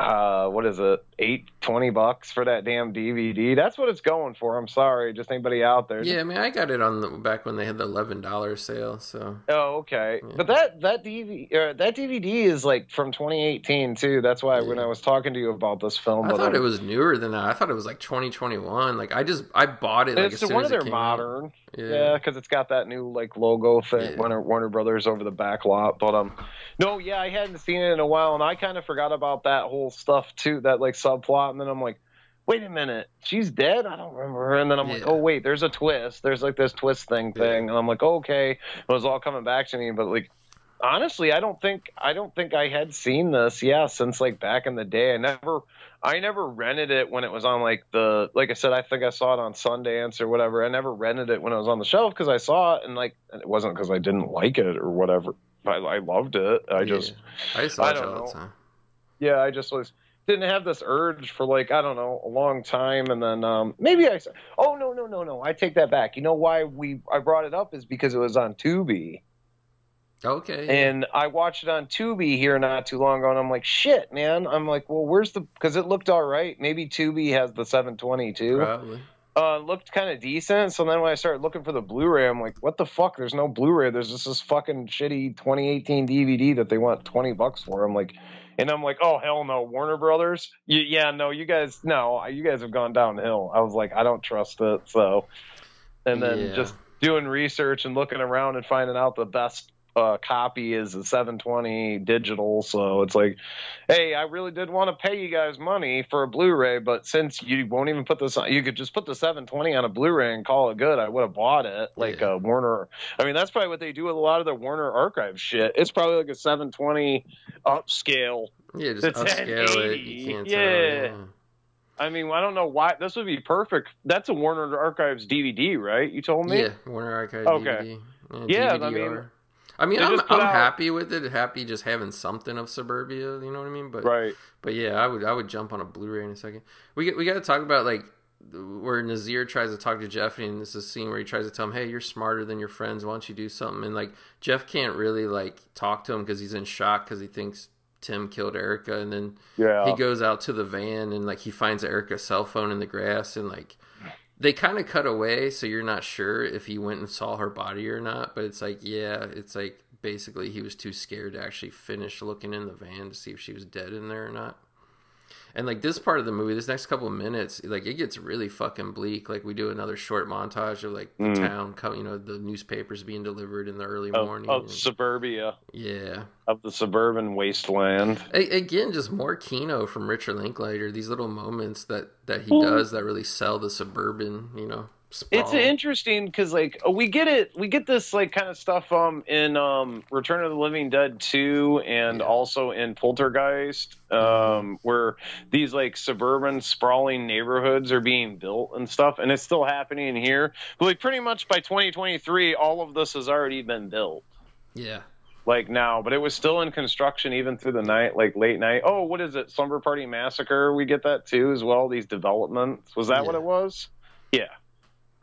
Uh, what is it, eight, twenty bucks for that damn DVD. That's what it's going for. I'm sorry, just anybody out there. Yeah, I mean, I got it on the back when they had the eleven dollar sale. So. Oh, okay. Yeah. But that that DVD uh, that DVD is like from 2018 too. That's why when I was talking to you about this film, I thought it was newer than that. I thought it was like 2021. Like I just I bought it. Like, it's one of their modern. out. Yeah. Yeah, because it's got that new like logo thing, Yeah. Warner Warner Brothers over the back lot. But um, no, yeah, I hadn't seen it in a while, and I kind of forgot about that whole stuff too, that like subplot. And then I'm like, wait a minute, she's dead. I don't remember her. And then I'm like, oh wait, there's a twist. There's like this twist thing Yeah. thing, and I'm like, okay, it was all coming back to me. But like, honestly, I don't think I don't think I had seen this. Yeah, since like back in the day, I never. I never rented it when it was on like the like I said I think I saw it on Sundance or whatever. I never rented it when it was on the shelf because I saw it and like it wasn't because I didn't like it or whatever. I, I loved it. I just Yeah. I used to I it don't know. yeah I just was didn't have this urge for like I don't know a long time and then um maybe I said oh no no no no I take that back. You know why we I brought it up is because it was on Tubi. Okay. And I watched it on Tubi here not too long ago, and I'm like, shit, man. I'm like, well, where's the? Because it looked all right. Maybe Tubi has the 720 too. Probably. Uh, looked kind of decent. So then when I started looking for the Blu-ray, I'm like, what the fuck? There's no Blu-ray. There's just this fucking shitty 2018 DVD that they want 20 bucks for. I'm like, and I'm like, oh hell no, Warner Brothers. You, yeah, no, you guys, no, you guys have gone downhill. I was like, I don't trust it. So, and then Yeah. just doing research and looking around and finding out the best uh, copy is a 720 digital. So it's like, hey, I really did want to pay you guys money for a Blu-ray, but since you won't even put this on, you could just put the 720 on a Blu-ray and call it good. I would have bought it like Yeah. uh, Warner. I mean, that's probably what they do with a lot of the Warner Archive shit. It's probably like a 720 upscale. Yeah, just [LAUGHS] upscale it. You can't yeah. tell. I mean, I don't know why this would be perfect. That's a Warner Archives DVD, right? You told me. yeah, Warner Archive Okay. DVD. Yeah, I DVD-R. mean, I mean, they I'm, I'm out- happy with it. Happy just having something of Suburbia. You know what I mean? But Right. But yeah, I would I would jump on a Blu-ray in a second. We we got to talk about like where Nazeer tries to talk to Jeff, and this is a scene where he tries to tell him, "Hey, you're smarter than your friends. Why don't you do something?" And like Jeff can't really like talk to him because he's in shock because he thinks Tim killed Erica, and then Yeah. he goes out to the van and like he finds Erica's cell phone in the grass, and like they kind of cut away, so you're not sure if he went and saw her body or not. But it's like, yeah, it's like basically he was too scared to actually finish looking in the van to see if she was dead in there or not. And like this part of the movie, this next couple of minutes, like it gets really fucking bleak. Like we do another short montage of like the Mm. town, co- you know, the newspapers being delivered in the early Of, morning. of and- suburbia, yeah, of the suburban wasteland. A- again, just more Kino from Richard Linklater. These little moments that that he does that really sell the suburban, you know. Sprawl. It's interesting because like we get it, we get this like kind of stuff um in um Return of the Living Dead 2 and Yeah. also in Poltergeist, um where these like suburban sprawling neighborhoods are being built and stuff, and it's still happening here. But like pretty much by 2023, all of this has already been built. yeah, like now, but it was still in construction even through the night, like late night. Oh, what is it? Slumber Party Massacre. We get that too as well. These developments. Was that what it was? Yeah.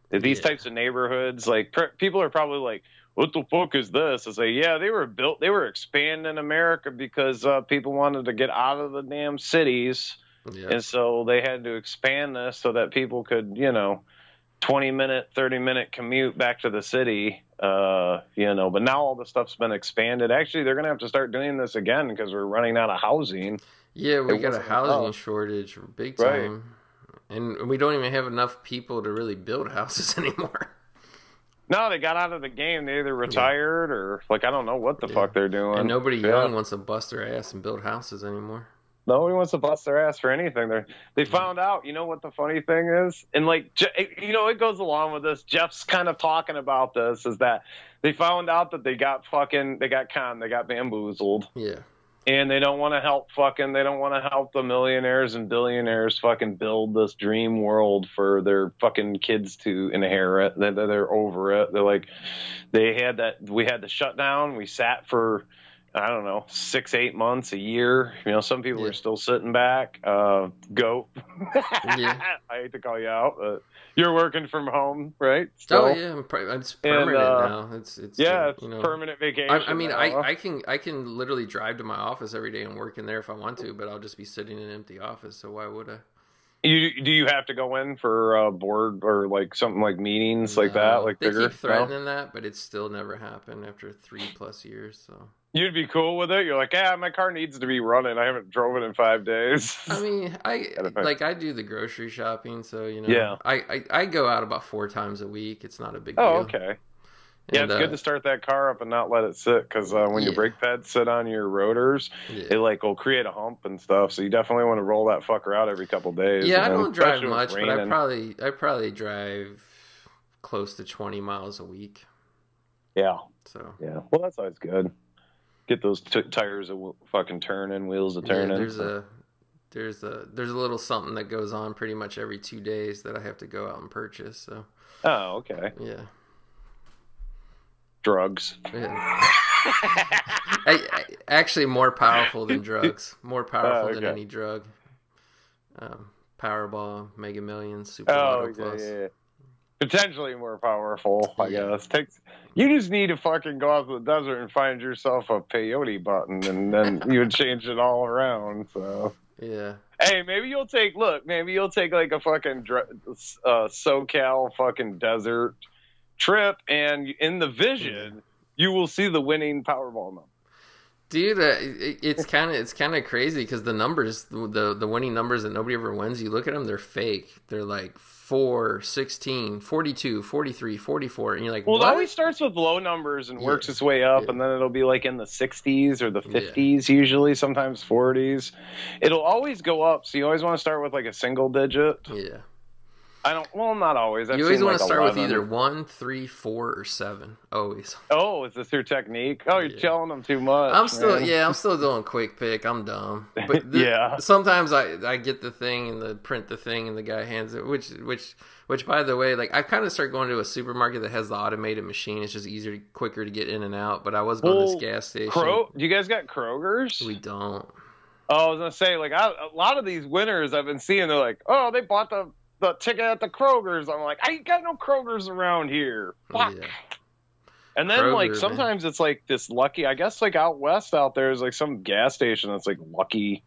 These Yeah. types of neighborhoods, like pr- people are probably like, "What the fuck is this?" It's say, yeah, they were built. They were expanding America because uh, people wanted to get out of the damn cities. yeah, And so they had to expand this so that people could, you know, 20 minute, 30 minute commute back to the city, uh, you know, but now all the stuff's been expanded. Actually, they're going to have to start doing this again because we're running out of housing. yeah. We it got a housing enough. shortage, big Right. And we don't even have enough people to really build houses [LAUGHS] anymore. No, they got out of the game. They either retired or, like, I don't know what the Yeah. fuck they're doing. And nobody Yeah. young wants to bust their ass and build houses anymore. Nobody wants to bust their ass for anything. They they found out. You know what the funny thing is, and like you know, it goes along with this. Jeff's kind of talking about this is that they found out that they got fucking they got conned, they got bamboozled, Yeah, and they don't want to help fucking they don't want to help the millionaires and billionaires fucking build this dream world for their fucking kids to inherit. They're, they're over it. They're like they had that we had the shutdown. We sat for I don't know six eight months a year. You know, some people Yeah. are still sitting back. Uh, goat. Yeah. [LAUGHS] I hate to call you out, but You're working from home, right? Still? Oh yeah, it's permanent uh, now. It's it's Yeah, uh, it's you know. permanent vacation. I, I mean, now. I, I can I can literally drive to my office every day and work in there if I want to, but I'll just be sitting in an empty office. So why would I? You do you have to go in for uh, board or like something like meetings like that, like they bigger? keep No? threatening that, but it's still never happened after three plus years. So You'd be cool with it. You're like, yeah, my car needs to be running. I haven't drove it in five days. I mean, I [LAUGHS] Gotta like I do the grocery shopping, so you know, Yeah. I, I I go out about four times a week. It's not a big oh, deal. okay. Yeah, And, it's good uh, to start that car up and not let it sit because uh, when your brake pads sit on your rotors, Yeah. it like will create a hump and stuff. So you definitely want to roll that fucker out every couple days. Yeah, I don't drive much, but I probably I probably drive close to twenty miles a week. yeah, So yeah. Well, that's always good. Get those t- tires a w- fucking turning, wheels a yeah, turning. there's a there's a there's a little something that goes on pretty much every two days that I have to go out and purchase. So oh, okay. yeah, Drugs. yeah. [LAUGHS] I, I, actually, more powerful than drugs. More powerful than Oh, okay. any drug. Um, Powerball, Mega Millions, Super Oh, Lotto yeah, Plus. yeah, yeah. Potentially more powerful, I guess. Takes you just need to fucking go out to the desert and find yourself a peyote button, and then [LAUGHS] you would change it all around. So, Yeah. hey, maybe you'll take look. Maybe you'll take like a fucking uh, SoCal fucking desert trip, and in the vision, you will see the winning Powerball number. Dude, uh, it, it's kind of it's kind of crazy because the numbers, the the winning numbers that nobody ever wins, you look at them, they're fake. They're like 4, 16, 42, 43, 44, and you're like, Well, what? it always starts with low numbers and Yeah. works its way up, Yeah. and then it'll be like in the 60s or the Yeah. 50s, usually, sometimes 40s. It'll always go up, so you always want to start with like a single digit. yeah. I don't, well, not always. I've you always want like, to start with either one, three, four, or seven. Always. Oh, is this your technique? Oh, you're Yeah. telling them too much. I'm still man. yeah, I'm still doing quick pick. I'm dumb. But [LAUGHS] the- Yeah. sometimes I I get the thing and the print the thing and the guy hands it which which which by the way, like I kind of start going to a supermarket that has the automated machine. It's just easier quicker to get in and out, but I was going to this gas station. Do you guys got Kroger's? We don't. Oh, I was gonna say, like, I, a lot of these winners I've been seeing, they're like, oh, they bought the the ticket at the Kroger's. I'm like, I ain't got no Kroger's around here. Fuck. Yeah. And then Kroger, like man. sometimes it's like this lucky. I guess like out west out there is like some gas station that's like lucky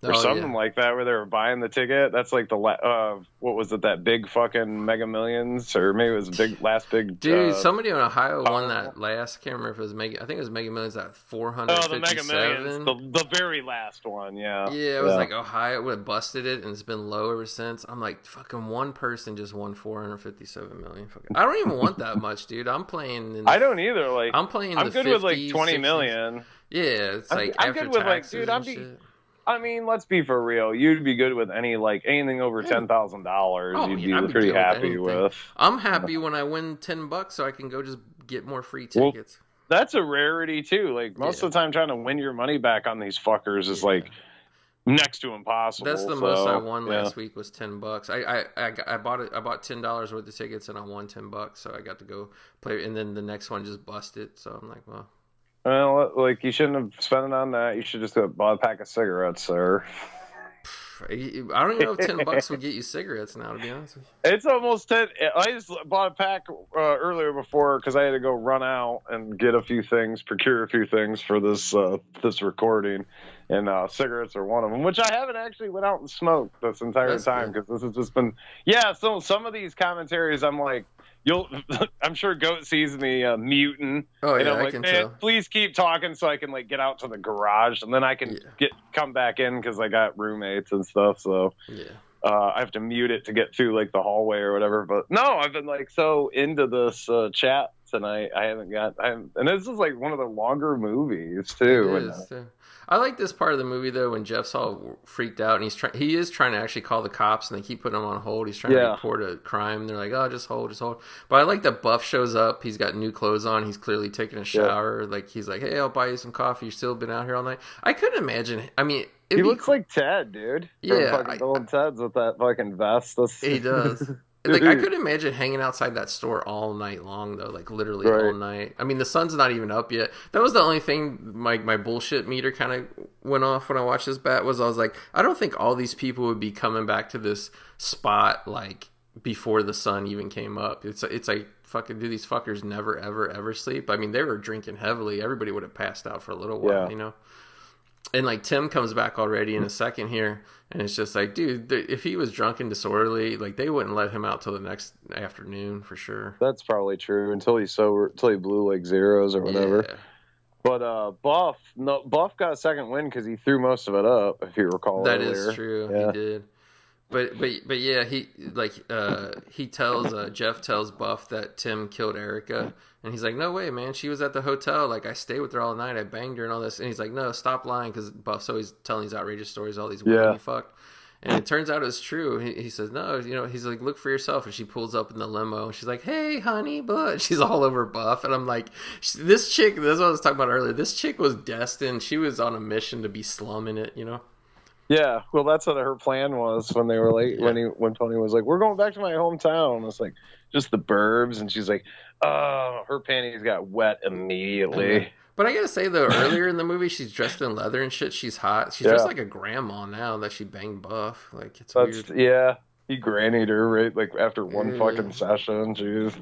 or Oh, something yeah. like that where they were buying the ticket. That's like the la- uh, what was it that big fucking Mega Millions or maybe it was big last big Dude, uh, somebody in Ohio won Powerball. that last. I can't remember if it was Mega. I think it was Mega Millions at four oh hundred the Mega. Millions the, the very last one yeah Yeah, it was like Ohio would have busted it, and it's been low ever since. I'm like, fucking one person just won 457 million. Fucking, I don't even want that [LAUGHS] much, dude. I'm playing. In, I don't either like I'm playing. I'm the good with like 50s, 20 60s. million. Yeah, it's I'm- like I'm after good with, like, dude, I'm be- shit. I mean, let's be for real. You'd be good with any like anything over ten thousand dollars. Oh, You'd yeah, be I'd be pretty with happy anything. with. I'm happy when I win 10 bucks, so I can go just get more free Well, tickets. That's a rarity too. Like most Yeah. of the time, trying to win your money back on these fuckers is Yeah. like next to impossible. That's the so, most I won last week was ten bucks. I I, I, I bought it. I bought ten dollars worth of tickets and I won ten bucks. So I got to go play. And then the next one just busted. So I'm like, well, Well, like you shouldn't have spent it on that. You should just have bought a pack of cigarettes, sir. [SIGHS] I don't even know if ten bucks would get you cigarettes now. To be honest with you. It's almost ten. I just bought a pack uh, earlier before because I had to go run out and get a few things, procure a few things for this uh, this recording, and uh, cigarettes are one of them. Which I haven't actually went out and smoked this entire That's time because this has just been yeah. So some of these commentaries, I'm like, you'll. [LAUGHS] I'm sure Goat sees me uh, muting. Oh and yeah, I'm I like, can man, tell. please keep talking so I can like get out to the garage and then I can Yeah. get come back in because I got roommates and stuff. So Yeah. uh, I have to mute it to get through like the hallway or whatever. But no, I've been like so into this uh, chat tonight. I haven't got. I haven't, and this is like one of the longer movies too. It and, is, too. I like this part of the movie though when Jeff's all freaked out and he's trying. He is trying to actually call the cops and they keep putting him on hold. He's trying to report a crime. They're like, "Oh, just hold, just hold." But I like that Buff shows up. He's got new clothes on. He's clearly taking a shower. Like he's like, "Hey, I'll buy you some coffee. You've still been out here all night." I couldn't imagine. I mean, he looks like Ted, dude. Yeah, fucking I- Bill Ted's with that fucking vest. That's- He does. [LAUGHS] Mm-hmm. like I could imagine hanging outside that store all night long though, like literally all night. I mean, the sun's not even up yet. That was the only thing my my bullshit meter kind of went off when I watched this bat was I was like, I don't think all these people would be coming back to this spot like before the sun even came up. It's it's like fucking do these fuckers never ever ever sleep? I mean, they were drinking heavily. Everybody would have passed out for a little while, Yeah. you know. And like Tim comes back already in a second here, and it's just like, dude, th- if he was drunk and disorderly, like they wouldn't let him out till the next afternoon for sure. That's probably true until he sober, until he blew like zeros or whatever. Yeah. But uh, Buff, no, Buff got a second win because he threw most of it up. If you recall, That earlier. is true. Yeah. He did. But but but yeah, he like uh he tells uh Jeff tells Buff that Tim killed Erica and he's like, "No way, man. She was at the hotel. Like I stayed with her all night. I banged her and all this." And he's like, "No, stop lying cuz Buff's always telling these outrageous stories all these women Yeah. he fucked." And it turns out it's true. He, he says, "No, you know." He's like, "Look for yourself." And she pulls up in the limo. And she's like, "Hey, honey," but [LAUGHS] she's all over Buff. And I'm like, "This chick." This is what I was talking about earlier. This chick was destined. She was on a mission to be slumming it. You know. Yeah, well, that's what her plan was when they were like when he when Pony was like, "We're going back to my hometown." It's like just the burbs, and she's like, "Oh, her panties got wet immediately." But I gotta say though, earlier in the movie, she's dressed in leather and shit. She's hot. She's dressed Yeah. like a grandma now that she banged Buff. Like it's That's weird. yeah. He grannied her right like after one Mm. fucking session. Jeez.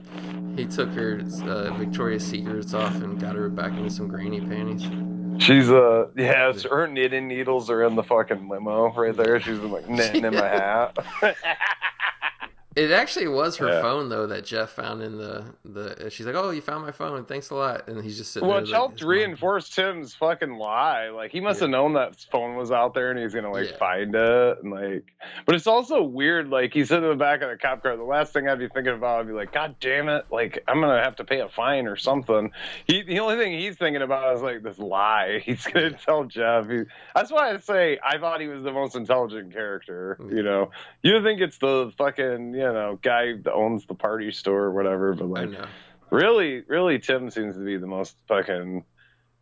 He took her uh, Victoria's Secrets off and got her back into some granny panties. She's uh yeah, her knitting needles are in the fucking limo right there. She's like knitting in my [LAUGHS] hat. [LAUGHS] It actually was her Yeah. phone though that Jeff found in the the. She's like, "Oh, you found my phone. Thanks a lot." And he's just sitting well, there. it like, helped mom- reinforce Tim's fucking lie. Like he must have known that phone was out there and he's gonna like Yeah. find it and like. But it's also weird. Like he's sitting in the back of the cop car. The last thing I'd be thinking about, I'd be like, God damn it! Like I'm gonna have to pay a fine or something. He the only thing he's thinking about is like this lie. [LAUGHS] He's gonna tell Jeff. He, that's why I say I thought he was the most intelligent character. You know, you think it's the fucking you know guy that owns the party store or whatever, but I like know. really, really, Tim seems to be the most fucking.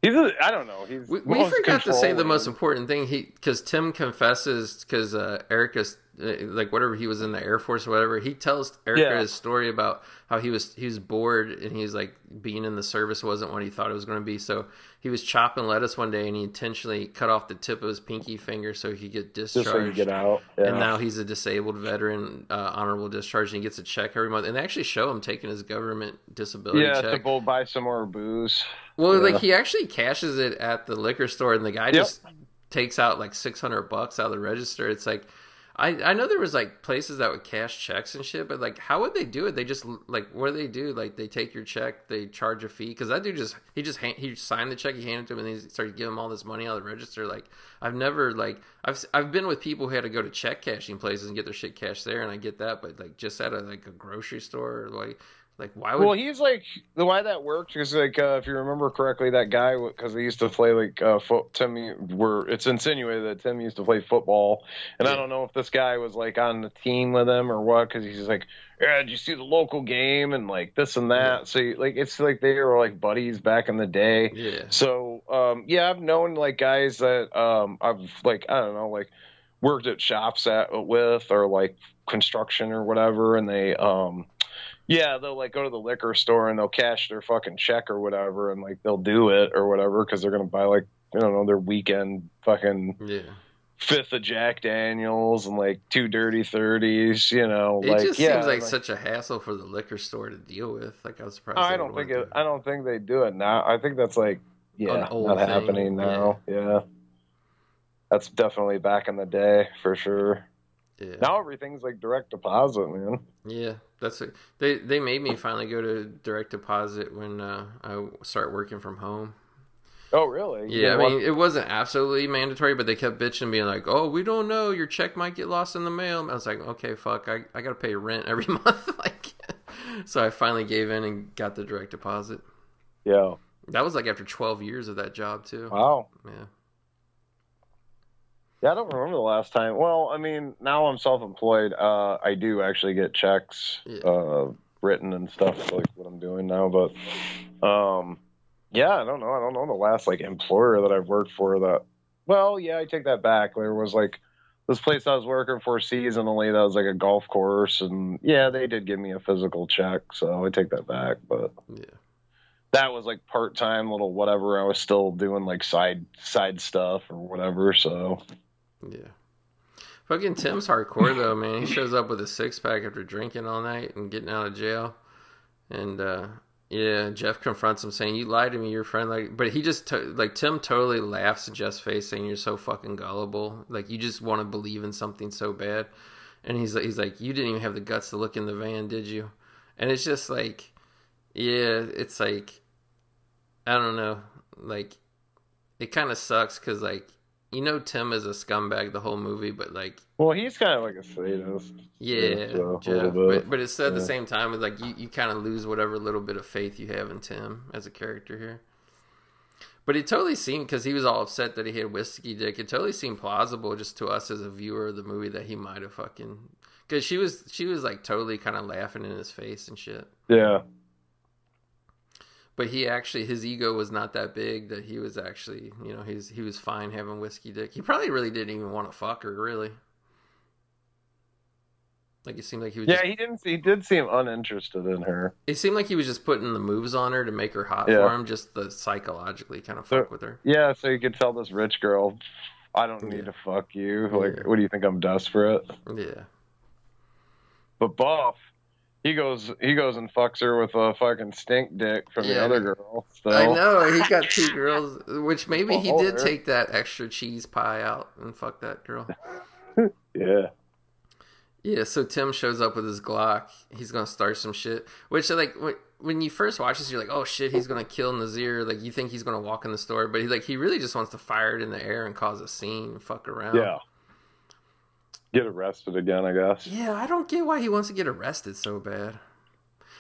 He's a, I don't know. He's We, we forgot to say the most important thing. He because Tim confesses because uh, Erica's like whatever he was in the Air Force or whatever. He tells Erica Yeah. his story about how he was he was bored and he's like being in the service wasn't what he thought it was going to be. So he was chopping lettuce one day and he intentionally cut off the tip of his pinky finger so he could get discharged. so get out. Yeah. And now he's a disabled veteran, uh, honorable discharge, and he gets a check every month. And they actually show him taking his government disability yeah, check. to go buy some more booze. Well, Yeah. like he actually cashes it at the liquor store, and the guy just takes out like six hundred bucks out of the register. It's like, I I know there was like places that would cash checks and shit, but like, how would they do it? They just like what do they do? Like they take your check, they charge a fee because that dude just he just he signed the check, he handed it to him, and he started giving him all this money out of the register. Like I've never like I've I've been with people who had to go to check cashing places and get their shit cashed there, and I get that, but like just at a like a grocery store, like like why would Well, he's like the why that worked because like uh, if you remember correctly, that guy because they used to play like uh, foot. Tim were it's insinuated that Tim used to play football, and I don't know if this guy was like on the team with him or what because he's like, yeah, did you see the local game and like this and that. So like it's like they were like buddies back in the day. yeah So um, yeah, I've known like guys that um, I've like I don't know like worked at shops at with or like construction or whatever, and they um, yeah they'll like go to the liquor store and they'll cash their fucking check or whatever, and like they'll do it or whatever because they're gonna buy like I don't know their weekend fucking yeah. fifth of Jack Daniels and like two dirty thirties, you know, It like just yeah, seems like, like- such a hassle for the liquor store to deal with. Like I was surprised. I don't think it. I don't think they do it now. I think that's like yeah, not thing, happening now. Yeah. that's definitely back in the day for sure. Yeah. Now everything's like direct deposit, man. Yeah, that's it. They they made me finally go to direct deposit when uh, I start working from home. Oh, really? You Yeah, I mean want- it wasn't absolutely mandatory, but they kept bitching, being like, "Oh, we don't know. Your check might get lost in the mail." I was like, "Okay, fuck. I I gotta pay rent every [LAUGHS] month." like, so I finally gave in and got the direct deposit. yeah. That was like after twelve years of that job too. Wow. Yeah. Yeah, I don't remember the last time. Well, I mean, now I'm self-employed. Uh, I do actually get checks Yeah. uh, written and stuff like what I'm doing now. But um, yeah, I don't know. I don't know the last like employer that I've worked for that. Well, yeah, I take that back. There was like this place I was working for seasonally that was like a golf course, and yeah, they did give me a physical check, so I take that back. But Yeah. that was like part time, little whatever. I was still doing like side side stuff or whatever. So Yeah. Fucking Tim's hardcore though, man. He shows up with a six pack after drinking all night and getting out of jail, and uh, yeah, Jeff confronts him saying, "You lied to me, your friend." Like, but he just like Tim totally laughs in Jeff's face, saying, "You're so fucking gullible. Like, you just want to believe in something so bad." And he's he's like, "You didn't even have the guts to look in the van, did you?" And it's just like, yeah, it's like, I don't know, like, it kind of sucks because like you know Tim is a scumbag the whole movie, but like Well, he's kind of like a sadist. yeah, so, Jeff, but, but it's at the same time, it's like you, you kind of lose whatever little bit of faith you have in Tim as a character here. But it totally seemed because he was all upset that he had whiskey dick. It totally seemed plausible just to us as a viewer of the movie that he might have fucking because she was she was like totally kind of laughing in his face and shit. Yeah. But he actually his ego was not that big that he was actually you know he's he was fine having whiskey dick. He probably really didn't even want to fuck her really. Like it seemed like he was Yeah, just he didn't. He did seem uninterested in her. It seemed like he was just putting the moves on her to make her hot Yeah. for him, just to psychologically kind of So- fuck with her. Yeah, so you could tell this rich girl, I don't need Yeah. to fuck you. Like, Yeah. what do you think? I'm desperate. Yeah, But Buff, he goes, he goes and fucks her with a fucking stink dick from the other girl. So. I know he got two girls, which maybe he did take that extra cheese pie out and fuck that girl. [LAUGHS] Yeah. Yeah, so Tim shows up with his Glock. He's gonna start some shit. Which like when when you first watch this, you're like, oh shit, he's gonna kill Nazeer. Like you think he's gonna walk in the store, but he like he really just wants to fire it in the air and cause a scene, and fuck around. Yeah. Get arrested again, I guess. Yeah, I don't get why he wants to get arrested so bad.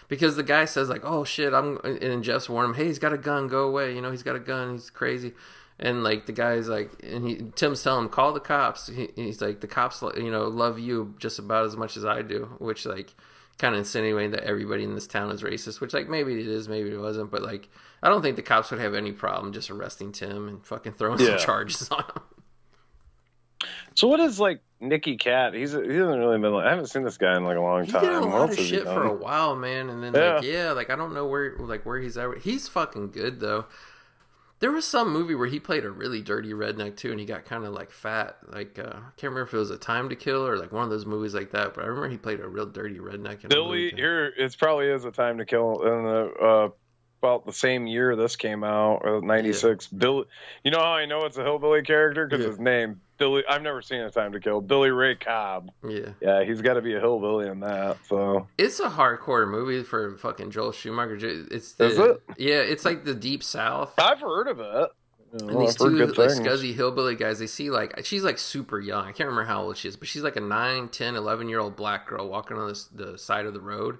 Because the guy says like, "Oh shit, I'm," and Jeff's warning him, "Hey, he's got a gun. Go away. You know, he's got a gun. He's crazy." And like the guy's like, and he Tim's telling him, "Call the cops." He, he's like, "The cops, you know, love you just about as much as I do," which like kind of insinuating that everybody in this town is racist. Which like maybe it is, maybe it wasn't, but like I don't think the cops would have any problem just arresting Tim and fucking throwing Yeah. some charges on him. So what is like Nicky Katt? He's he hasn't really been. Like, I haven't seen this guy in like a long time. He did a lot of shit for a while, man, and then Yeah. like yeah, like I don't know where like where he's at. He's fucking good though. There was some movie where he played a really dirty redneck too, and he got kind of like fat. Like uh, I can't remember if it was a Time to Kill or like one of those movies like that. But I remember he played a real dirty redneck. In Billy, here it's probably is a time to kill. In the uh, about the same year this came out, uh, '96. Billy, you know how I know it's a hillbilly character because Yeah. his name Billy. I've never seen a time to kill. Billy Ray Cobb. Yeah, Yeah, he's got to be a hillbilly in that. So it's a hardcore movie for fucking Joel Schumacher. It's the, Is it? Yeah, it's like the deep south. I've heard of it. And these two like things. scuzzy hillbilly guys, they see like she's like super young. I can't remember how old she is, but she's like a 9, 10, 11 year old black girl walking on this, the side of the road,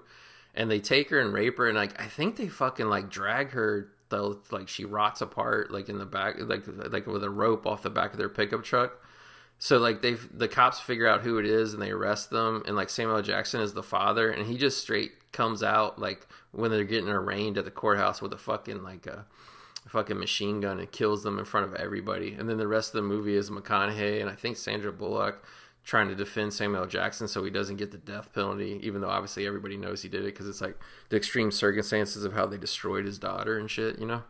and they take her and rape her, and like I think they fucking like drag her till like she rots apart, like in the back, like like with a rope off the back of their pickup truck. So like they the cops figure out who it is and they arrest them and like Samuel Jackson is the father and he just straight comes out like when they're getting arraigned at the courthouse with a fucking like a, fucking machine gun and kills them in front of everybody. And then the rest of the movie is McConaughey and I think Sandra Bullock trying to defend Samuel Jackson so he doesn't get the death penalty, even though obviously everybody knows he did it because it's like the extreme circumstances of how they destroyed his daughter and shit, you know?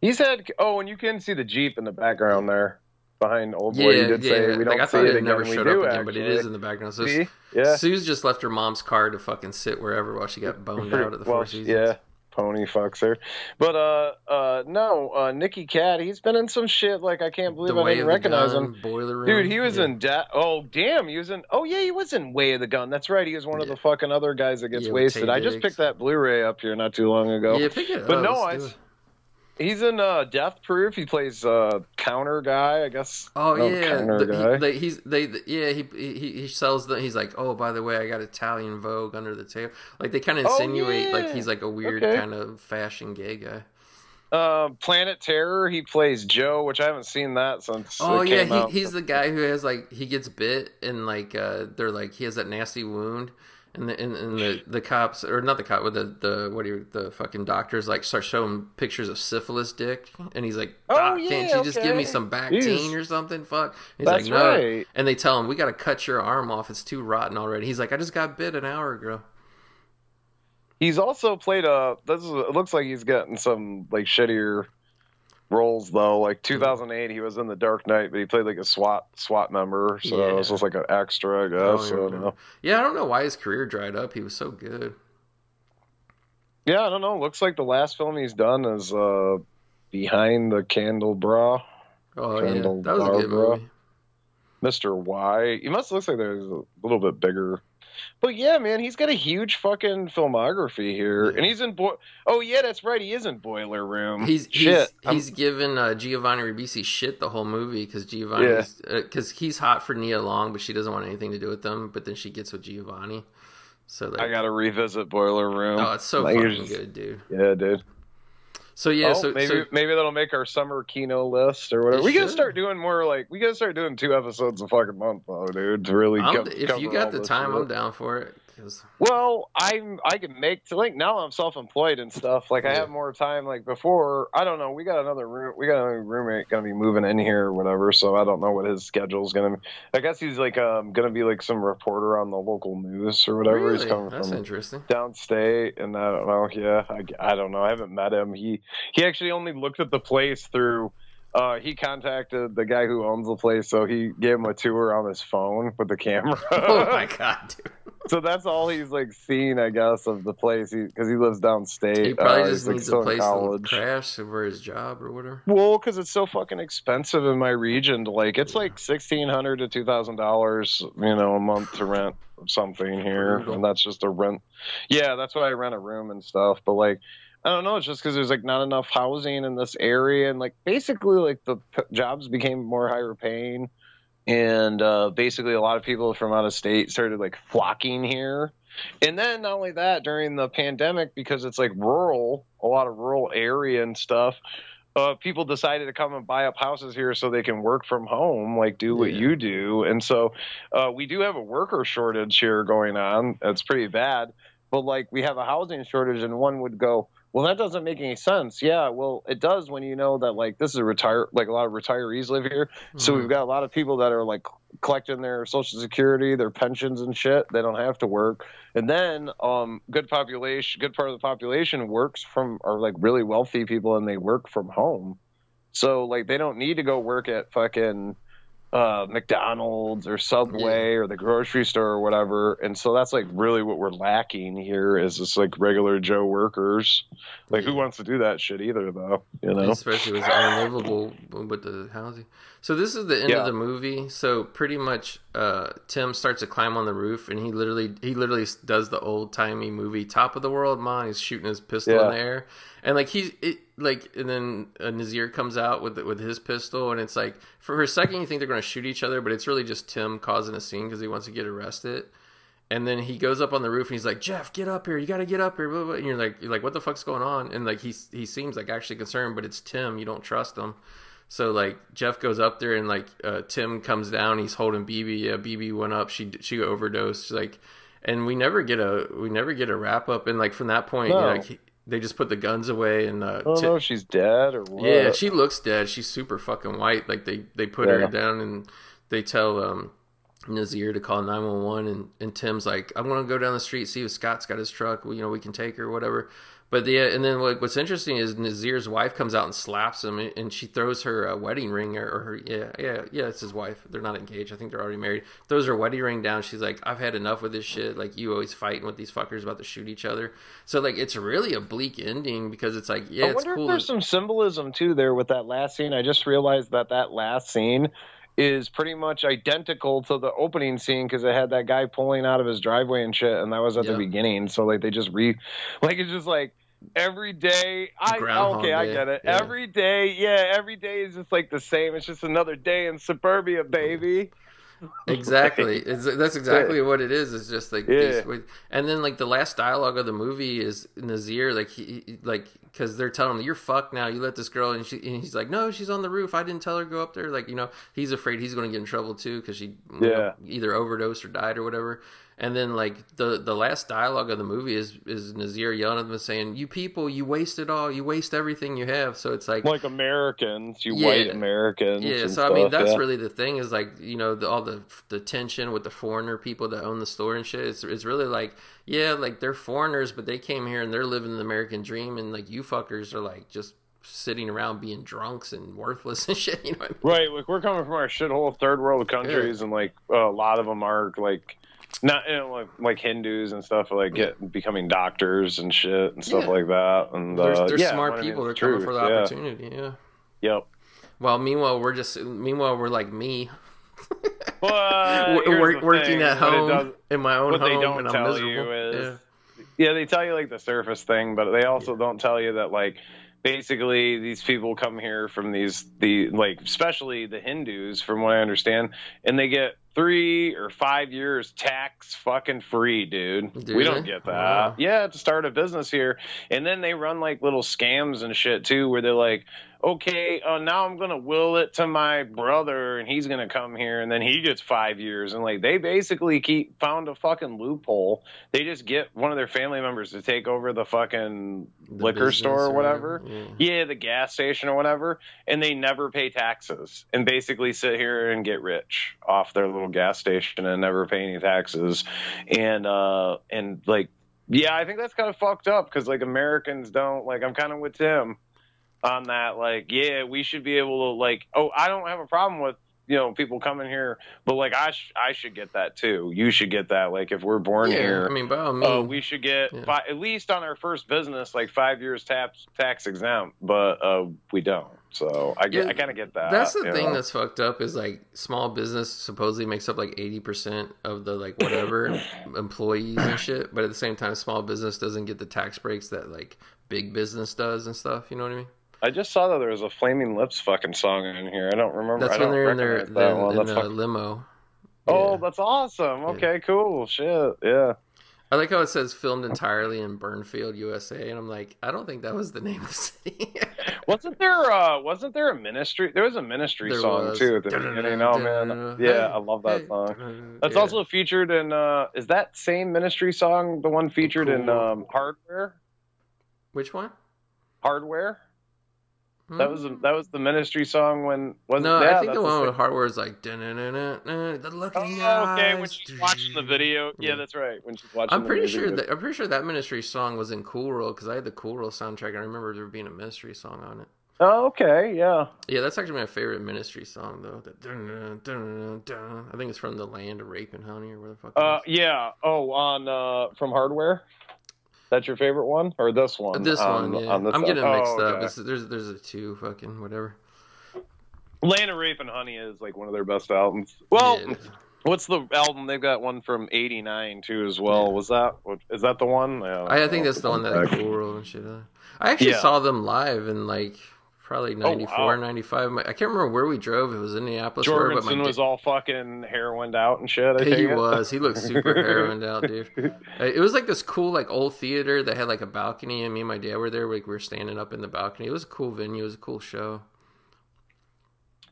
He said, Oh, and you can see the jeep in the background there behind old boy. you did say we don't like I see thought it it again. never we showed do, up again, but it is in the background. So See? Yeah. Sooze just left her mom's car to fucking sit wherever while she got boned out at the well, Four Seasons. yeah, pony fucks her. But uh, uh, no, uh, Nicky Katt, he's been in some shit. Like I can't believe the I didn't of recognize gun, him. boiler room. Dude, he was Yeah. in debt. Oh, damn, he was in. Oh, yeah, he was in Way of the Gun. That's right. He was one of the fucking other guys that gets Yeah, wasted. I just picked that Blu-ray up here not too long ago. Yeah, pick it But up. no, I- it. He's in uh, Death Proof. He plays uh, counter guy, I guess. Oh No, yeah, the- guy. he, they, he's they the- yeah he, he he sells the he's like oh by the way I got Italian Vogue under the table like they kind of Oh, insinuate like he's like a weird Okay. kind of fashion gay guy. Uh, Planet Terror. He plays Joe, which I haven't seen that since. Oh it yeah, came out. he, he's the guy who has like he gets bit and like uh they're like he has that nasty wound and the and, and the the cops or not the cop with the the what do you the fucking doctors like start showing pictures of syphilis dick. And he's like Oh, yeah, can't you just give me some Bactine or something? Fuck. He's That's like no. right. and they tell him we got to cut your arm off. It's too rotten already. He's like I just got bit an hour ago. He's also played a. This is, it looks like he's getting some like shittier roles though. Like 2008, he was in The Dark Knight, but he played like a SWAT SWAT member, so Yeah. it was just like an extra, I guess. I don't know. Yeah, I don't know why his career dried up. He was so good. Yeah, I don't know. Looks like the last film he's done is uh, Behind the Candelabra, Oh Kendall yeah, that was a good movie. Mr. Y. He must look like there's a little bit bigger. But yeah, man, he's got a huge fucking filmography here, Yeah. and he's in. Bo- oh yeah, that's right. He is in Boiler Room. He's shit. he's, he's given uh, Giovanni Ribisi shit the whole movie because Giovanni Yeah. because he's hot for Nia Long, but she doesn't want anything to do with them. But then she gets with Giovanni. So like, I gotta revisit Boiler Room. oh, it's so Like, fucking just- good, dude. Yeah, dude. So yeah, oh, so maybe so, maybe that'll make our summer kino list or whatever. We gotta start doing more like we gotta start doing two episodes a fucking month though, dude. To really I'm, co- if you got the time, shit. I'm down for it. 'Cause- Well, I'm I can make to like now I'm self employed and stuff. Like I have more time. Like before, I don't know. We got another room. We got another roommate gonna be moving in here or whatever. So I don't know what his schedule's gonna. be. I guess he's like um gonna be like some reporter on the local news or whatever. He's coming that's from interesting. downstate, and I don't know. Yeah, I, I don't know. I haven't met him. He he actually only looked at the place through. Uh, he contacted the guy who owns the place, so he gave him a tour on his phone with the camera. [LAUGHS] oh my [LAUGHS] god, dude. So that's all he's like seen, I guess, of the place because he, lives downstate. He probably Uh, just he's, like, needs a in place to college. crash for his job or whatever. Well, because it's so fucking expensive in my region. To like, it's like sixteen hundred to two thousand dollars, you know, a month to rent something here, Brutal. and that's just a rent. Yeah, that's what I rent a room and stuff. But like, I don't know. It's just because there's like not enough housing in this area, and like basically like the p- jobs became more higher paying, and uh, basically a lot of people from out of state started like flocking here. And then not only that, during the pandemic, because it's like rural, a lot of rural area and stuff, uh, people decided to come and buy up houses here so they can work from home, like do what Yeah. you do. And so uh, we do have a worker shortage here going on. That's pretty bad. But like we have a housing shortage, and one would go, well, that doesn't make any sense. Yeah, well, it does when you know that like this is a retire, like a lot of retirees live here. So Mhm. we've got a lot of people that are like collecting their social security, their pensions and shit. They don't have to work. And then um good population, good part of the population works from are like really wealthy people and they work from home. So like they don't need to go work at fucking uh, McDonald's or Subway or the grocery store or whatever. And so that's like really what we're lacking here is just like regular Joe workers. Like who wants to do that shit either though? You know? especially with unlivable with the housing. So this is the end Yeah. of the movie. So pretty much, uh, Tim starts to climb on the roof, and he literally he literally does the old timey movie "Top of the World" man. He's shooting his pistol Yeah. in the air, and like he's it like, and then uh, Nazeer comes out with with his pistol, and it's like for a second you think they're going to shoot each other, but it's really just Tim causing a scene because he wants to get arrested. And then he goes up on the roof and he's like, Jeff, get up here. You got to get up here. Blah, blah. And you're like, you're like, what the fuck's going on? And like, he, he seems like actually concerned, but it's Tim. You don't trust him. So like Jeff goes up there and like uh, Tim comes down. He's holding BB. Yeah, BB went up. She she overdosed. Like, and we never get a we never get a wrap up. And like from that point, you know, No. like, they just put the guns away and uh, I don't Tim- know if she's dead or what. yeah, she looks dead. She's super fucking white. Like they they put her down and they tell um Nazeer to call nine one one and and Tim's like I'm gonna go down the street see if Scott's got his truck. We, You know we can take her whatever. But yeah, and then what, what's interesting is Nazeer's wife comes out and slaps him, and- she throws her uh, wedding ring or, or her yeah yeah yeah it's his wife. They're not engaged. I think they're already married. Throws her wedding ring down. She's like, I've had enough with this shit. Like you always fighting with these fuckers about to shoot each other. So like it's really a bleak ending because it's like yeah I wonder cool. if there's to- some symbolism too there with that last scene. I just realized that that last scene is pretty much identical to the opening scene because it had that guy pulling out of his driveway and shit, and that was at Yeah. the beginning. So like they just re, like it's just like every day. I Groundhog okay, I get it. Yeah. Every day, yeah, every day is just like the same. It's just another day in suburbia, baby. [LAUGHS] exactly it's, that's exactly what it is it's just like Yeah. these, and then like the last dialogue of the movie is Nazeer like he like because they're telling him you're fucked now you let this girl and, she, and he's like no she's on the roof i didn't tell her to go up there like you know he's afraid he's going to get in trouble too because she you know, Yeah. either overdosed or died or whatever and then like the the last dialogue of the movie is is Nazeer yelling at them saying you people you waste it all you waste everything you have so it's like Like Americans, you Yeah. white Americans. yeah, so I mean that's yeah. really the thing is like you know the, all the the tension with the foreigner people that own the store and shit. It's it's really like yeah, like they're foreigners, but they came here and they're living the American dream, and like you fuckers are like just sitting around being drunks and worthless [LAUGHS] and shit. You know I mean? Right, like we're coming from our shithole third world countries, and like a lot of them are like not you know, like like Hindus and stuff, like get becoming doctors and shit and stuff Yeah. like that. And There's, uh, yeah, smart people it's coming for the yeah. opportunity. Yeah. Yep. Well, meanwhile, we're just meanwhile we're like me. [LAUGHS] We're- we're working thing, at home does- in my own what home, they don't and I'm tell miserable. you is yeah. yeah they tell you like the surface thing but they also don't tell you that like basically these people come here from these the like especially the hindus from what i understand and they get three or five years tax fucking free dude Do we they? don't get that Wow. yeah to start a business here and then they run like little scams and shit too where they're like okay uh, now i'm gonna will it to my brother and he's gonna come here and then he gets five years and like they basically keep found a fucking loophole they just get one of their family members to take over the fucking The liquor store or whatever. Yeah. Yeah, the gas station or whatever, and they never pay taxes and basically sit here and get rich off their little gas station and never pay any taxes. And uh and like yeah, I think that's kind of fucked up because like Americans don't like I'm kind of with Tim on that like yeah, we should be able to like oh, I don't have a problem with you know people coming here but like I sh- I should get that too. You should get that like if we're born Yeah, here I mean, by all means, uh, we should get Yeah. fi- at least on our first business like five years tax tax exempt, but uh, we don't. So I get, Yeah, I kind of get that. That's the thing know? that's fucked up is like small business supposedly makes up like eighty percent of the like whatever [LAUGHS] employees and shit, but at the same time, small business doesn't get the tax breaks that like big business does and stuff. You know what I mean? I just saw that there was a Flaming Lips fucking song in here. I don't remember. That's I when they're in their, that in That's the fuck- limo. Oh, Yeah. that's awesome. Okay, cool. Shit. Yeah. I like how it says filmed entirely in Burnfield, USA, and I'm like, I don't think that was the name of the city. [LAUGHS] Wasn't there? uh Wasn't there a ministry? There was a ministry There song was. too at the beginning. Oh man, yeah, I love that song. That's Yeah. also featured in. uh Is that same ministry song the one featured in um Hardware? which one? Hardware. That was that was the ministry song when was no. yeah, I think the one with hardware is like "Dun-dun-dun-dun-dun, the look in your Oh, okay. When she's watching the video, yeah, that's right. When she's watching, I'm the pretty sure that I'm pretty sure that ministry song was in Cool World because I had the Cool World soundtrack. and I remember there being a ministry song on it. Oh, okay, yeah. Yeah, that's actually my favorite ministry song though. The dun-dun-dun-dun-dun. I think it's from the Land of Rape and Honey or where the fuck. Uh, yeah. Oh, on uh from Hardware. That's your favorite one, or this one? this on- one, yeah. on this I'm getting mixed Oh, up. It's, there's there's a two fucking whatever. Land of Rape and Honey is like one of their best albums. Well, Yeah. what's the album? They've got one from '89 too, as well. Yeah. Was that? Is that the one? I, I think that's the one that. Cool World and shit. I actually saw them live and like probably 94, wow. 95. I can't remember where we drove. It was Indianapolis. where, but Jourgensen was all fucking heroined out and shit. I he it? was. He looked super heroined out, dude. [LAUGHS] It was like this cool, like old theater that had like a balcony, and me and my dad were there. Like we were standing up in the balcony. It was a cool venue. It was a cool show.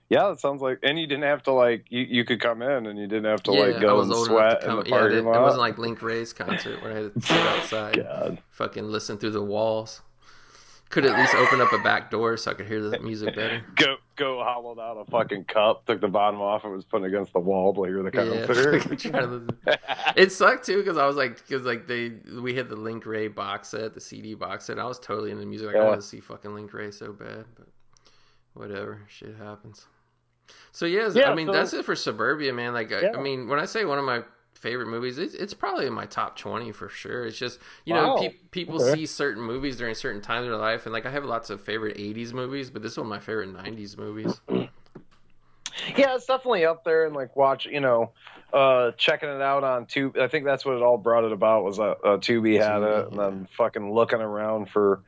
Yeah, it sounds like, and you didn't have to like, you, you could come in and you didn't have to yeah, like go and sweat to in come. the Yeah, it, wasn't like Link Wray's concert where I had to sit [LAUGHS] outside, fucking listen through the walls. Could at least open up a back door so I could hear the music better. [LAUGHS] Go, go, hollowed out a fucking cup, took the bottom off, and was putting against the wall to hear the Yeah, concert. [LAUGHS] to it sucked too because I was like, because like they we had the Link Wray box set, the CD box set. I was totally into music. Like I Yeah. wanted to see fucking Link Wray so bad, but whatever, shit happens. So yeah, Yeah, I mean so- that's it for Suburbia, man. Like I, I mean, when I say one of my favorite movies, it's, it's probably in my top twenty for sure. It's just you know pe- people Okay. see certain movies during certain times of their life, and like I have lots of favorite '80s movies, but this is one of my favorite '90s movies. [CLEARS THROAT] yeah, it's definitely up there and like watch, you know, uh, checking it out on Tubi. I think that's what it all brought it about was that uh, Tubi had Tubi, it, and then fucking looking around for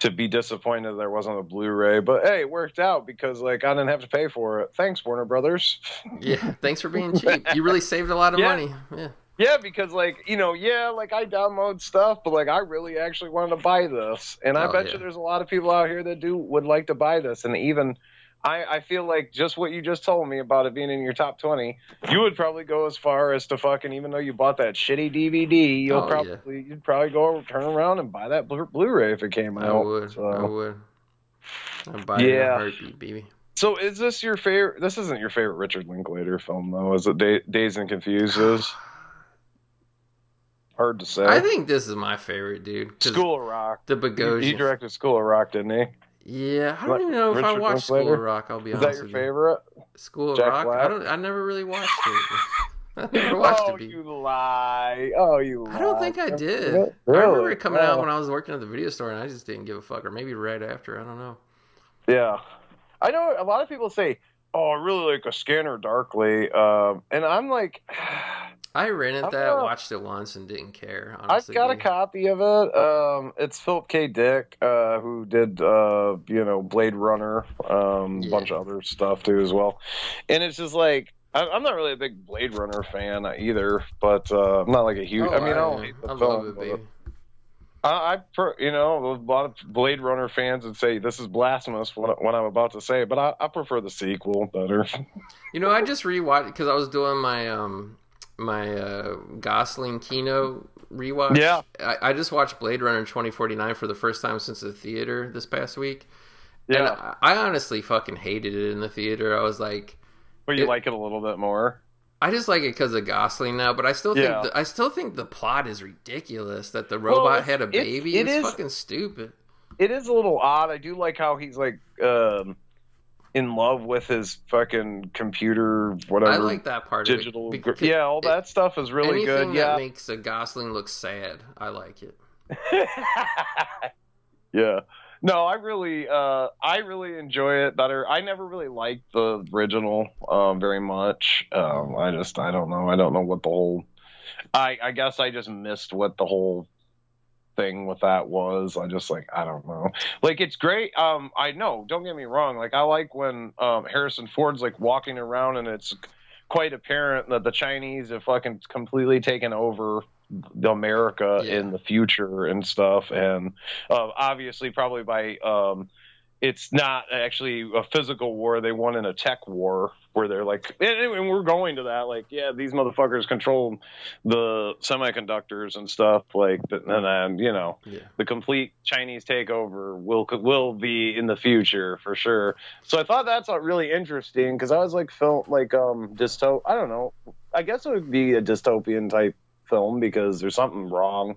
to be disappointed there wasn't a Blu-ray. But hey, it worked out because like I didn't have to pay for it. Thanks, Warner Brothers. Yeah, [LAUGHS] thanks for being cheap. You really saved a lot of Yeah. money. Yeah. Yeah, because like you know, yeah, like I download stuff, but like I really actually wanted to buy this, and I Oh, bet yeah. you there's a lot of people out here that do would like to buy this, and even I, I feel like just what you just told me about it being in your top twenty, you would probably go as far as to fucking even though you bought that shitty DVD, you'll Oh, yeah. probably you'd probably go turn around and buy that Blu- Blu-ray if it came I out. would. So. I would. I'd buy it in a Yeah. heartbeat, baby. So is this your favorite? This isn't your favorite Richard Linklater film though, is it? Da- Dazed and Confused is. [SIGHS] Hard to say. I think this is my favorite, dude. School of Rock. The He, Bogosian. he directed School of Rock, didn't he? Yeah, I don't even know if I Richard watched School of Rock. I'll be Is that your with you. favorite? School of Jack Rock. I don't. I never really watched it. [LAUGHS] I never [LAUGHS] watched oh, it. Be- you lie! Oh, you. I don't think I did. [LAUGHS] Really? I remember it coming out Oh. when I was working at the video store, and I just didn't give a fuck, or maybe right after. I don't know. Yeah, I know a lot of people say, "Oh, I really like a Scanner Darkly," um, and I'm like, [SIGHS] I rented I'm that, watched it once, and didn't care. I've Honestly, got a copy of it. Um, it's Philip K. Dick, uh, who did, uh, you know, Blade Runner, um, a Yeah. bunch of other stuff too as well. And it's just like I- I'm not really a big Blade Runner fan either, but uh, I'm not like a huge. Oh, I mean, I don't am. hate the I film. love it. I, I, you know, a lot of Blade Runner fans would say this is blasphemous what, what I'm about to say, but I, I prefer the sequel better. You know, I just rewatched because I was doing my um my uh Gosling Kino rewatch. Yeah. I, I just watched Blade Runner 2049 for the first time since the theater this past week. And yeah, I, I honestly fucking hated it in the theater. I was like, "Well, you it- like it a little bit more. I just like it because of Gosling now, but I still think Yeah. the, I still think the plot is ridiculous. That the robot it's- had a it's- baby it is is- fucking stupid. it is a little odd. I do like how he's like um, in love with his fucking computer, whatever. I like that part. digital. of it yeah, all that stuff is really good. that Yeah, makes a Gosling look sad, I like it. [LAUGHS] yeah. No, I really, uh, I really enjoy it better. I never really liked the original um, very much. Um, I just, I don't know. I don't know what the whole. I, I guess I just missed what the whole thing with that was. I just like, I don't know. Like, it's great. Um, I know. Don't get me wrong. Like, I like when um, Harrison Ford's like walking around and it's quite apparent that the Chinese have fucking completely taken over the America Yeah. in the future and stuff. And uh, obviously, probably by um, it's not actually a physical war. They won in a tech war where they're like, and, we're going to that. Like, yeah, these motherfuckers control the semiconductors and stuff. Like, and then you know, Yeah. the complete Chinese takeover will will be in the future for sure. So I thought that's uh, really interesting because I was like film like um dysto I don't know. I guess it would be a dystopian type film because there's something wrong.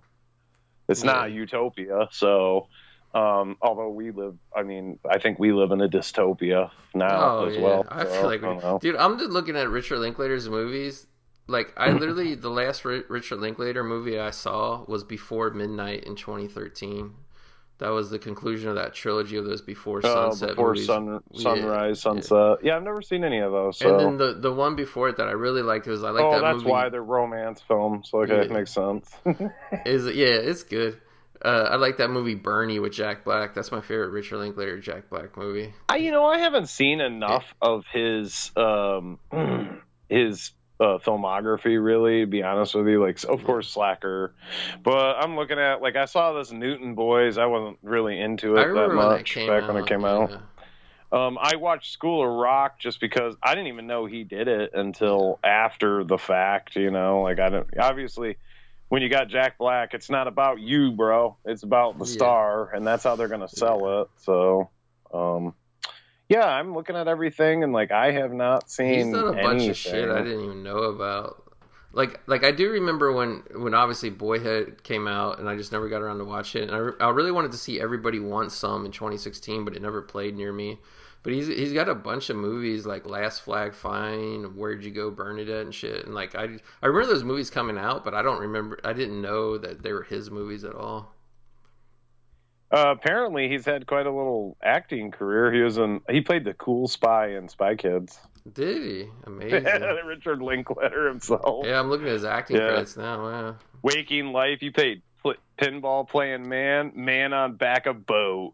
It's not utopia, so um although we live I mean I think we live in a dystopia now Oh as yeah, well. I so, feel like, don't dude, I'm just looking at Richard Linklater's movies. Like, I literally [CLEARS THROAT] the last Richard Linklater movie I saw was Before Midnight in 2013. That was the conclusion of that trilogy of those Before Oh, Sunset before movies. sun, Yeah, sunrise, sunset. Yeah. I've never seen any of those. So. And then the the one before it that I really liked was I like oh, that that's movie. why they're romance films. Okay, Yeah. it makes sense. [LAUGHS] Is yeah, it's good. Uh, I like that movie Bernie with Jack Black. That's my favorite Richard Linklater Jack Black movie. I, you know, I haven't seen enough of his um [CLEARS THROAT] his uh, filmography really. To be honest with you, like of course Slacker, but I'm looking at like I saw this Newton Boys. I wasn't really into it that remember when that much back out. when it came yeah. out. Um, I watched School of Rock just because I didn't even know he did it until after the fact. You know, like I don't obviously. When you got Jack Black, it's not about you, bro. It's about the Yeah. star, and that's how they're gonna sell it. So, um, yeah, I'm looking at everything, and like I have not seen He's done a bunch of shit I didn't even know about. Like, like I do remember when, when obviously Boyhood came out, and I just never got around to watch it. And I, I really wanted to see Everybody Wants Some in 2016, but it never played near me. But he's he's got a bunch of movies like Last Flag Flying, Where'd You Go, Bernadette, and shit. And like I I remember those movies coming out, but I don't remember. I didn't know that they were his movies at all. Uh, apparently, he's had quite a little acting career. He was in he played the cool spy in Spy Kids. Did he? [LAUGHS] Amazing. Richard Linklater himself. yeah, I'm looking at his acting Yeah. credits now. Wow. Waking Life. He played pl- pinball playing man, man on back of boat.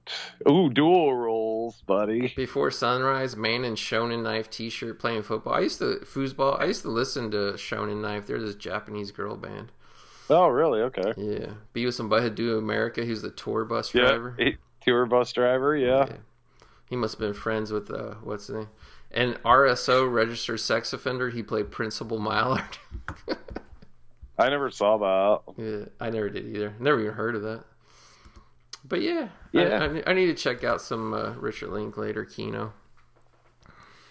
Ooh, dual roles, buddy. Before Sunrise, Man in Shonen Knife T-shirt playing football. I used to foosball. I used to listen to Shonen Knife. They're this Japanese girl band. Oh, really? Okay. Yeah, Beavis and Butthead do America. He's the tour bus Yeah, driver. he- tour bus driver. Yeah. He must have been friends with uh, what's his name? And RSO registered sex offender. He played Principal Mallard. [LAUGHS] I never saw that. yeah, I never did either. Never even heard of that. But yeah, Yeah. I, I, I need to check out some uh, Richard Linklater Kino.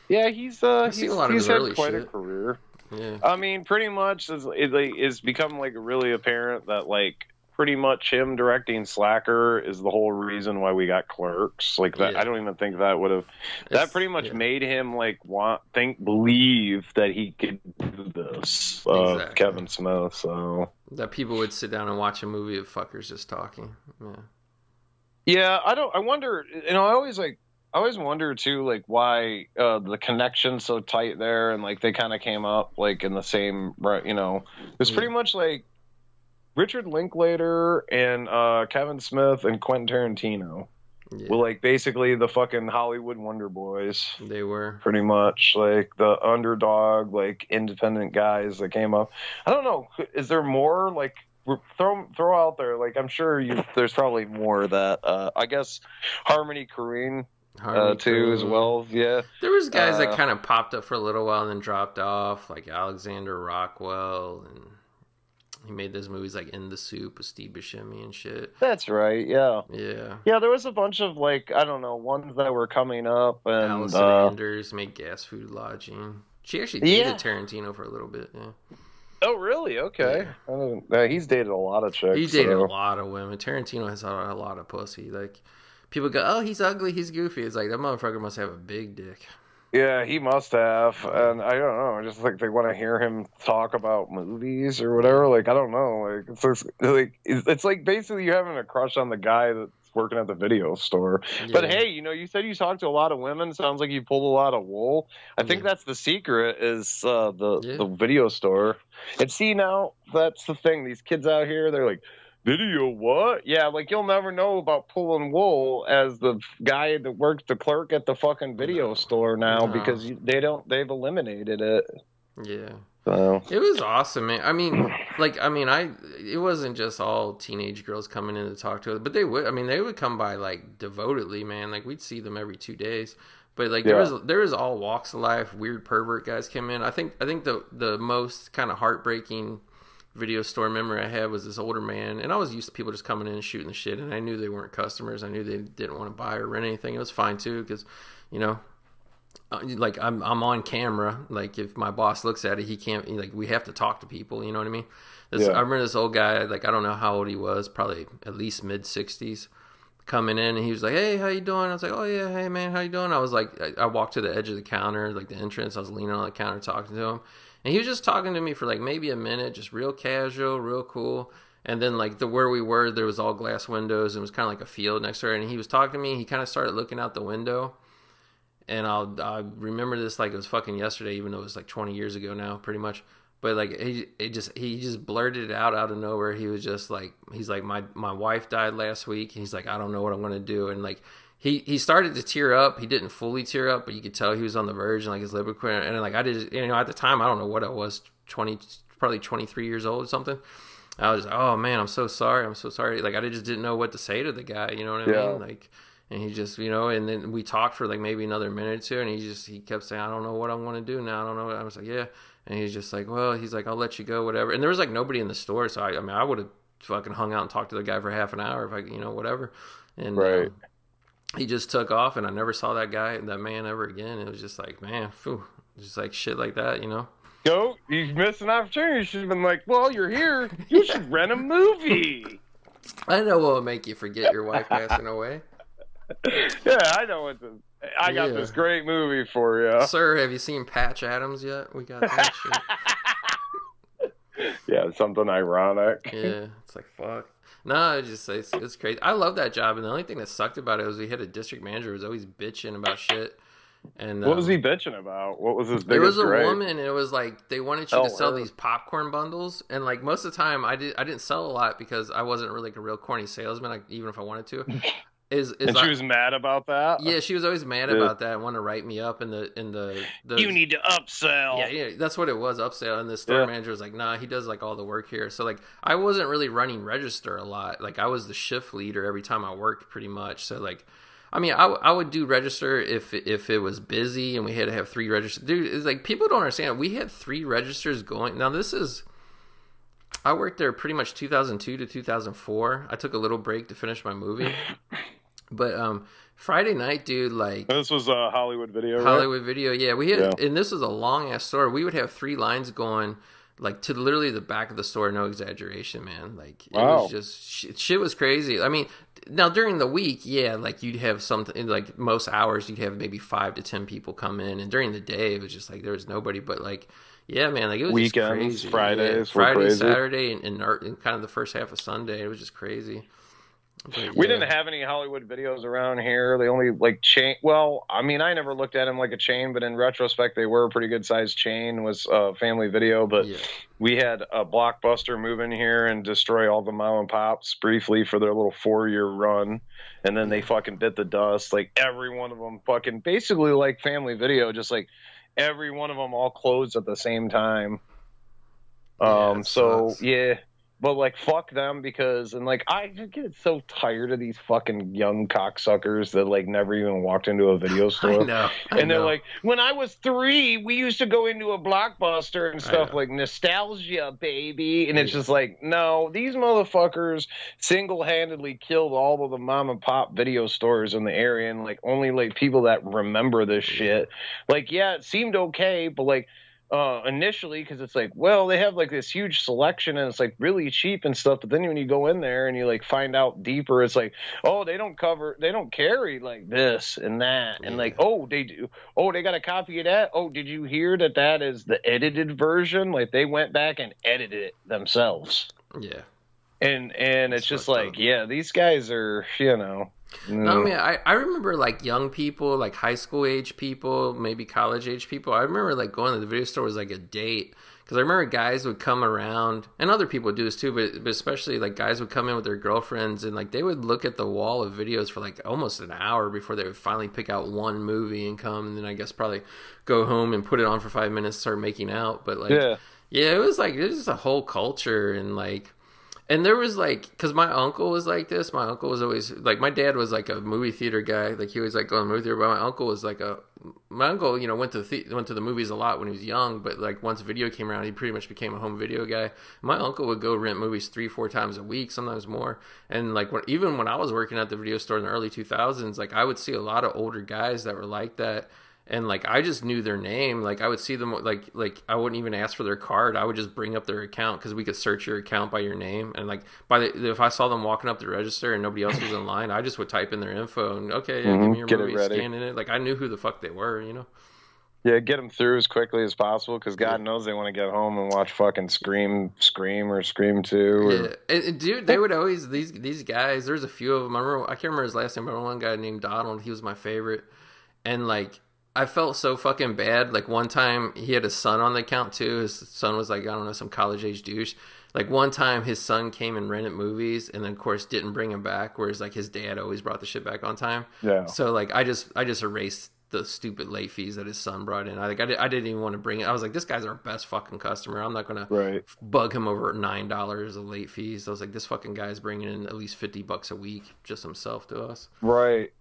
Yeah, he's uh, he's, a lot of he's had quite a career. Yeah, I mean, pretty much is it, like, it's become like really apparent that like pretty much him directing Slacker is the whole reason why we got Clerks. Like that, Yeah. I don't even think that would have. That pretty much yeah. made him like want think believe that he could do this. Uh, Exactly. Kevin Smith. So that people would sit down and watch a movie of fuckers just talking. Yeah. yeah, I don't. I wonder. You know, I always like. I always wonder too, like why uh, the connection's so tight there, and like they kind of came up like in the same. You know, it's pretty much like Richard Linklater and uh, Kevin Smith and Quentin Tarantino. Yeah. Well, like basically the fucking Hollywood Wonder Boys, they were. pretty much like the underdog, like independent guys that came up. I don't know. Is there more? Like throw throw out there. Like I'm sure you. There's probably more that. Uh, I guess Harmony Korine uh, too as well. Yeah. There was guys that Uh, kind of popped up for a little while and then dropped off, like Alexander Rockwell, and he made those movies like In the Soup with Steve Buscemi and shit. That's right. Yeah. Yeah. Yeah, there was a bunch of like I don't know ones that were coming up, and Allison uh, Anders made Gas Food Lodging. She actually dated Yeah. Tarantino for a little bit. Yeah. oh really? Okay, I don't- uh, he's dated a lot of chicks. He dated so- a lot of women. Tarantino has a, a lot of pussy. Like people go, "Oh, he's ugly, he's goofy." It's like that motherfucker must have a big dick. Yeah, he must have, and I don't know. I just like they want to hear him talk about movies or whatever. Like I don't know. Like it's like it's it's like basically you having a crush on the guy that's working at the video store. But hey, you know, you said you talked to a lot of women. Sounds like you pulled a lot of wool. I think that's the secret is uh, the Yeah. the video store. And see now, that's the thing. These kids out here, they're like. Video what? Yeah, like you'll never know about pulling wool as the guy that works the clerk at the fucking video No. store now No. because they don't they've eliminated it. Yeah. So It was awesome, man. I mean, [CLEARS THROAT] like, I mean, I it wasn't just all teenage girls coming in to talk to us, but they would. I mean, they would come by like devotedly, man. Like we'd see them every two days. But like there was there was all walks of life. Weird pervert guys came in. I think I think the the most kind of heartbreaking video store memory I had was this older man, and I was used to people just coming in and shooting the shit, and I knew they weren't customers. I knew they didn't want to buy or rent anything. It was fine too, because you know uh, like I'm I'm on camera. Like if my boss looks at it, he can't. Like we have to talk to people. You know what I mean? This, Yeah. I remember this old guy. Like I don't know how old he was. Probably at least mid sixties. Coming in and he was like, "Hey, how you doing?" I was like, "Oh yeah, hey man, how you doing?" I was like, I, I walked to the edge of the counter, like the entrance. I was leaning on the counter talking to him, and he was just talking to me for like maybe a minute, just real casual, real cool. And then like the where we were, there was all glass windows and it was kind of like a field next to her. And he was talking to me. He kind of started looking out the window and I'll I remember this like it was fucking yesterday, even though it was like 20 years ago now, pretty much. But like he it just he just blurted it out out of nowhere. He was just like he's like my my wife died last week. He's like I don't know what I'm gonna do, and like he he started to tear up. He didn't fully tear up, but you could tell he was on the verge, and like his lip was quivering. And like I did, you know, at the time I don't know what I was 20 probably 23 years old or something. I was like, oh man, I'm so sorry. I'm so sorry. Like I just didn't know what to say to the guy. You know what I Yeah. mean? Like and he just you know and then we talked for like maybe another minute or two and he just he kept saying i don't know what i'm going to do now i don't know i was like yeah and he's just like well he's like i'll let you go whatever and there was like nobody in the store so i, I mean i would have fucking hung out and talked to the guy for half an hour if i you know whatever and Right. um, he just took off and i never saw that guy that man ever again it was just like man phew, just like shit like that you know Go, you missed an opportunity. You should have been like, "Well, you're here. You should rent a movie." [LAUGHS] i know what would make you forget your wife passing away [LAUGHS] yeah, I know what. I got Yeah. this great movie for you. sir have you seen patch adams yet we got that [LAUGHS] shit Yeah, something ironic. yeah, it's like fuck. No, it's just it's, it's crazy. I love that job, and the only thing that sucked about it was we had a district manager who was always bitching about shit. And What was um, he bitching about? What was his biggest There was a gripe? woman, and it was like they wanted you Oh, to sell these popcorn bundles, and like most of the time, I did I didn't sell a lot because I wasn't really like a real corny salesman, like, even if I wanted to. [LAUGHS] Is is and I- she was mad about that. yeah, she was always mad Yeah. about that wanted to write me up in the in the, the You need to upsell. yeah, yeah, that's what it was. Upsell, and the store Yeah. manager was like, "Nah, he does like all the work here." So like, I wasn't really running register a lot. Like, I was the shift leader every time I worked, pretty much. So like, I mean, I, I would do register if if it was busy and we had to have three registers. Dude, it's like people don't understand. We had three registers going. Now this is. I worked there pretty much 2002 to 2004. I took a little break to finish my movie, [LAUGHS] but um, Friday night, dude, like This was a Hollywood video. right? Hollywood Video. Yeah, we had, Yeah. and this was a long ass store. We would have three lines going like to literally the back of the store. No exaggeration, man. Like it Wow. was just shit, shit was crazy. I mean, now during the week, yeah, like you'd have something like most hours you'd have maybe five to ten people come in, and during the day it was just like there was nobody. But like, yeah, man, like it was just Weekends, crazy. Fridays yeah, Friday. Saturday, and, and, and kind of the first half of Sunday, it was just crazy. But, We yeah. didn't have any Hollywood videos around here. They only like chain. Well, I mean, I never looked at them like a chain, but in retrospect, they were a pretty good sized chain. Was uh, Family Video, but Yeah. we had a blockbuster move in here and destroy all the mom and pops briefly for their little four year run, and then they fucking bit the dust. Like every one of them, fucking basically like Family Video, just like every one of them all closed at the same time. Um. it so sucks. yeah. But like fuck them because and like I just get so tired of these fucking young cocksuckers that like never even walked into a video [SIGHS] store. I know. I And they're know. like, when I was three, we used to go into a blockbuster and stuff like nostalgia, baby. And it's just like, no, these motherfuckers single handedly killed all of the mom and pop video stores in the area. And like, only like people that remember this shit. Like, yeah, it seemed okay, but like, uh, initially, because it's like, well, they have like this huge selection and it's like really cheap and stuff. But then when you go in there and you like find out deeper, it's like, oh, they don't cover, they don't carry like this and that, and like, oh, they do, oh, they got a copy of that. Oh, did you hear that that is the edited version? Like they went back and edited it themselves, yeah. and and it's It's just like, up. yeah, these guys are, you know, No, I mean, I, I remember like young people, like high school age people, maybe college age people. I remember like going to the video store was like a date because I remember guys would come around, and other people would do this too, but, but especially like guys would come in with their girlfriends and like they would look at the wall of videos for like almost an hour before they would finally pick out one movie and come, and then I guess probably go home and put it on for five minutes, and start making out. But like, yeah, yeah, it was like it was just a whole culture and like and there was like because my uncle was like this my uncle was always like my dad was like a movie theater guy. Like he was like going to movie theater but my uncle was like a my uncle you know went to the, went to the movies a lot when he was young but like once video came around he pretty much became a home video guy. My uncle would go rent movies three four times a week sometimes more. And like when even when i was working at the video store in the early 2000s like i would see a lot of older guys that were like that and like I just knew their name. Like I would see them like like I wouldn't even ask for their card. I would just bring up their account because we could search your account by your name. And like by the if I saw them walking up the register and nobody else was in line, I just would type in their info and okay, yeah, give me mm-hmm. your Get it movie, ready. scan it. Like I knew who the fuck they were, you know. yeah, get them through as quickly as possible because God knows they want to get home and watch fucking Scream, Scream or Scream Two. Or, Yeah, and, and dude, they would always these these guys. There's a few of them. I remember I can't remember his last name, but one guy named Donald. He was my favorite, and like I felt so fucking bad. Like one time he had a son on the account too. His son was like I don't know some college age douche. Like one time his son came and rented movies, and then of course didn't bring him back. Whereas like his dad always brought the shit back on time. Yeah. So like I just I just erased the stupid late fees that his son brought in. I like I, did, I didn't even want to bring it. I was like this guy's our best fucking customer. I'm not gonna Right. bug him over nine dollars of late fees. I was like, this fucking guy's bringing in at least fifty bucks a week just himself to us. Right.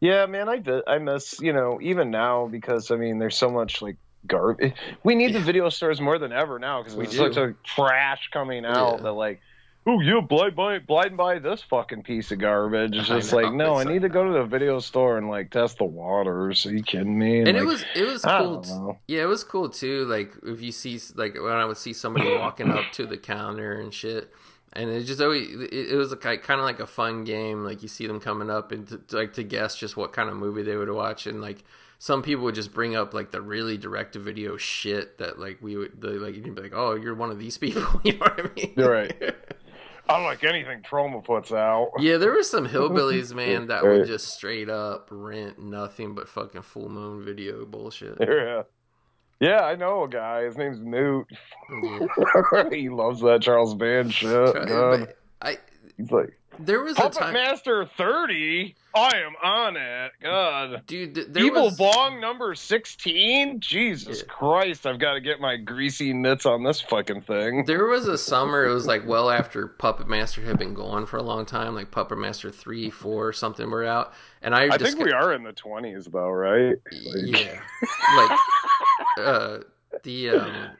Yeah, man, I. I miss, you know, even now because I mean, there's so much like garbage. We need the video stores more than ever now because We there's do. such a trash coming out Yeah. that like, oh, you blind buy blind buy this fucking piece of garbage. It's just know, like, no, I need to go to the video store and like test the waters. Are you kidding me? And it like, was it was cool. t- Yeah, it was cool too. Like if you see like when I would see somebody walking up to the counter and shit. And it just always it, it was like kind of like a fun game. Like you see them coming up and to, to, like to guess just what kind of movie they would watch, and like some people would just bring up like the really direct to video shit that like we would the, like you'd be like, oh, you're one of these [LAUGHS] people. [LAUGHS] you know what I mean? You're right. I don't like anything Troma puts out. [LAUGHS] Yeah, there were some hillbillies, man, that would just straight up rent nothing but fucking full moon video bullshit. Yeah. Yeah, I know a guy. His name's Newt. Mm-hmm. [LAUGHS] He loves that Charles Band shit. I He's like, there was a Puppet time, Master 30? I am on it. God. dude. Evil was, Bong number 16? Jesus Yeah. Christ, I've got to get my greasy mitts on this fucking thing. There was a summer. It was like well after Puppet Master had been going for a long time, like Puppet Master three, four, or something were out, and I, I think we are in the 20s, though, right? yeah, like [LAUGHS] uh, the um,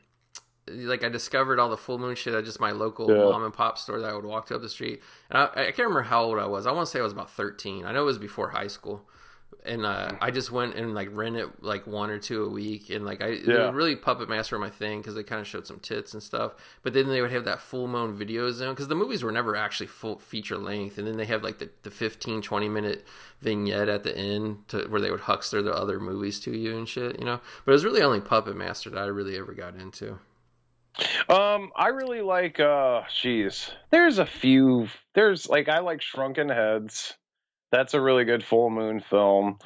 like I discovered all the full moon shit at just my local Yeah. mom and pop store that I would walk to up the street. And I, I can't remember how old I was. I want to say I was about thirteen. I know it was before high school, and uh, I just went and like rent it like one or two a week, and like I Yeah. really Puppet Master my thing because they kind of showed some tits and stuff. But then they would have that full moon video zone because the movies were never actually full feature length, and then they have like the, the 15, 20 minute vignette at the end to, where they would huckster the other movies to you and shit, you know. But it was really only Puppet Master that I really ever got into. Um, I really like. uh Jeez, there's a few. There's like I like Shrunken Heads. That's a really good full moon film.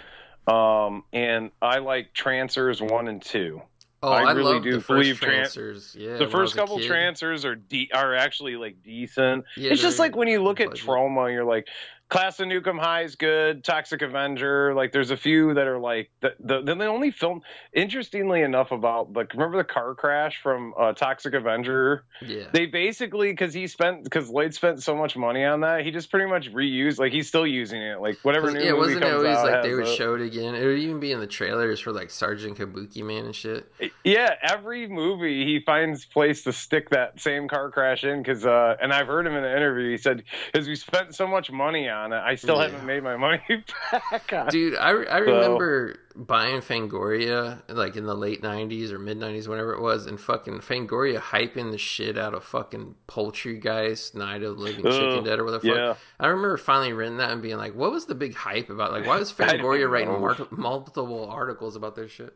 Um, and I like Trancers one and two. Oh, I I, really love do believe tran- Yeah, the first couple. Trancers are de- are actually like decent. Yeah, it's just like when you look at budget. Troma, you're like, Class of Nuke 'Em High is good, Toxic Avenger. Like, there's a few that are like the the, the, the only film. Interestingly enough, about like remember the car crash from uh, Toxic Avenger. Yeah. They basically because he spent because Lloyd spent so much money on that, he just pretty much reused like he's still using it. Like whatever new yeah, movie wasn't it comes always like they would show it again? It would even be in the trailers for like Sergeant Kabuki Man and shit. Yeah, every movie he finds place to stick that same car crash in because, uh, and I've heard him in an interview. He said, "Because we spent so much money on it, I still Yeah. haven't made my money [LAUGHS] back." on it." Dude, I, I So- remember buying Fangoria like in the late '90s or mid '90s, whenever it was, and fucking Fangoria hyping the shit out of fucking Poultrygeist, Night of Living Ugh, Chicken Dead, or whatever. yeah. I remember finally renting that and being like, "What was the big hype about? Like, why was [LAUGHS] Fangoria writing mar- multiple articles about this shit?"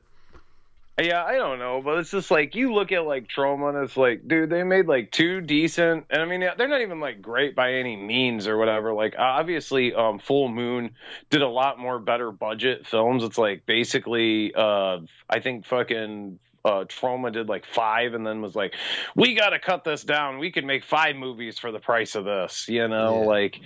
Yeah, I don't know, but it's just like you look at like Troma, and it's like, dude, they made like two decent, and I mean, they're not even like great by any means or whatever. Like, obviously, um, Full Moon did a lot more better budget films. It's like basically, uh, I think fucking uh, Troma did like five, and then was like, we got to cut this down. We could make five movies for the price of this, you know, Yeah. like.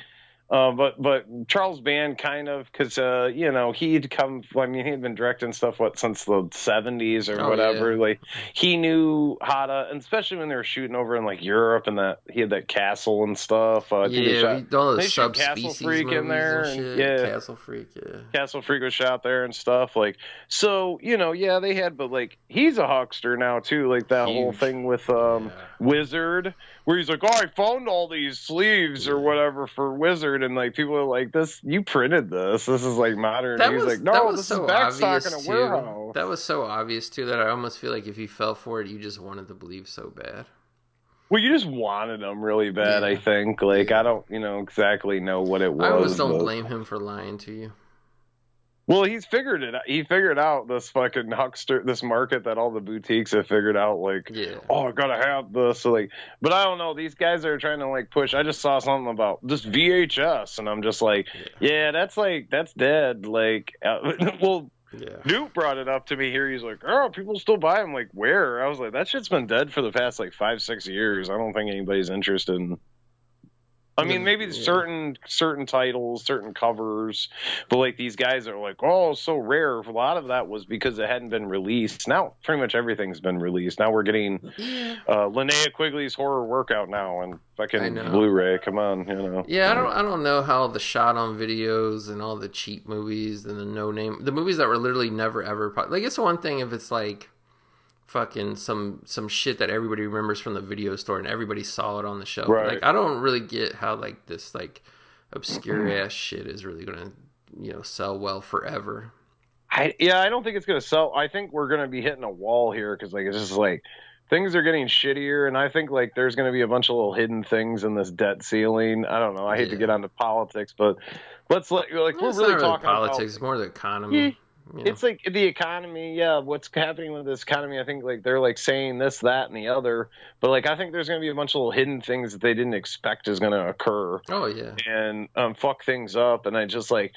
Uh, but but Charles Band kind of because uh, you know he'd come. I mean he had been directing stuff what since the seventies or Oh, whatever. yeah. Like he knew how to, and especially when they were shooting over in like Europe and that he had that castle and stuff. Uh, yeah, shot- all they the Castle Freak in there, and yeah. Castle Freak, yeah. Castle Freak was shot there and stuff. Like, so you know, yeah, they had, but like, he's a huckster now too. Like that whole thing with um Yeah. Wizard, where he's like, "Oh, I found all these sleeves or whatever for Wizard," and like people are like, "This, you printed this. This is like modern." That he's was, like, "No, that was this so is backstock obvious in a too. warehouse." That was so obvious too that I almost feel like if you fell for it, you just wanted to believe so bad. Well, you just wanted them really bad. Yeah. I think. Like, I don't, you know, exactly know what it was. I almost don't but- blame him for lying to you. Well, he's figured it. out. He figured out this fucking huckster, this market that all the boutiques have figured out. Like, Yeah. oh, I gotta have this. So like, but I don't know. These guys are trying to like push. I just saw something about this VHS, and I'm just like, yeah, that's like that's dead. Like, uh, [LAUGHS] well, Yeah. Newt brought it up to me here. He's like, oh, people still buy them. Like, where? I was like, that shit's been dead for the past like five, six years. I don't think anybody's interested in. I mean, maybe yeah. certain certain titles, certain covers, but like these guys are like, oh, so rare. A lot of that was because it hadn't been released. Now, pretty much everything's been released. Now we're getting Yeah. uh, Linnea Quigley's horror workout now and fucking. Blu-ray. Come on, you know. Yeah, I don't I don't know how the shot on videos and all the cheap movies and the no name the movies that were literally never ever like it's one thing if it's like fucking some some shit that everybody remembers from the video store and everybody saw it on the shelf. Right. Like I don't really get how like this like obscure ass shit is really gonna you know sell well forever. I, yeah, I don't think it's gonna sell. I think we're gonna be hitting a wall here because like it's just like things are getting shittier, and I think like there's gonna be a bunch of little hidden things in this debt ceiling. I don't know. I hate to Yeah. get onto politics, but let's let like Well, we're really talking politics, About, it's more the economy. You know? it's like the economy. Yeah, what's happening with this economy? I think like they're like saying this, that, and the other, but like I think there's gonna be a bunch of little hidden things that they didn't expect is gonna occur oh yeah. and um, fuck things up. And I just like,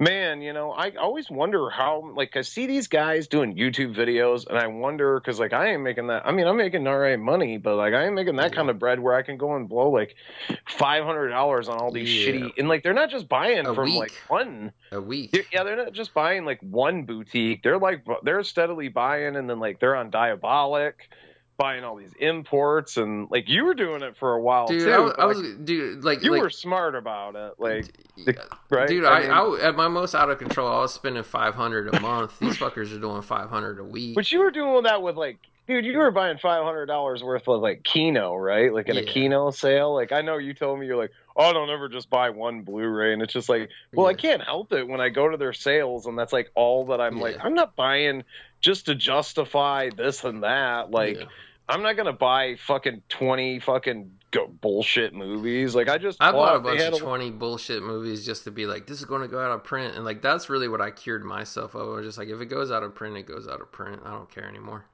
man, you know, I always wonder how, like, I see these guys doing YouTube videos, and I wonder because, like, I ain't making that. I mean, I'm making all right money, but like, I ain't making that Yeah. kind of bread where I can go and blow like five hundred dollars on all these Yeah. shitty. And like, they're not just buying A from week. like one. A week. Yeah, Yeah, they're not just buying like one boutique. They're like they're steadily buying, and then like they're on Diabolik. Buying all these imports and like you were doing it for a while Dude, too. I, was- I like, was dude like you like, were smart about it, like the- right, Dude, I I, mean- I, at my most out of control, I was spending five hundred a month. These fuckers are doing five hundred a week. But you were doing that with like dude, you were buying five hundred dollars worth of like Kino, right? Like in a Kino sale. Like I know you told me you're like, oh, I don't ever just buy one Blu-ray, and it's just like, well, I can't help it when I go to their sales, and that's like all that I'm like. I'm not buying just to justify this and that. Like Yeah. I'm not gonna buy fucking twenty fucking go- bullshit movies. Like I just I bought a bunch of twenty bullshit movies just to be like, this is going to go out of print, and like that's really what I cured myself of. I was just like, if it goes out of print, it goes out of print. I don't care anymore.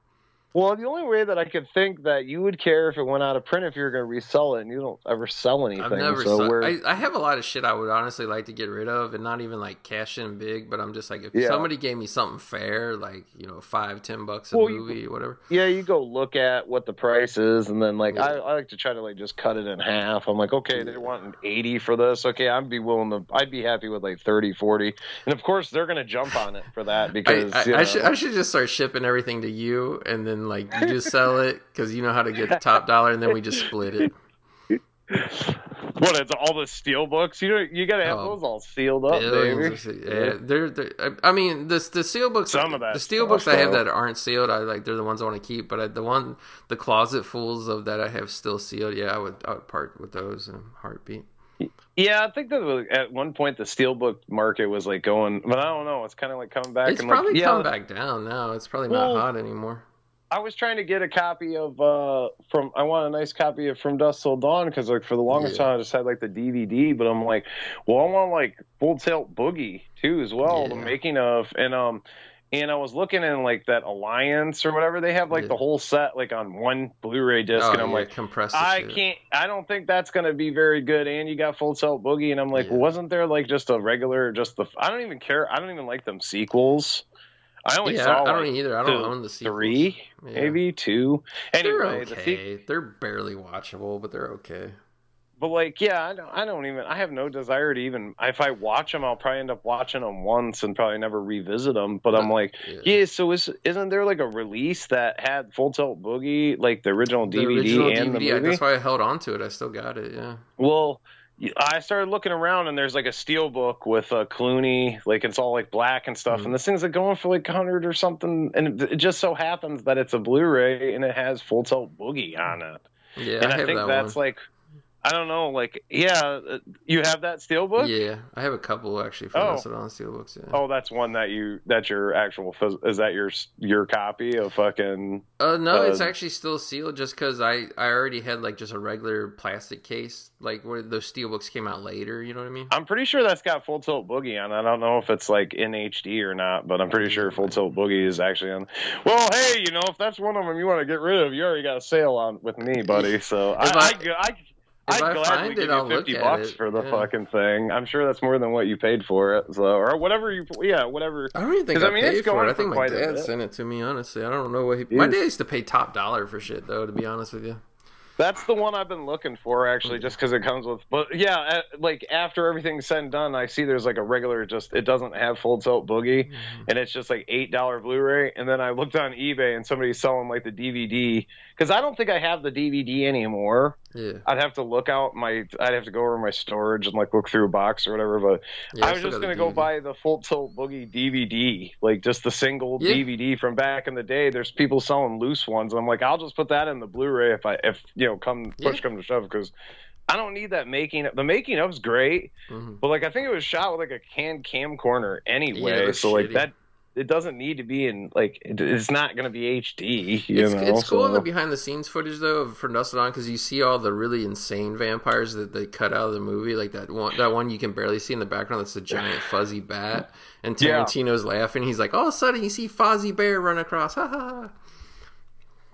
Well, the only way that I could think that you would care if it went out of print if you were going to resell it, and you don't ever sell anything. I've never. so we're, I, I have a lot of shit I would honestly like to get rid of, and not even like cash in big. But I'm just like, if Yeah. somebody gave me something fair, like you know, five, ten bucks a Well, you- movie, whatever. yeah, you go look at what the price is, and then like Yeah. I, I like to try to like just cut it in half. I'm like, okay, they're wanting eighty for this. Okay, I'd be willing to. I'd be happy with like 30, 40. and of course they're going to jump on it for that I, because I, you know, I should I should just start shipping everything to you, and then like you just sell it because you know how to get the top dollar, and then we just split it. what it's all the steel books. You know, you got to have Oh, those all sealed up, baby. Yeah, they're, they're. I- mean, the the steel books. Some of that the steel books I have that aren't sealed. I like. They're the ones I want to keep. But I, the one, the closet fulls of that I have still sealed. Yeah, I would. I would part with those in a heartbeat. Yeah, I think that was- at one point the steelbook market was like going, but I don't know. It's kind of like coming back. It's and like, probably yeah, back down now. It's probably Well, not hot anymore. I was trying to get a copy of uh from I want a nice copy of From Dusk Till Dawn because like for the longest Yeah. time I just had like the DVD, but I'm like, well, I want like Full Tilt Boogie too as well, the making of and um. And I was looking in like that Alliance or whatever they have like Yeah. the whole set like on one Blu-ray disc, Oh, and I'm yeah, like, compress the I shit. can't. I don't think that's gonna be very good. And you got Full Tilt Boogie, and I'm like, Yeah. well, wasn't there like just a regular, just the? I don't even care. I don't even like them sequels. I only Yeah, saw I don't either. I don't own the sequels. three, Yeah. maybe two. They're Anyway, the okay. se- They're barely watchable, but they're okay. but like, yeah, I don't. I don't even. I have no desire to even. If I watch them, I'll probably end up watching them once and probably never revisit them. But I'm like, Yeah. yeah. So is isn't there like a release that had Full Tilt Boogie, like the original The DVD original and the DVD. movie? That's why I held on to it. I still got it. Yeah. Well, I started looking around and there's like a steel book with uh, Clooney, like it's all like black and stuff, Mhm. and this thing's like going for like hundred or something, and it, it just so happens that it's a Blu-ray and it has Full Tilt Boogie on it, Yeah, and I I, think that that's one. like, I don't know, like yeah, uh, you have that steelbook. Yeah, I have a couple actually for Oh. Steelbooks. Yeah. Oh, that's one that you that's your actual is that your your copy of fucking Uh, no, it's Uh, actually still sealed just because I, I already had like just a regular plastic case, like where those steelbooks came out later. You know what I mean? I'm pretty sure that's got Full Tilt Boogie on. I don't know if it's like in HD or not, but I'm pretty sure Full Tilt Boogie is actually on. Well, hey, you know, if that's one of them you want to get rid of, you already got a sale on with me, buddy. So I, I, I- I, if I'd I gladly find give it, you fifty at bucks it, for the yeah. fucking thing. I'm sure that's more than what you paid for it, so or whatever you, yeah, whatever. I don't even think I, I mean, paid it's for it. I think my dad sent it to me. Honestly, I don't know what he. My dad used to pay top dollar for shit though. To be honest with you. That's the one I've been looking for actually, just because it comes with. But yeah, like after everything's said and done, I see there's like a regular, just it doesn't have full tilt boogie, mm-hmm. and it's just like eight dollar Blu-ray. And then I looked on eBay and somebody's selling like the DVD because I don't think I have the DVD anymore. Yeah. I'd have to look out my, I'd have to go over my storage and like look through a box or whatever. But yeah I was just gonna go buy the full tilt boogie DVD, like just the single Yeah. DVD from back in the day. There's people selling loose ones. I'm like, I'll just put that in the Blu-ray if I, if you know, come push come to shove, because I don't need that making. The making of's great, Mhm. but like I think it was shot with like a canned cam corner anyway, so like that. It doesn't need to be in like it- it's not going to be HD. You It's, know, it's cool in the behind the scenes footage though for Dusk Till Dawn because you see all the really insane vampires that they cut out of the movie, like that one that one you can barely see in the background. That's a giant fuzzy bat, and Yeah. Tarantino's laughing. He's like, all of a sudden you see Fozzie Bear run across. Ha ha. ha.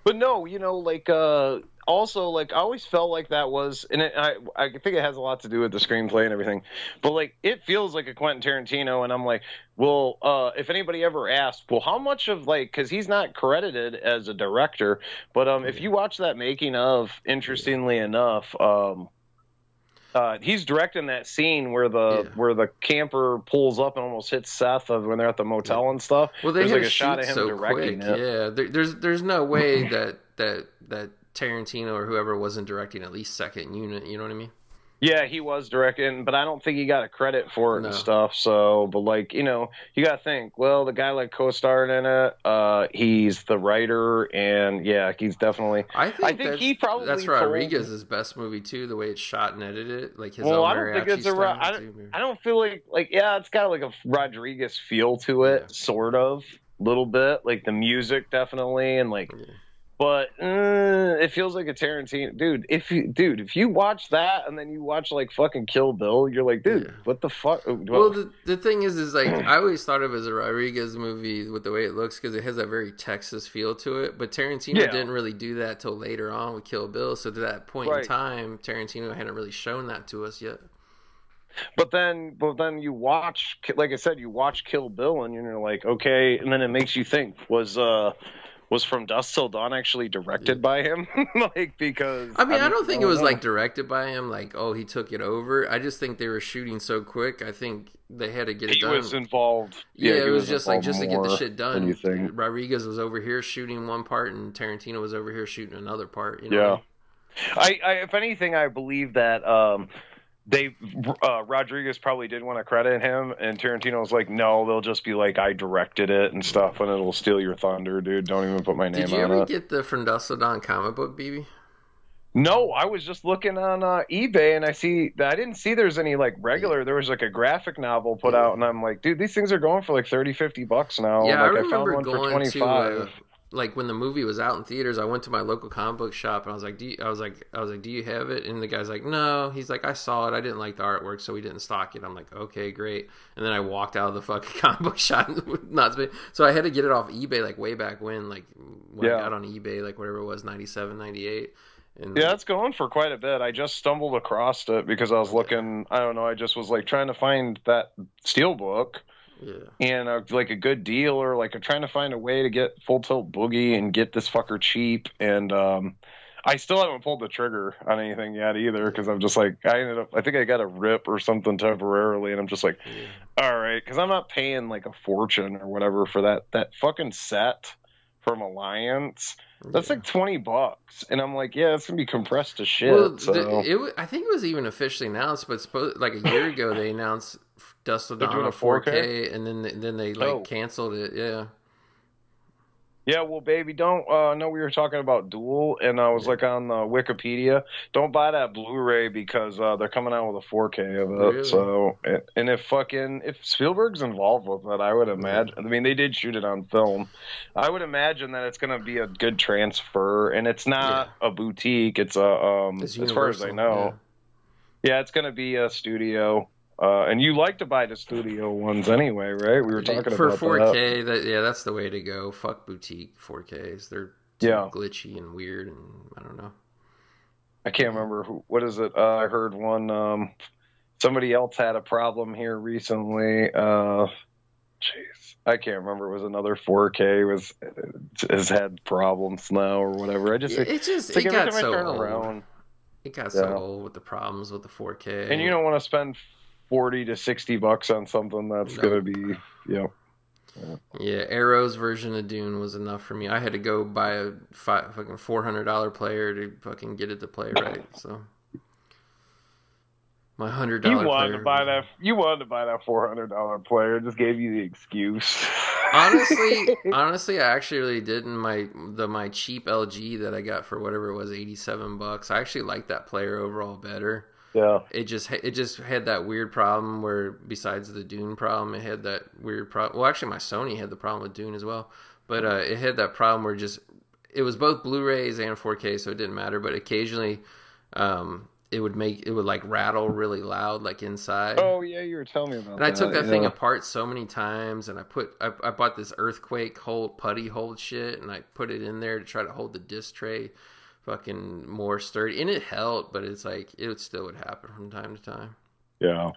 But no, you know, like uh also like I always felt like that was and it, I I think it has a lot to do with the screenplay and everything. But like it feels like a Quentin Tarantino and I'm like, well, uh if anybody ever asked, well how much of like cuz he's not credited as a director, but um if you watch that making of interestingly enough, um uh, he's directing that scene where the Yeah. where the camper pulls up and almost hits Seth of when they're at the motel and stuff. Well, they There's like a shot of him so directing quick. it. Yeah, there, there's there's no way [CLEARS THROAT] that that that Tarantino or whoever wasn't directing at least second unit. You know what I mean? Yeah, he was directing, but I don't think he got a credit for it No. and stuff. So, but like you know, you got to think. Well, the guy like co-starred in it. Uh, he's the writer, and yeah, he's definitely. I think, I think he probably that's Rodriguez's best movie too. The way it's shot and edited, like his Well, own I don't think it's a. Ro- I don't, I don't feel like like yeah, it's got like a Rodriguez feel to it, Yeah. sort of, little bit. Like the music definitely, and like Yeah. But uh, it feels like a Tarantino dude. If you dude, if you watch that and then you watch like fucking Kill Bill, you're like, dude, Yeah. what the fuck? Well, the, the thing is, is like [CLEARS THROAT] I always thought of it as a Rodriguez movie with the way it looks because it has that very Texas feel to it. But Tarantino Yeah. didn't really do that till later on with Kill Bill. So to that point Right. in time, Tarantino hadn't really shown that to us yet. but then, but then you watch, like I said, you watch Kill Bill, and you're like, okay, and then it makes you think was uh was From Dusk Till Dawn actually directed by him? [LAUGHS] like because I mean, I, don't think it was know. like directed by him, like oh he took it over. I just think they were shooting so quick. I think they had to get it he done. was involved. yeah, he it was just like just to get the shit done. Rodriguez was over here shooting one part, and Tarantino was over here shooting another part. You know? Yeah. I, I, if anything, I believe that um, they uh, Rodriguez probably did want to credit him, and Tarantino was like, "No, they'll just be like, I directed it and stuff, and it'll steal your thunder, dude. Don't even put my name Did you ever it." get the Till comic book, BB? No, I was just looking on uh, eBay, and I see I didn't see there's any like regular. There was like a graphic novel put out, and I'm like, dude, these things are going for like 30, 50 bucks now. yeah, like, I remember found one for going to 25. uh, like when the movie was out in theaters. I went to my local comic book shop and I was like, "Do you, I was like, I was like, do you have it?" And the guy's like, "No." He's like, "I saw it. I didn't like the artwork, so we didn't stock it." I'm like, "Okay, great." And then I walked out of the fucking [LAUGHS] comic book shop, [LAUGHS] not be- so I had to get it off eBay like way back when, like when Yeah. I got on eBay, like whatever it was, 97, 98. And Yeah, it's going for quite a bit. I just stumbled across it because I was looking. I don't know. I just was like trying to find that steelbook yeah. and uh, like a good deal, or like I'm trying to find a way to get Full Tilt Boogie and get this fucker cheap. And um, I still haven't pulled the trigger on anything yet either because I'm just like I ended up. I think I got a rip or something temporarily, and I'm just like, all right, because I'm not paying like a fortune or whatever for that that fucking set from Alliance. That's Yeah. like twenty bucks, and I'm like, yeah, it's gonna be compressed to shit. Well, so. the, it, I think it was even officially announced, but suppose, like a year ago they announced Dusk Till Dawn on a 4K, 4K? and then then they like Oh. canceled it. Yeah, Yeah, well, baby, don't. Uh, I know we were talking about Duel, and I was Yeah. like on uh, Wikipedia. Don't buy that Blu-ray because uh, they're coming out with a 4K of it. Really? So, and- if fucking if Spielberg's involved with it, I would imagine. I mean, they did shoot it on film. I would imagine that it's going to be a good transfer, and it's not a boutique. It's a um, It's as far as I know. Yeah, it's going to be a studio. Uh, and you like to buy the studio ones anyway, right? We were talking for about 4K. That. yeah, that's the way to go. Fuck boutique 4Ks. They're too Yeah. glitchy and weird, and I don't know. I can't remember who. What is it? Uh, I heard one. Um, somebody else had a problem here recently. Uh, jeez, I can't remember. It was another 4K. Was has had problems now or whatever. I just It, it just like it got so old. around, It got so old with the problems with the 4K. and you don't want to spend forty to sixty bucks on something that's No. gonna be, you know. Yeah, Arrow's version of Dune was enough for me. I had to go buy a five, fucking four hundred dollar player to fucking get it to play right. So my hundred dollar. You wanted to buy that. You wanted to buy that four hundred dollar player. Just gave you the excuse. honestly, [LAUGHS] honestly, I actually really didn't. My the my cheap LG that I got for whatever it was, eighty seven bucks. I actually liked that player overall better. Yeah. It just it just had that weird problem where besides the Dune problem, it had that weird problem. Well, actually, my Sony had the problem with Dune as well, but uh, it had that problem where just it was both Blu-rays and 4K, so it didn't matter. But occasionally, um, it would make it would like rattle really loud, like inside. Oh yeah, you were telling me about that. And I took that thing apart so many times, and I put I, I bought this earthquake hold putty hold shit, and I put it in there to try to hold the disc tray, fucking more sturdy, and it helped, but it's like it still would happen from time to time. Yeah.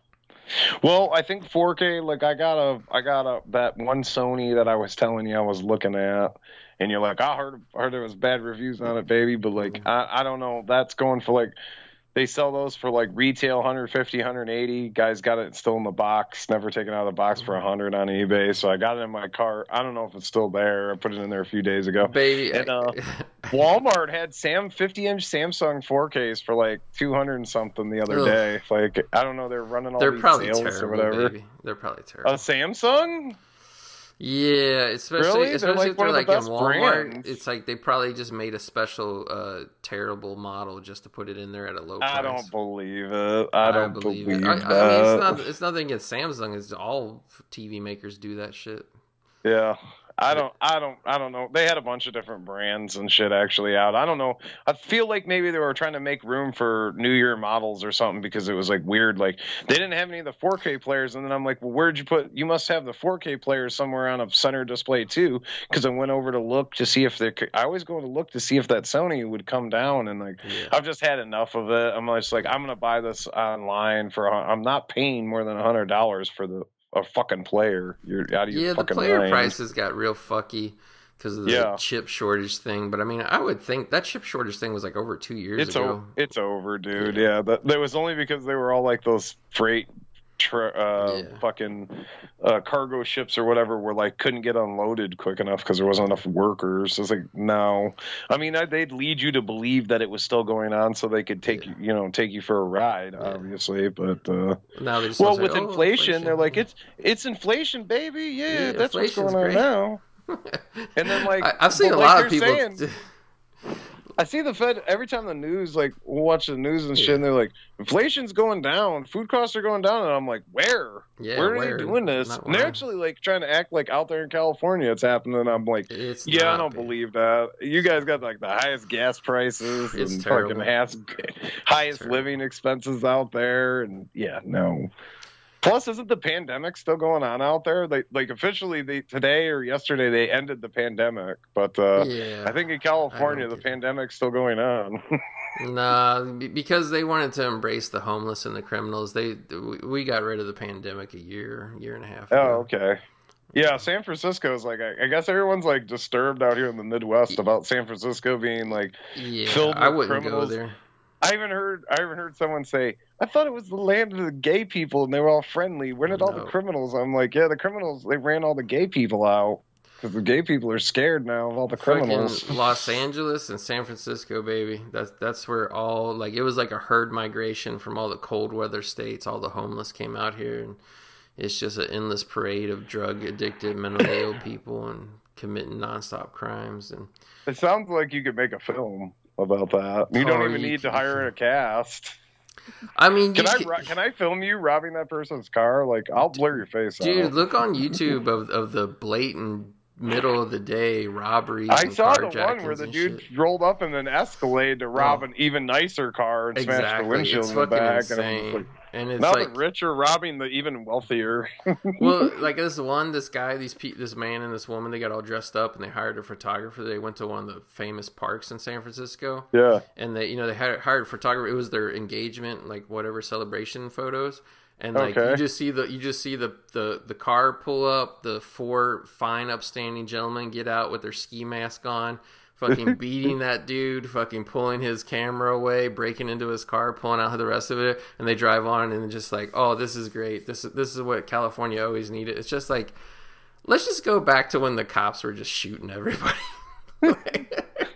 Well, I think 4K. Like I got a, I got a that one Sony that I was telling you I was looking at, and you're like, I heard, heard there was bad reviews on it, baby. But like, mm-hmm. I, I don't know. That's going for like they sell those for like retail 150 180 guys got it still in the box never taken out of the box for 100 on ebay. So i got it in my car. I don't know if it's still there. I put it in there a few days ago. Baby. and uh, [LAUGHS] walmart had sam 50 inch samsung 4ks for like 200 and something the other Ugh. day. Like i don't know they're running all they're these probably sales terrible, or whatever. baby. They're probably terrible. A samsung Yeah, especially Really? They're especially like if they're like in Walmart. brands. It's like they probably just made a special uh terrible model just to put it in there at a low price. i don't believe it i don't believe, it. I, I mean, it's not it's nothing against Samsung. It's all TV makers do that shit. Yeah. I don't I don't I don't know. They had a bunch of different brands and shit actually out. I don't know. I feel like maybe they were trying to make room for New Year models or something because it was like weird like they didn't have any of the 4K players and then I'm like, "Well, where'd you put you must have the 4K players somewhere on a center display too." Cuz I went over to look to see if they could I always go to look to see if that Sony would come down and like Yeah. I've just had enough of it. I'm just like I'm going to buy this online for I'm not paying more than a $100 for the a fucking player. You're out of your Yeah, the player mind. prices got real fucky because of the Yeah. chip shortage thing. But I mean, I would think that chip shortage thing was like over two years It's ago. over. It's over, dude. Yeah, that, that was only because they were all like those freight, tra- uh, Yeah. fucking uh, cargo ships or whatever, were like couldn't get unloaded quick enough because there wasn't enough workers. It's like no, I mean I, they'd lead you to believe that it was still going on so they could take you, you know, take you for a ride, obviously. But uh, Now well, say, with "Oh, inflation, they're like it's it's inflation, baby. Yeah, Yeah, that's what's going on now. [LAUGHS] And then like I, I've seen a like lot of people. saying- [LAUGHS] [LAUGHS] I see the Fed every time the news, like we'll watch the news and shit, and they're like, inflation's going down, food costs are going down, and I'm like, where? Yeah, where are where? they doing this? Not And they're where. actually like trying to act like out there in California it's happening. And I'm like, it's yeah, I don't baby. believe that. You guys got like the highest gas prices It's and terrible. fucking highest, [LAUGHS] highest living expenses out there, and yeah, no. Plus, isn't the pandemic still going on out there? Like, like officially, they today or yesterday they ended the pandemic, but uh, Yeah, I think in California the pandemic's still going on. [LAUGHS] Nah, because they wanted to embrace the homeless and the criminals. They we- got rid of the pandemic a year, year and a half. oh, okay. Yeah, San Francisco is like I, I guess everyone's like disturbed out here in the Midwest about San Francisco being like. yeah. filled I with wouldn't criminals. go there. I even heard I even heard someone say I thought it was the land of the gay people and they were all friendly. Where did all the criminals? I'm like, yeah, the criminals they ran all the gay people out because the gay people are scared now of all the criminals. Fucking Los Angeles and San Francisco, baby. That's that's where all like it was like a herd migration from all the cold weather states. All the homeless came out here, and it's just an endless parade of drug addicted, mentally [COUGHS] ill people and committing nonstop crimes. And It sounds like you could make a film about that. You don't Oh, even you need to hire a cast. I mean, Can I can- can I film you robbing that person's car? Like I'll blur your face dude, out. look on YouTube of of the blatant middle of the day robberies. I saw the one where the dude shit. rolled up in an Escalade to rob Oh. an even nicer car and smashed the windshield it's in the back. insane. And and it's now like the rich are robbing the even wealthier. [LAUGHS] well, like this one, this guy, these pe- this man and this woman, they got all dressed up and they hired a photographer. They went to one of the famous parks in San Francisco, yeah. and they, you know, they hired, photographer. It was their engagement, like whatever celebration photos. And like Okay. you just see the you just see the, the the car pull up, the four fine upstanding gentlemen get out with their ski mask on, fucking [LAUGHS] beating that dude, fucking pulling his camera away, breaking into his car, pulling out the rest of it, and they drive on and just like, oh, this is great. This is this is what California always needed. It's just like, let's just go back to when the cops were just shooting everybody. [LAUGHS] [LAUGHS]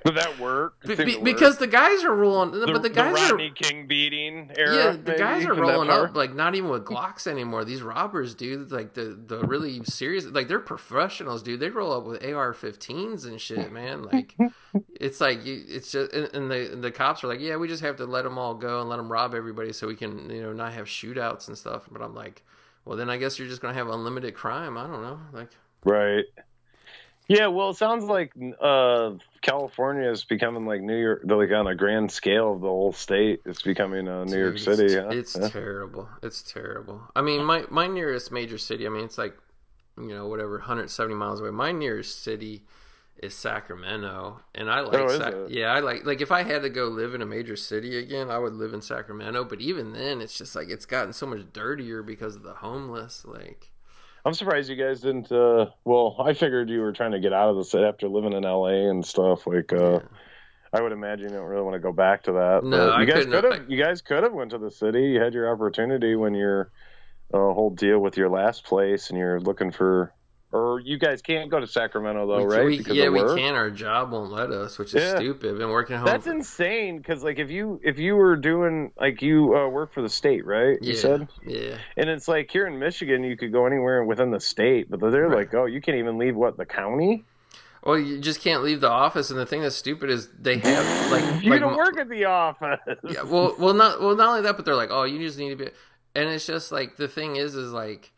Did that work? Be- be- work. because the guys are rolling, the, but the guys are Rodney King beating era. yeah, the maybe, guys are rolling up like not even with [LAUGHS] Glocks anymore. These robbers, dude, like the the really serious, like they're professionals, dude. They roll up with AR-15s and shit, [LAUGHS] man. Like it's like you, it's just and, and the the cops are like, yeah, we just have to let them all go and let them rob everybody so we can you know not have shootouts and stuff. But I'm like, well, then I guess you're just gonna have unlimited crime. I don't know, like. Right. Yeah, well, it sounds like uh, California is becoming like New York, like on a grand scale of the whole state. It's becoming uh, New York Dude, City. It's, huh? it's Yeah. terrible. It's terrible. I mean, my my nearest major city. I mean, it's like you know whatever, 170 miles away. My nearest city is Sacramento, and I like. Oh, Sac- yeah, I like. Like if I had to go live in a major city again, I would live in Sacramento. But even then, it's just like it's gotten so much dirtier because of the homeless. Like. I'm surprised you guys didn't. Uh, well, I figured you were trying to get out of the city after living in LA and stuff. Like, uh. I would imagine you don't really want to go back to that. No, you guys could have. You guys could have went to the city. You had your opportunity when your uh, whole deal with your last place, and you're looking for. Or you guys can't go to Sacramento though, we, right? we- yeah, we can. Our job won't let us, which is Yeah. stupid. I've been working home. That's insane. Because like if you if you were doing like you uh, work for the state, right? yeah, You said. yeah. And it's like here in Michigan, you could go anywhere within the state, but they're Right. like, oh, you can't even leave what the county. Well, you just can't leave the office, and the thing that's stupid is they have like [LAUGHS] You like don't work at the office. Yeah, well, well, not well, not only that, but they're like, oh, you just need to be, and it's just like the thing is, is like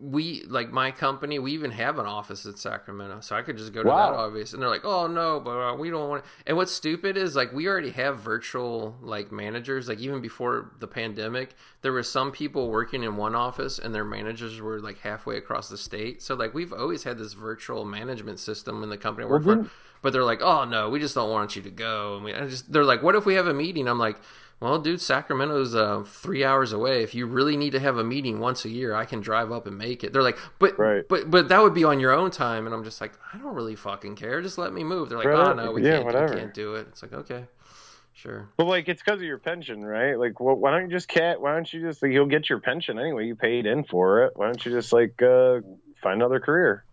we like my company, we even have an office in Sacramento, so I could just go to Wow. that office, and they're like, oh no, but uh, we don't want. to And what's stupid is like we already have virtual like managers. Like even before the pandemic, there were some people working in one office, and their managers were like halfway across the state. So like we've always had this virtual management system in the company I work Well, for. But they're like, oh no, we just don't want you to go. And we, I just they're like, what if we have a meeting? I'm like, well, dude, Sacramento's uh, three hours away. If you really need to have a meeting once a year, I can drive up and make it. They're like, but Right. but but that would be on your own time. And I'm just like, I don't really fucking care. Just let me move. They're like, Right. oh no, we Yeah, can't, whatever. we can't do it. It's like, okay, sure. But like, it's because of your pension, right? Like, well, why don't you just cat? Why don't you just like, you'll get your pension anyway? You paid in for it. Why don't you just like uh, find another career?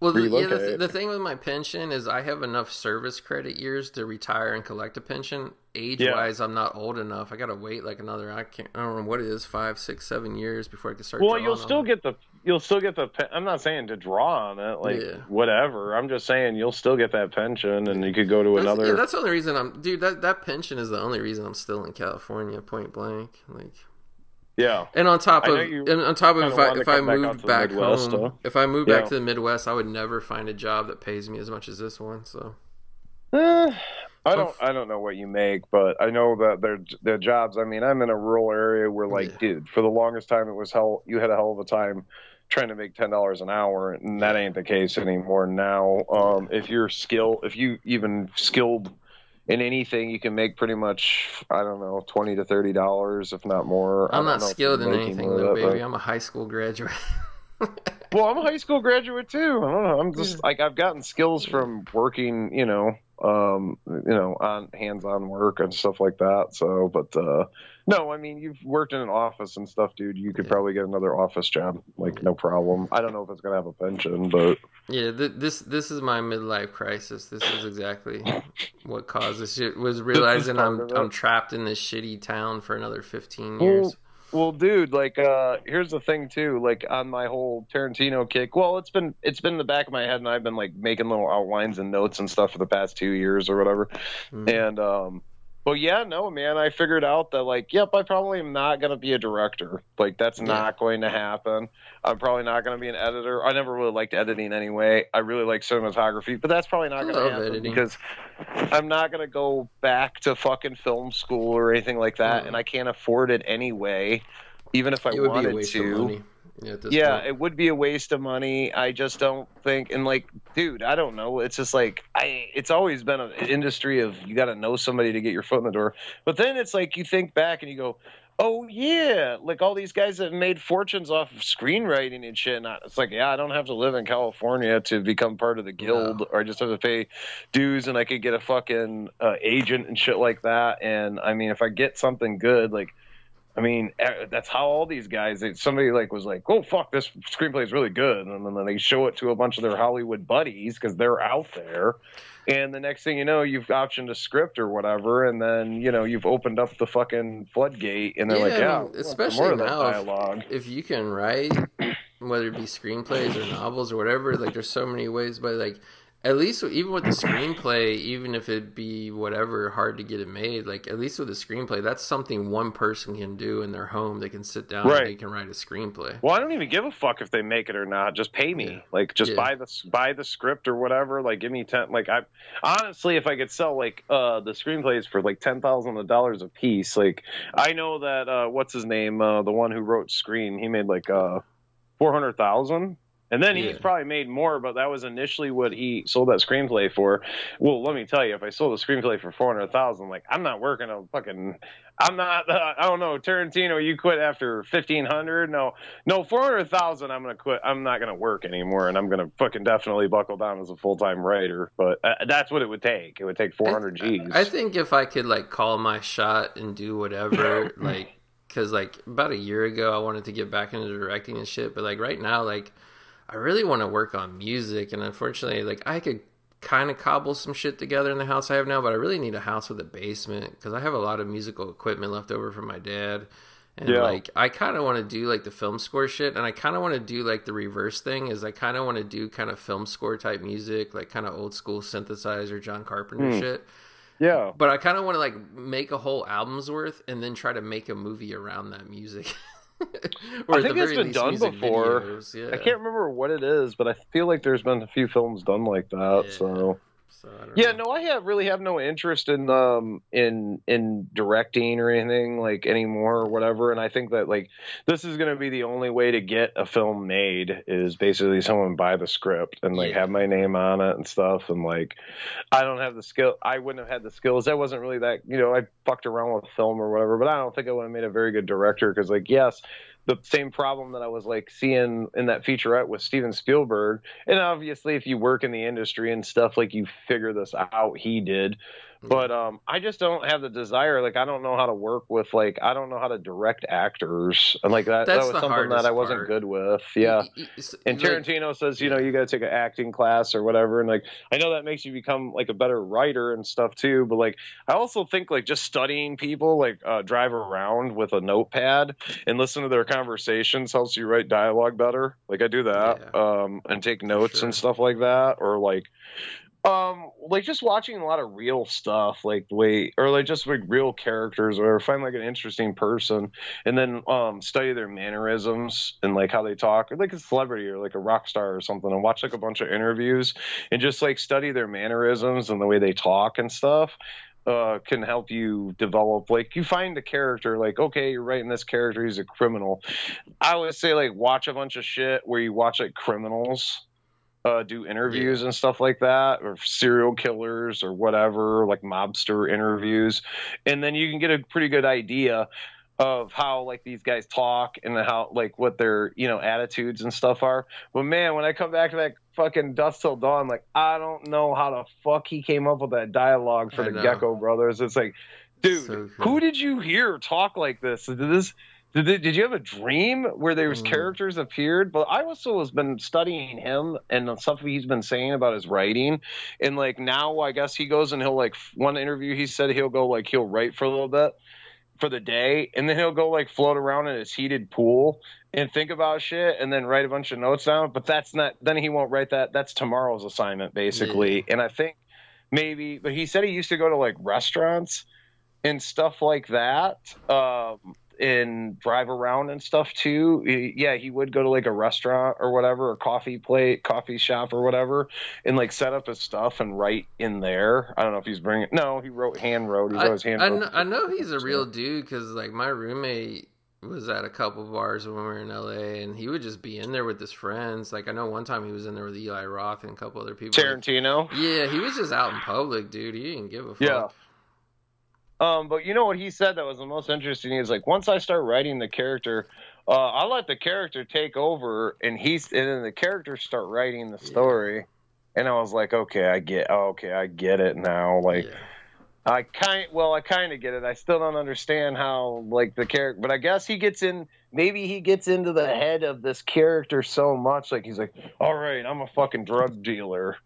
Well, the, yeah, the, th- the thing with my pension is I have enough service credit years to retire and collect a pension. Age wise, I'm not old enough. I gotta wait like another I can't I don't know what it is five, six, seven years before I can start. Well, you'll still get the you'll still get the. I'm not saying to draw on it, like Yeah. whatever. I'm just saying you'll still get that pension, and you could go to That's, another. yeah, that's the only reason I'm, dude. That that pension is the only reason I'm still in California, point blank. Like, yeah. and on top of, and on top of if I if I back moved back, Midwest, home, if I moved Yeah. back to the Midwest, I would never find a job that pays me as much as this one. So, Eh, I don't. I don't know what you make, but I know that their their jobs. I mean, I'm in a rural area where, like, Yeah. dude, for the longest time, it was hell. You had a hell of a time trying to make ten dollars an hour, and that ain't the case anymore. Now, um, if you're skilled, if you even skilled in anything, you can make pretty much. I don't know, twenty to thirty dollars, if not more. I'm not skilled in anything baby. but- I'm a high school graduate. [LAUGHS] Well, I'm a high school graduate too. I don't know. I'm just like I've gotten skills from working, you know, um, you know, on hands-on work and stuff like that. So, but uh, no, I mean, you've worked in an office and stuff, dude. You could Yeah. probably get another office job, like no problem. I don't know if it's gonna have a pension, but Yeah, th- this this is my midlife crisis. This is exactly what caused this shit. Was realizing I'm. I'm trapped in this shitty town for another 15 years. Well, dude, like, uh, here's the thing too. Like on my whole Tarantino kick. Well, it's been it's been in the back of my head, and I've been like making little outlines and notes and stuff for the past two years or whatever. Mhm. And um, well, yeah, no, man, I figured out that like, yep, I probably am not gonna be a director. Like, that's Yeah. not going to happen. I'm probably not gonna be an editor. I never really liked editing anyway. I really like cinematography, but that's probably not gonna happen editing. because I'm not gonna go back to fucking film school or anything like that, Mm. and I can't afford it anyway. Even if I it would be wanted to. Yeah, yeah, point. it would be a waste of money. I just don't think, and like, dude, I don't know. It's just like I. It's always been an industry of you got to know somebody to get your foot in the door. But then it's like you think back and you go, oh yeah, like all these guys that made fortunes off of screenwriting and shit. And I- it's like, yeah, I don't have to live in California to become part of the guild, No. or I just have to pay dues, and I could get a fucking uh, agent and shit like that. And I mean, if I get something good, like. I mean, that's how all these guys. Somebody like was like, "Oh fuck, this screenplay is really good," and then they show it to a bunch of their Hollywood buddies because they're out there. And the next thing you know, you've optioned a script or whatever, and then you know you've opened up the fucking floodgate, and they're Yeah, like, I "Yeah, mean, want some especially more of that now, if- if you can write, whether it be screenplays or novels or whatever, like there's so many ways. But like, at least even with the screenplay, even if it be whatever hard to get it made, like at least with the screenplay, that's something one person can do in their home. They can sit down Right. and they can write a screenplay. Well, I don't even give a fuck if they make it or not. Just pay me. Yeah. Like, just Yeah. buy the buy the script or whatever. Like, give me ten. Like, I honestly, if I could sell like uh the screenplays for like ten thousand dollars a piece, like I know that uh what's his name, uh the one who wrote Scream, he made like uh four hundred thousand. And then Yeah. probably made more, but that was initially what he sold that screenplay for. Well, let me tell you, if I sold a screenplay for four hundred thousand, like I'm not working a fucking, I'm not, uh, I don't know, Tarantino, you quit after fifteen hundred? No, no, four hundred thousand, I'm gonna quit. I'm not gonna work anymore, and I'm gonna fucking definitely buckle down as a full time writer. But uh, that's what it would take. It would take four hundred G's. I think if I could like call my shot and do whatever, [COUGHS] like, cause like about a year ago I wanted to get back into directing and shit, but like right now, like, I really want to work on music, and unfortunately, like, I could kind of cobble some shit together in the house I have now, but I really need a house with a basement because I have a lot of musical equipment left over from my dad. And Yeah. like I kind of want to do like the film score shit, and I kind of want to do like the reverse thing. Is I kind of want to do kind of film score type music, like kind of old school synthesizer, John Carpenter Hmm. shit. yeah. But I kind of want to like make a whole album's worth and then try to make a movie around that music. [LAUGHS] I think it's been done before. Yeah. I can't remember what it is, but I feel like there's been a few films done like that. Yeah. So So, I don't yeah, know. no, I have really have no interest in um in in directing or anything like anymore or whatever. And I think that like this is gonna be the only way to get a film made is basically someone buy the script and like Yeah. have my name on it and stuff. And like I don't have the skill. I wouldn't have had the skills. I wasn't really that you know I fucked around with film or whatever. But I don't think I would have made a very good director because like yes. The same problem that I was like seeing in that featurette with Steven Spielberg, and obviously if you work in the industry and stuff like you figure this out he did but um i just don't have the desire like i don't know how to work with like i don't know how to direct actors and like that That's that was something that i wasn't part. good with yeah Y- y- s- and like- Tarantino says, you know, you got to take an acting class or whatever. And like, I know that makes you become like a better writer and stuff too. But like, I also think like just studying people, like uh, drive around with a notepad and listen to their conversations helps you write dialogue better. Like I do that, um, and take notes and stuff like that. Or like, um, like just watching a lot of real stuff, like the way, or like just like real characters, or find like an interesting person, and then um study their mannerisms and like how they talk, or like a celebrity or like a rock star or something, and watch like a bunch of interviews and just like study their mannerisms and the way they talk and stuff. Uh, can help you develop like you find a character like okay you're writing this character he's a criminal i would say like watch a bunch of shit where you watch like criminals uh, do interviews and stuff like that, or serial killers or whatever, like mobster interviews, and then you can get a pretty good idea of how like these guys talk and how like what their you know attitudes and stuff are. But man, when I come back to that fucking Dusk Till Dawn, like I don't know how the fuck he came up with that dialogue for I the know. Gecko Brothers. It's like, dude, So who did you hear talk like this? Did this? Did, they, did you have a dream where there was Mm. characters appeared? But I also has been studying him and the stuff he's been saying about his writing, and like now I guess he goes and he'll like one interview he said he'll go like he'll write for a little bit for the day, and then he'll go like float around in his heated pool and think about shit, and then write a bunch of notes down. But that's not then he won't write that. That's tomorrow's assignment basically, and I think maybe. But he said he used to go to like restaurants and stuff like that. Um, and drive around and stuff too. Yeah, he would go to like a restaurant or whatever, a coffee plate, coffee shop or whatever, and like set up his stuff and write in there. I don't know if he's bringing. No, he wrote hand wrote. He's I, always hand I, know, I know he's a real dude because like my roommate was at a couple bars when we were in LA, and he would just be in there with his friends. Like I know one time he was in there with Eli Roth and a couple other people. Tarantino. yeah, he was just out in public, dude. He didn't give a fuck. Yeah. Um, but you know what he said that was the most interesting? He was like, once I start writing the character, uh, I let the character take over, and he's and then the characters start writing the story. And I was like, okay, I get, oh, okay, I get it now. Like, Yeah. I kind, well, I kind of get it. I still don't understand how, like, the character, but I guess he gets in. Maybe he gets into the head of this character so much, like he's like, all right, I'm a fucking drug dealer.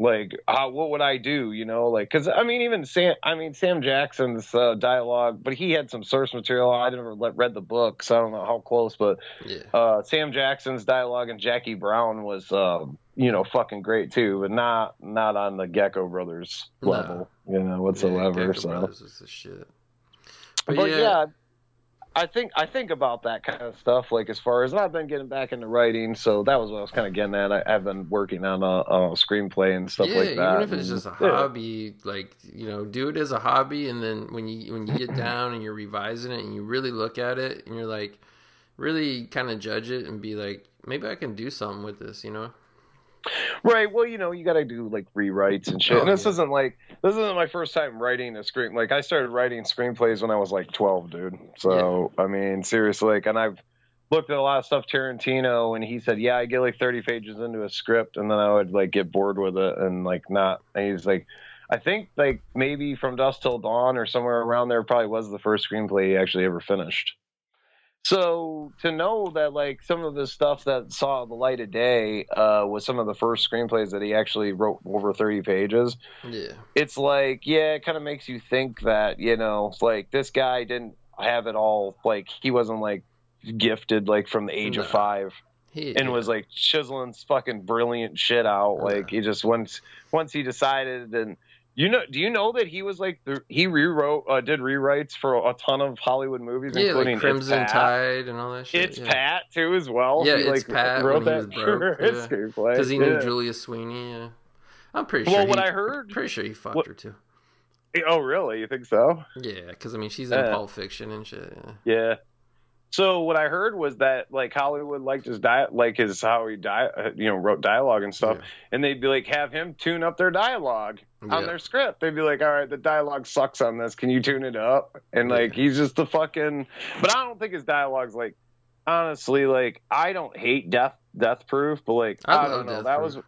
Like, how, what would I do? You know, like, because I mean, even Sam, I mean, Sam Jackson's uh, dialogue, but he had some source material. I never let, read the book, so I don't know how close, but yeah. uh, Sam Jackson's dialogue and Jackie Brown was, um, you know, fucking great too, but not not on the Gecko Brothers No. level, you know, Yeah, whatsoever. Gecko so, Brothers was the shit. but, yeah. I think I think about that kind of stuff. Like as far as I've been getting back into writing, so that was what I was kind of getting at. I, I've been working on uh, a, a screenplay and stuff yeah, like that. even if it's just a yeah. hobby, like you know, do it as a hobby, and then when you when you get down and you're revising it, and you really look at it, and you're like, really kind of judge it and be like, maybe I can do something with this, you know. Right. Well, you know, you got to do like rewrites and shit. Oh, and this yeah. isn't like this isn't my first time writing a screen. Like I started writing screenplays when I was like 12, dude. So I mean, seriously, like, and I've looked at a lot of stuff Tarantino, and he said, yeah, I get like 30 pages into a script, and then I would like get bored with it and like not. And he's like. I think like maybe from Dusk Till Dawn or somewhere around there probably was the first screenplay he actually ever finished. So to know that like some of the stuff that saw the light of day uh, was some of the first screenplays that he actually wrote over 30 pages, Yeah. it's like yeah, it kind of makes you think that you know like this guy didn't have it all like he wasn't like gifted like from the age of five He and was like chiseling fucking brilliant shit out. Like he just once once he decided and you know do you know that he was like the, he rewrote uh, did rewrites for a ton of Hollywood movies yeah, including like Crimson Tide and all that shit. It's yeah. Pat too as well. Yeah, he, It's like, Pat wrote that was broke, [LAUGHS] for yeah. screenplay. because he knew Julia Sweeney. I'm pretty sure. Well, what he, I heard. pretty sure he fucked what- her too. Oh, really? You think so? Yeah, because I mean she's in Yeah. Pulp Fiction and shit. Yeah. Yeah. So what I heard was that like Hollywood liked his diet, like his how he di- uh, you know wrote dialogue and stuff, Yeah. and they'd be like have him tune up their dialogue on their script. They'd be like, all right, the dialogue sucks on this. Can you tune it up? And like Yeah. he's just the fucking. But I don't think his dialogue's like honestly like I don't hate Death Death Proof, but like I I, don't know Death that Proof. was.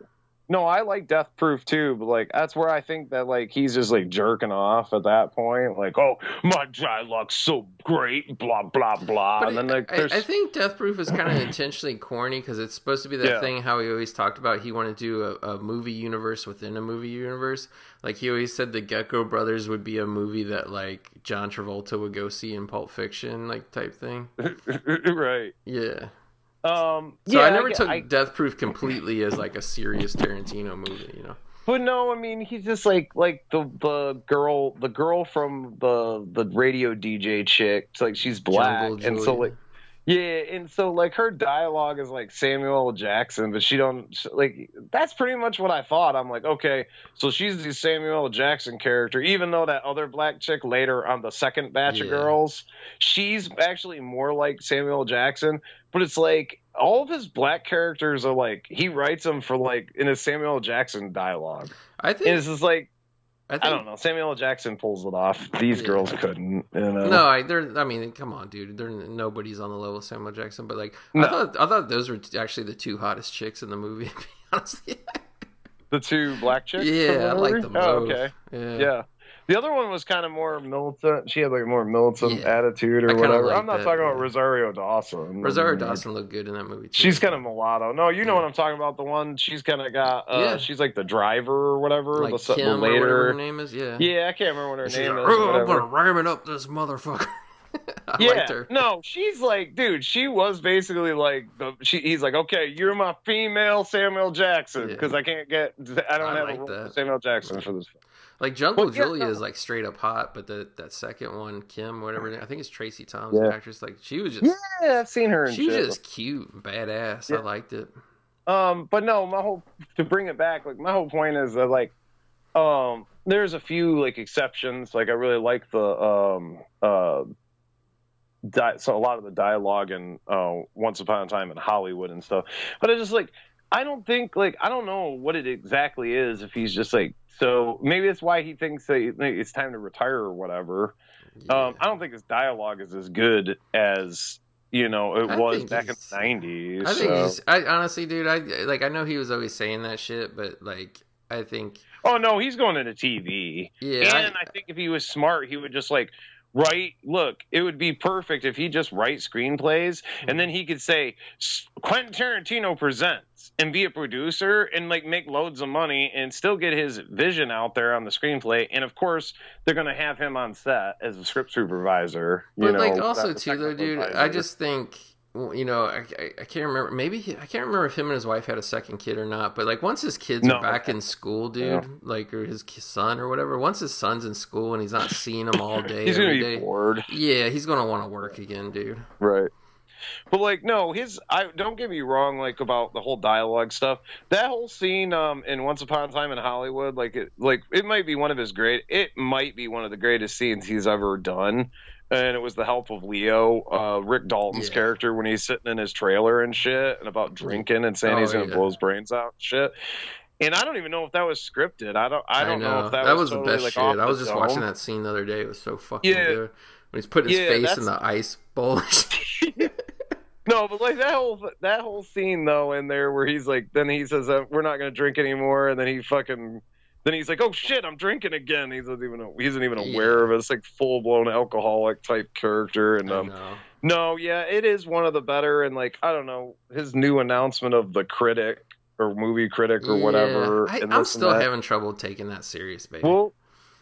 No, I like Death Proof too, but like that's where I think that like he's just like jerking off at that point. Like, oh, my dialogue's so great, blah blah blah. But and then I, like I- I think Death Proof is kind of intentionally corny because it's supposed to be that Yeah. thing how he always talked about he wanted to do a, a movie universe within a movie universe. Like he always said the Gecko Brothers would be a movie that like John Travolta would go see in Pulp Fiction, like type thing. [LAUGHS] right. Yeah. Um, So yeah, I never get- took I- Death Proof completely as like a serious Tarantino movie, you know. but no, I mean he's just like like the the girl the girl from the the radio DJ chick. It's like she's black, Jungle and so like yeah, and so like her dialogue is like Samuel Jackson, but she don't like. That's pretty much what I thought. I'm like, okay, so she's the Samuel Jackson character, even though that other black chick later on the second batch of girls, she's actually more like Samuel Jackson. But it's like all of his black characters are like he writes them for like in his Samuel Jackson dialogue. I And think it's just like I think I don't know. Samuel Jackson pulls it off. These Yeah. girls couldn't. You know? No, I, they're. I mean, come on, dude. They're nobody's on the level of Samuel Jackson. But like, No. I thought, I thought those were actually the two hottest chicks in the movie. [LAUGHS] To be honest, the two black chicks. yeah, I like them Oh, both. okay. Yeah. Yeah. The other one was kind of more militant. She had like more militant Yeah. attitude or whatever. like I'm not that, talking about. Rosario Dawson. Rosario Dawson looked good in that movie too. She's kind of mulatto. No, you know Yeah. what I'm talking about. The one she's kind of got. Uh, Yeah. She's like the driver or whatever. like the, the Kim or later. whatever her name is. Yeah. Yeah, I can't remember what her She's name like, is. "Oh, I'm gonna ram it up this motherfucker. [LAUGHS] I yeah, liked her. no, she's like, dude, she was basically like the. She, he's like, okay, you're my female Samuel Jackson Yeah. because I can't get, I don't I have like a role that. for Samuel Jackson for this. Like Jungle Well, yeah, Julia no. is like straight up hot, but the that second one, Kim, whatever, I think it's Tracy Thomas, Yeah. actress. Like she was just, Yeah, I've seen her. And she was just cute, badass. Yeah. I liked it. Um, but no, my whole to bring it back, like my whole point is that like, um, there's a few like exceptions. Like I really like the um uh, di- so a lot of the dialogue in uh, Once Upon a Time in Hollywood and stuff. But I just like I don't think like I don't know what it exactly is if he's just like so maybe that's why he thinks that it's time to retire or whatever. Yeah. Um, I don't think his dialogue is as good as you know it I was back in the nineties. I think he's. I honestly, dude, I like. I know he was always saying that shit, but like, I think, Oh no, he's going into TV. yeah, and I, think if he was smart, he would just like write. Look, it would be perfect if he just write screenplays, and then he could say Quentin Tarantino presents and be a producer and like make loads of money and still get his vision out there on the screenplay. And of course, they're going to have him on set as a script supervisor. You but know, like also too though, dude. I just think. Well, You know, I, I, I can't remember. Maybe he, I can't remember if him and his wife had a second kid or not. But like, once his kids No. are back in school, dude, Yeah. like or his son or whatever. Once his son's in school and he's not seeing him all day, [LAUGHS] he's gonna be day, bored. yeah, he's gonna want to work again, dude. Right. But like no, his I don't get me wrong like about the whole dialogue stuff. That whole scene um in Once Upon a Time in Hollywood, like it like it might be one of his great it might be one of the greatest scenes he's ever done and it was the help of Leo, uh, Rick Dalton's Yeah. character when he's sitting in his trailer and shit, and about drinking and saying Oh, he's gonna yeah. blow his brains out and shit. And I don't even know if that was scripted. I don't. I don't know. if that, that was, was the best like, shit. I was just watching that scene the other day. It was so fucking Yeah. good. When he's putting his Yeah, face that's- in the ice bowl. [LAUGHS] No, but like that whole that whole scene though in there where he's like, then he says uh, we're not gonna drink anymore, and then he fucking, then he's like, oh shit, I'm drinking again. He doesn't even he isn't even aware Yeah. of it. It's like full blown alcoholic type character, and um, no, yeah, it is one of the better, and like I don't know his new announcement of the critic or movie critic or Yeah. whatever. I, and I'm this and still having trouble taking that serious, baby. Well,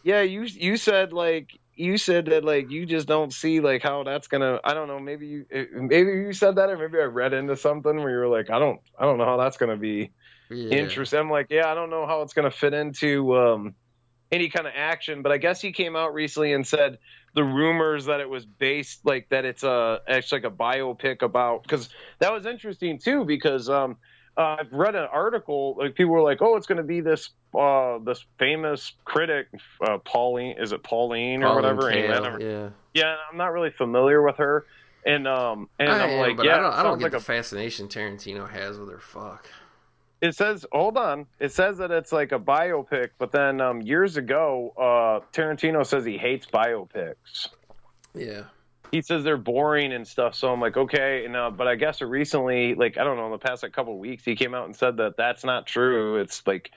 yeah, you you said like you said that like you just don't see like how that's gonna. I don't know. Maybe you maybe you said that, or maybe I read into something where you were like, I don't I don't know how that's gonna be yeah. interesting. I'm like, yeah, I don't know how it's gonna fit into um any kind of action. But I guess he came out recently and said the rumors that it was based like that it's a actually like a biopic about because that was interesting too because um uh, I've read an article like people were like oh it's going to be this uh this famous critic uh, Pauline is it Pauline or whatever Kael, yeah. yeah I'm not really familiar with her and um and I I'm am, like but yeah I don't, I don't get like the a fascination Tarantino has with her. Fuck. It says, hold on. It says that it's like a biopic, but then um, years ago, uh, Tarantino says he hates biopics. Yeah. He says they're boring and stuff. So I'm like, okay. And, uh, but I guess recently, like I don't know, in the past like couple of weeks, he came out and said that that's not true. It's like,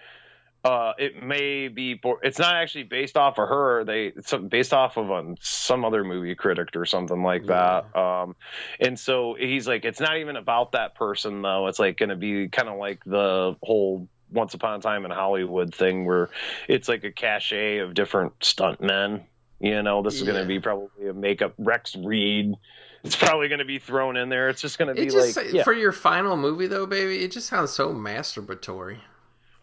uh, it may be. It's not actually based off of her. They it's based off of um, some other movie critic or something like that. Um, and so he's like, it's not even about that person though. It's like going to be kind of like the whole Once Upon a Time in Hollywood thing, where it's like a cachet of different stuntmen. You know, this is going to be probably a makeup Rex Reed. It's probably going to be thrown in there. It's just going to be just like, yeah. for your final movie though, baby. It just sounds so masturbatory.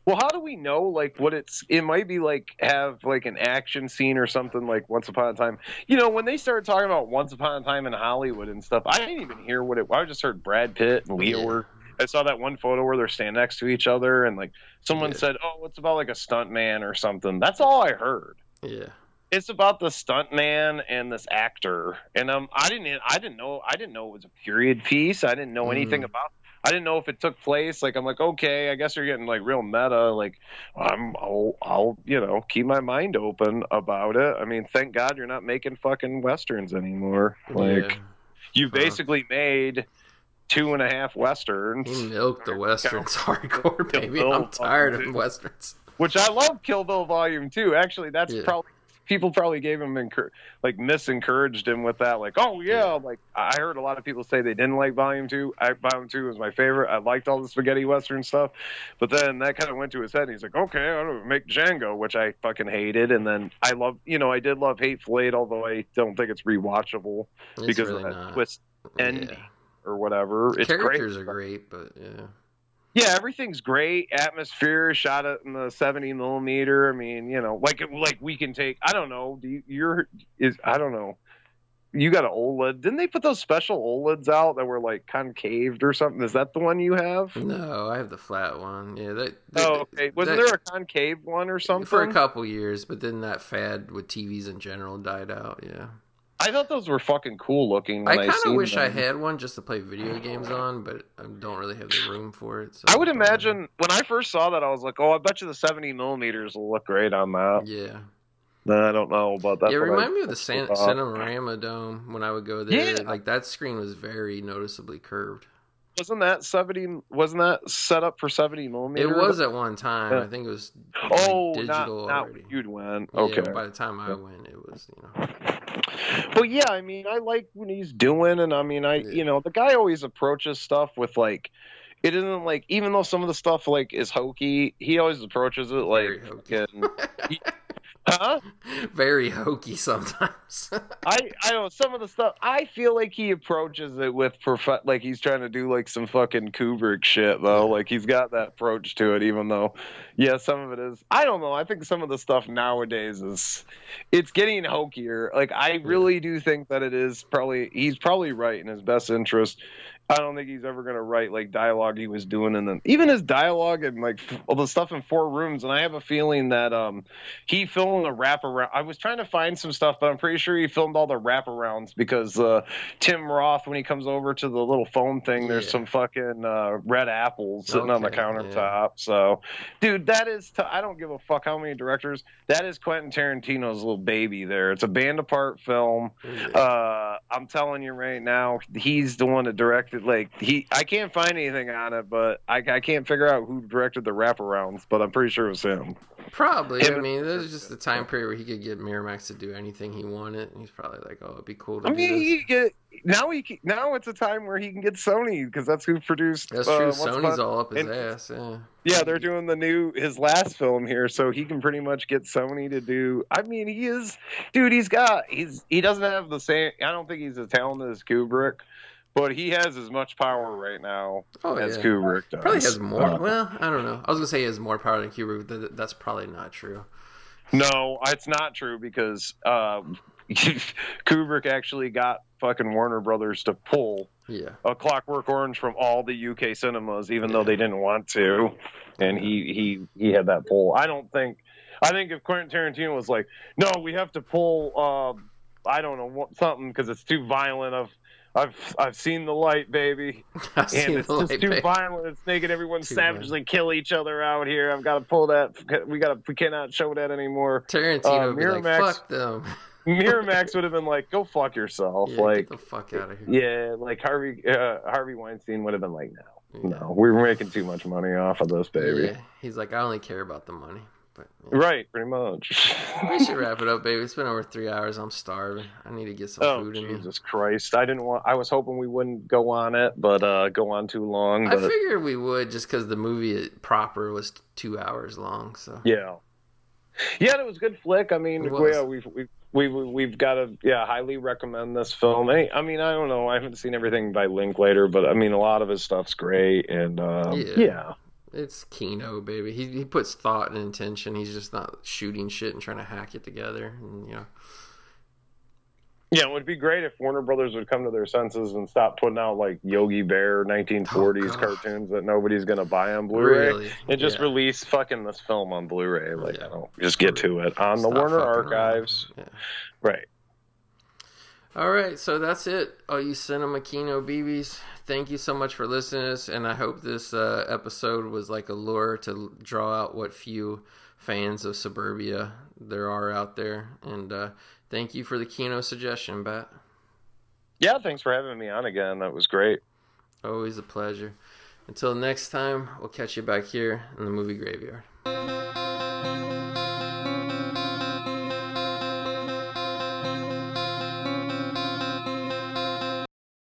Well, how do we know like what it's? It might be like have like an action scene or something like Once Upon a Time. You know, when they started talking about Once Upon a Time in Hollywood and stuff, I didn't even hear what it. I just heard Brad Pitt and Leo Yeah. were. I saw that one photo where they're standing next to each other, and like someone Yeah. said, "Oh, it's about like a stunt man or something." That's all I heard. Yeah. It's about the stunt man and this actor, and um, I didn't, I didn't know, I didn't know it was a period piece. I didn't know anything Mm. about. I didn't know if it took place. Like I'm like, okay, I guess you're getting like real meta. Like I'm, I'll, I'll, you know, keep my mind open about it. I mean, thank God you're not making fucking westerns anymore. Like yeah. you Huh. basically made two and a half westerns. He milked the westerns hardcore, baby. I'm tired of westerns. which I love Kill Bill Volume Two. Actually, that's Yeah. probably people probably gave him encour- like misencouraged him with that. Like, oh yeah, like I heard a lot of people say they didn't like Volume Two. I, Volume Two was my favorite. I liked all the spaghetti western stuff, but then that kind of went to his head. And he's like, okay, I don't make Django, which I fucking hated, and then I love, you know, I did love Hateful Eight, although I don't think it's rewatchable It's because really of that not. twist ending Yeah. or whatever. It's Characters great. are great, but yeah. Yeah, everything's great. Atmosphere shot it in the 70 millimeter. I mean, you know, like like we can take. I don't know. Do you, you're is I don't know. You got an OLED. Didn't they put those special OLEDs out that were like concaved or something? Is that the one you have? No, I have the flat one. Yeah, that. that Oh, okay. Wasn't that- there a concave one or something? for a couple years, but then that fad with TVs in general died out. Yeah, I thought those were fucking cool looking. I kind of wish I had one just to play video games on, but I don't really have the room for it. So I would know. imagine when I first saw that, I was like, "Oh, I bet you the 70 millimeters will look great on that." Yeah, No, I don't know, but that's yeah. what I- Remind me of the San- Cinerama Dome when I would go there. Yeah. Like that screen was very noticeably curved. Wasn't that 70? Wasn't that set up for 70 millimeters? It was at one time. Yeah. I think it was like, Oh, digital not, not already. when you'd. Yeah, Okay. by the time I went, it was you know. Well, yeah, I mean, I like when he's doing, and I mean, I, Yeah. you know, the guy always approaches stuff with like, it isn't like, even though some of the stuff like is hokey, he always approaches it like, Very hokey. fucking- [LAUGHS] huh? [LAUGHS] very hokey sometimes. [LAUGHS] I, I know some of the stuff. I feel like he approaches it with prof- like he's trying to do like some fucking Kubrick shit though. Like he's got that approach to it, even though, yeah, some of it is. I don't know. I think some of the stuff nowadays is, it's getting hokier. Like I really do think that it is probably he's probably right in his best interest I don't think he's ever gonna write like dialogue he was doing in the even his dialogue and like all the stuff in Four Rooms. And I have a feeling that um he filmed the wraparound. I was trying to find some stuff, but I'm pretty sure he filmed all the wraparounds because uh, Tim Roth when he comes over to the little phone thing, there's Yeah. some fucking uh, red apples sitting on the Okay, countertop. So, dude, that is t- I don't give a fuck how many directors. That is Quentin Tarantino's little baby. There, it's a band apart film. Uh, I'm telling you right now, he's the one that directed. Like he, I can't find anything on it, but I, I can't figure out who directed the wraparounds. But I'm pretty sure it was him. Probably. Yeah, I but- mean, there's just a time period where he could get Miramax to do anything he wanted. And he's probably like, "Oh, it'd be cool to I do mean, this." he get now he now it's a time where he can get Sony because that's who produced. That's uh, true. Once Sony's Upon- all up his and- ass. Yeah. Yeah, they're doing the new his last film here, so he can pretty much get Sony to do. I mean, he is, dude. He's got he's he doesn't have the same. I don't think he's as talented as Kubrick, but he has as much power right now Oh, as yeah. Kubrick does. Probably has more. Uh, well, I don't know. I was gonna say he has more power than Kubrick, but that's probably not true. no, it's not true because um, [LAUGHS] Kubrick actually got fucking Warner Brothers to pull Yeah. a Clockwork Orange from all the UK cinemas, even though they didn't want to, and he he he had that pull. I don't think. I think if Quentin Tarantino was like, "No, we have to pull," uh, I don't know something because it's too violent. I've I've I've seen the light, baby, [LAUGHS] I've seen and it's the just light, too babe. violent. It's making everyone Too savagely kill each other out here. I've got to pull that. We got to. We cannot show that anymore. Tarantino uh, would be like, Miramax- "Fuck them." [LAUGHS] Miramax [LAUGHS] would have been like, "Go fuck yourself." Yeah, like, get the fuck out of here. yeah, like Harvey uh, Harvey Weinstein would have been like, "No, Yeah. no, we're making too much money off of this, baby." Yeah. He's like, I only care about the money. But yeah. Right, pretty much. we should wrap it up, baby. It's been over three hours. I'm starving. I need to get some oh food in me. Jesus Christ! I didn't want. I was hoping we wouldn't go on it, but uh, go on too long. I figured we would just because the movie proper was two hours long. So yeah, yeah, it was a good flick. I mean, yeah, we've we've we've, we've got to yeah highly recommend this film. Hey, I mean, I don't know. I haven't seen everything by Linklater, but I mean, a lot of his stuff's great, and um, Yeah. yeah. It's Kino, baby. He he puts thought and intention. He's just not shooting shit and trying to hack it together. And you know, Yeah, it would be great if Warner Brothers would come to their senses and stop putting out like Yogi Bear 1940s Oh, cartoons that nobody's gonna buy on Blu-ray, Really? and just Yeah. release fucking this film on Blu-ray. Like, Yeah. I don't just get to it on the Warner. Archives. Yeah. Right. All right, so that's it. All you Cinema Kino BBs, thank you so much for listening to us, and I hope this uh, episode was like a lure to draw out what few fans of Suburbia there are out there. And uh, thank you for the Kino suggestion, Bat. Yeah. Thanks for having me on again. That was great. Always a pleasure. Until next time, we'll catch you back here in the movie graveyard.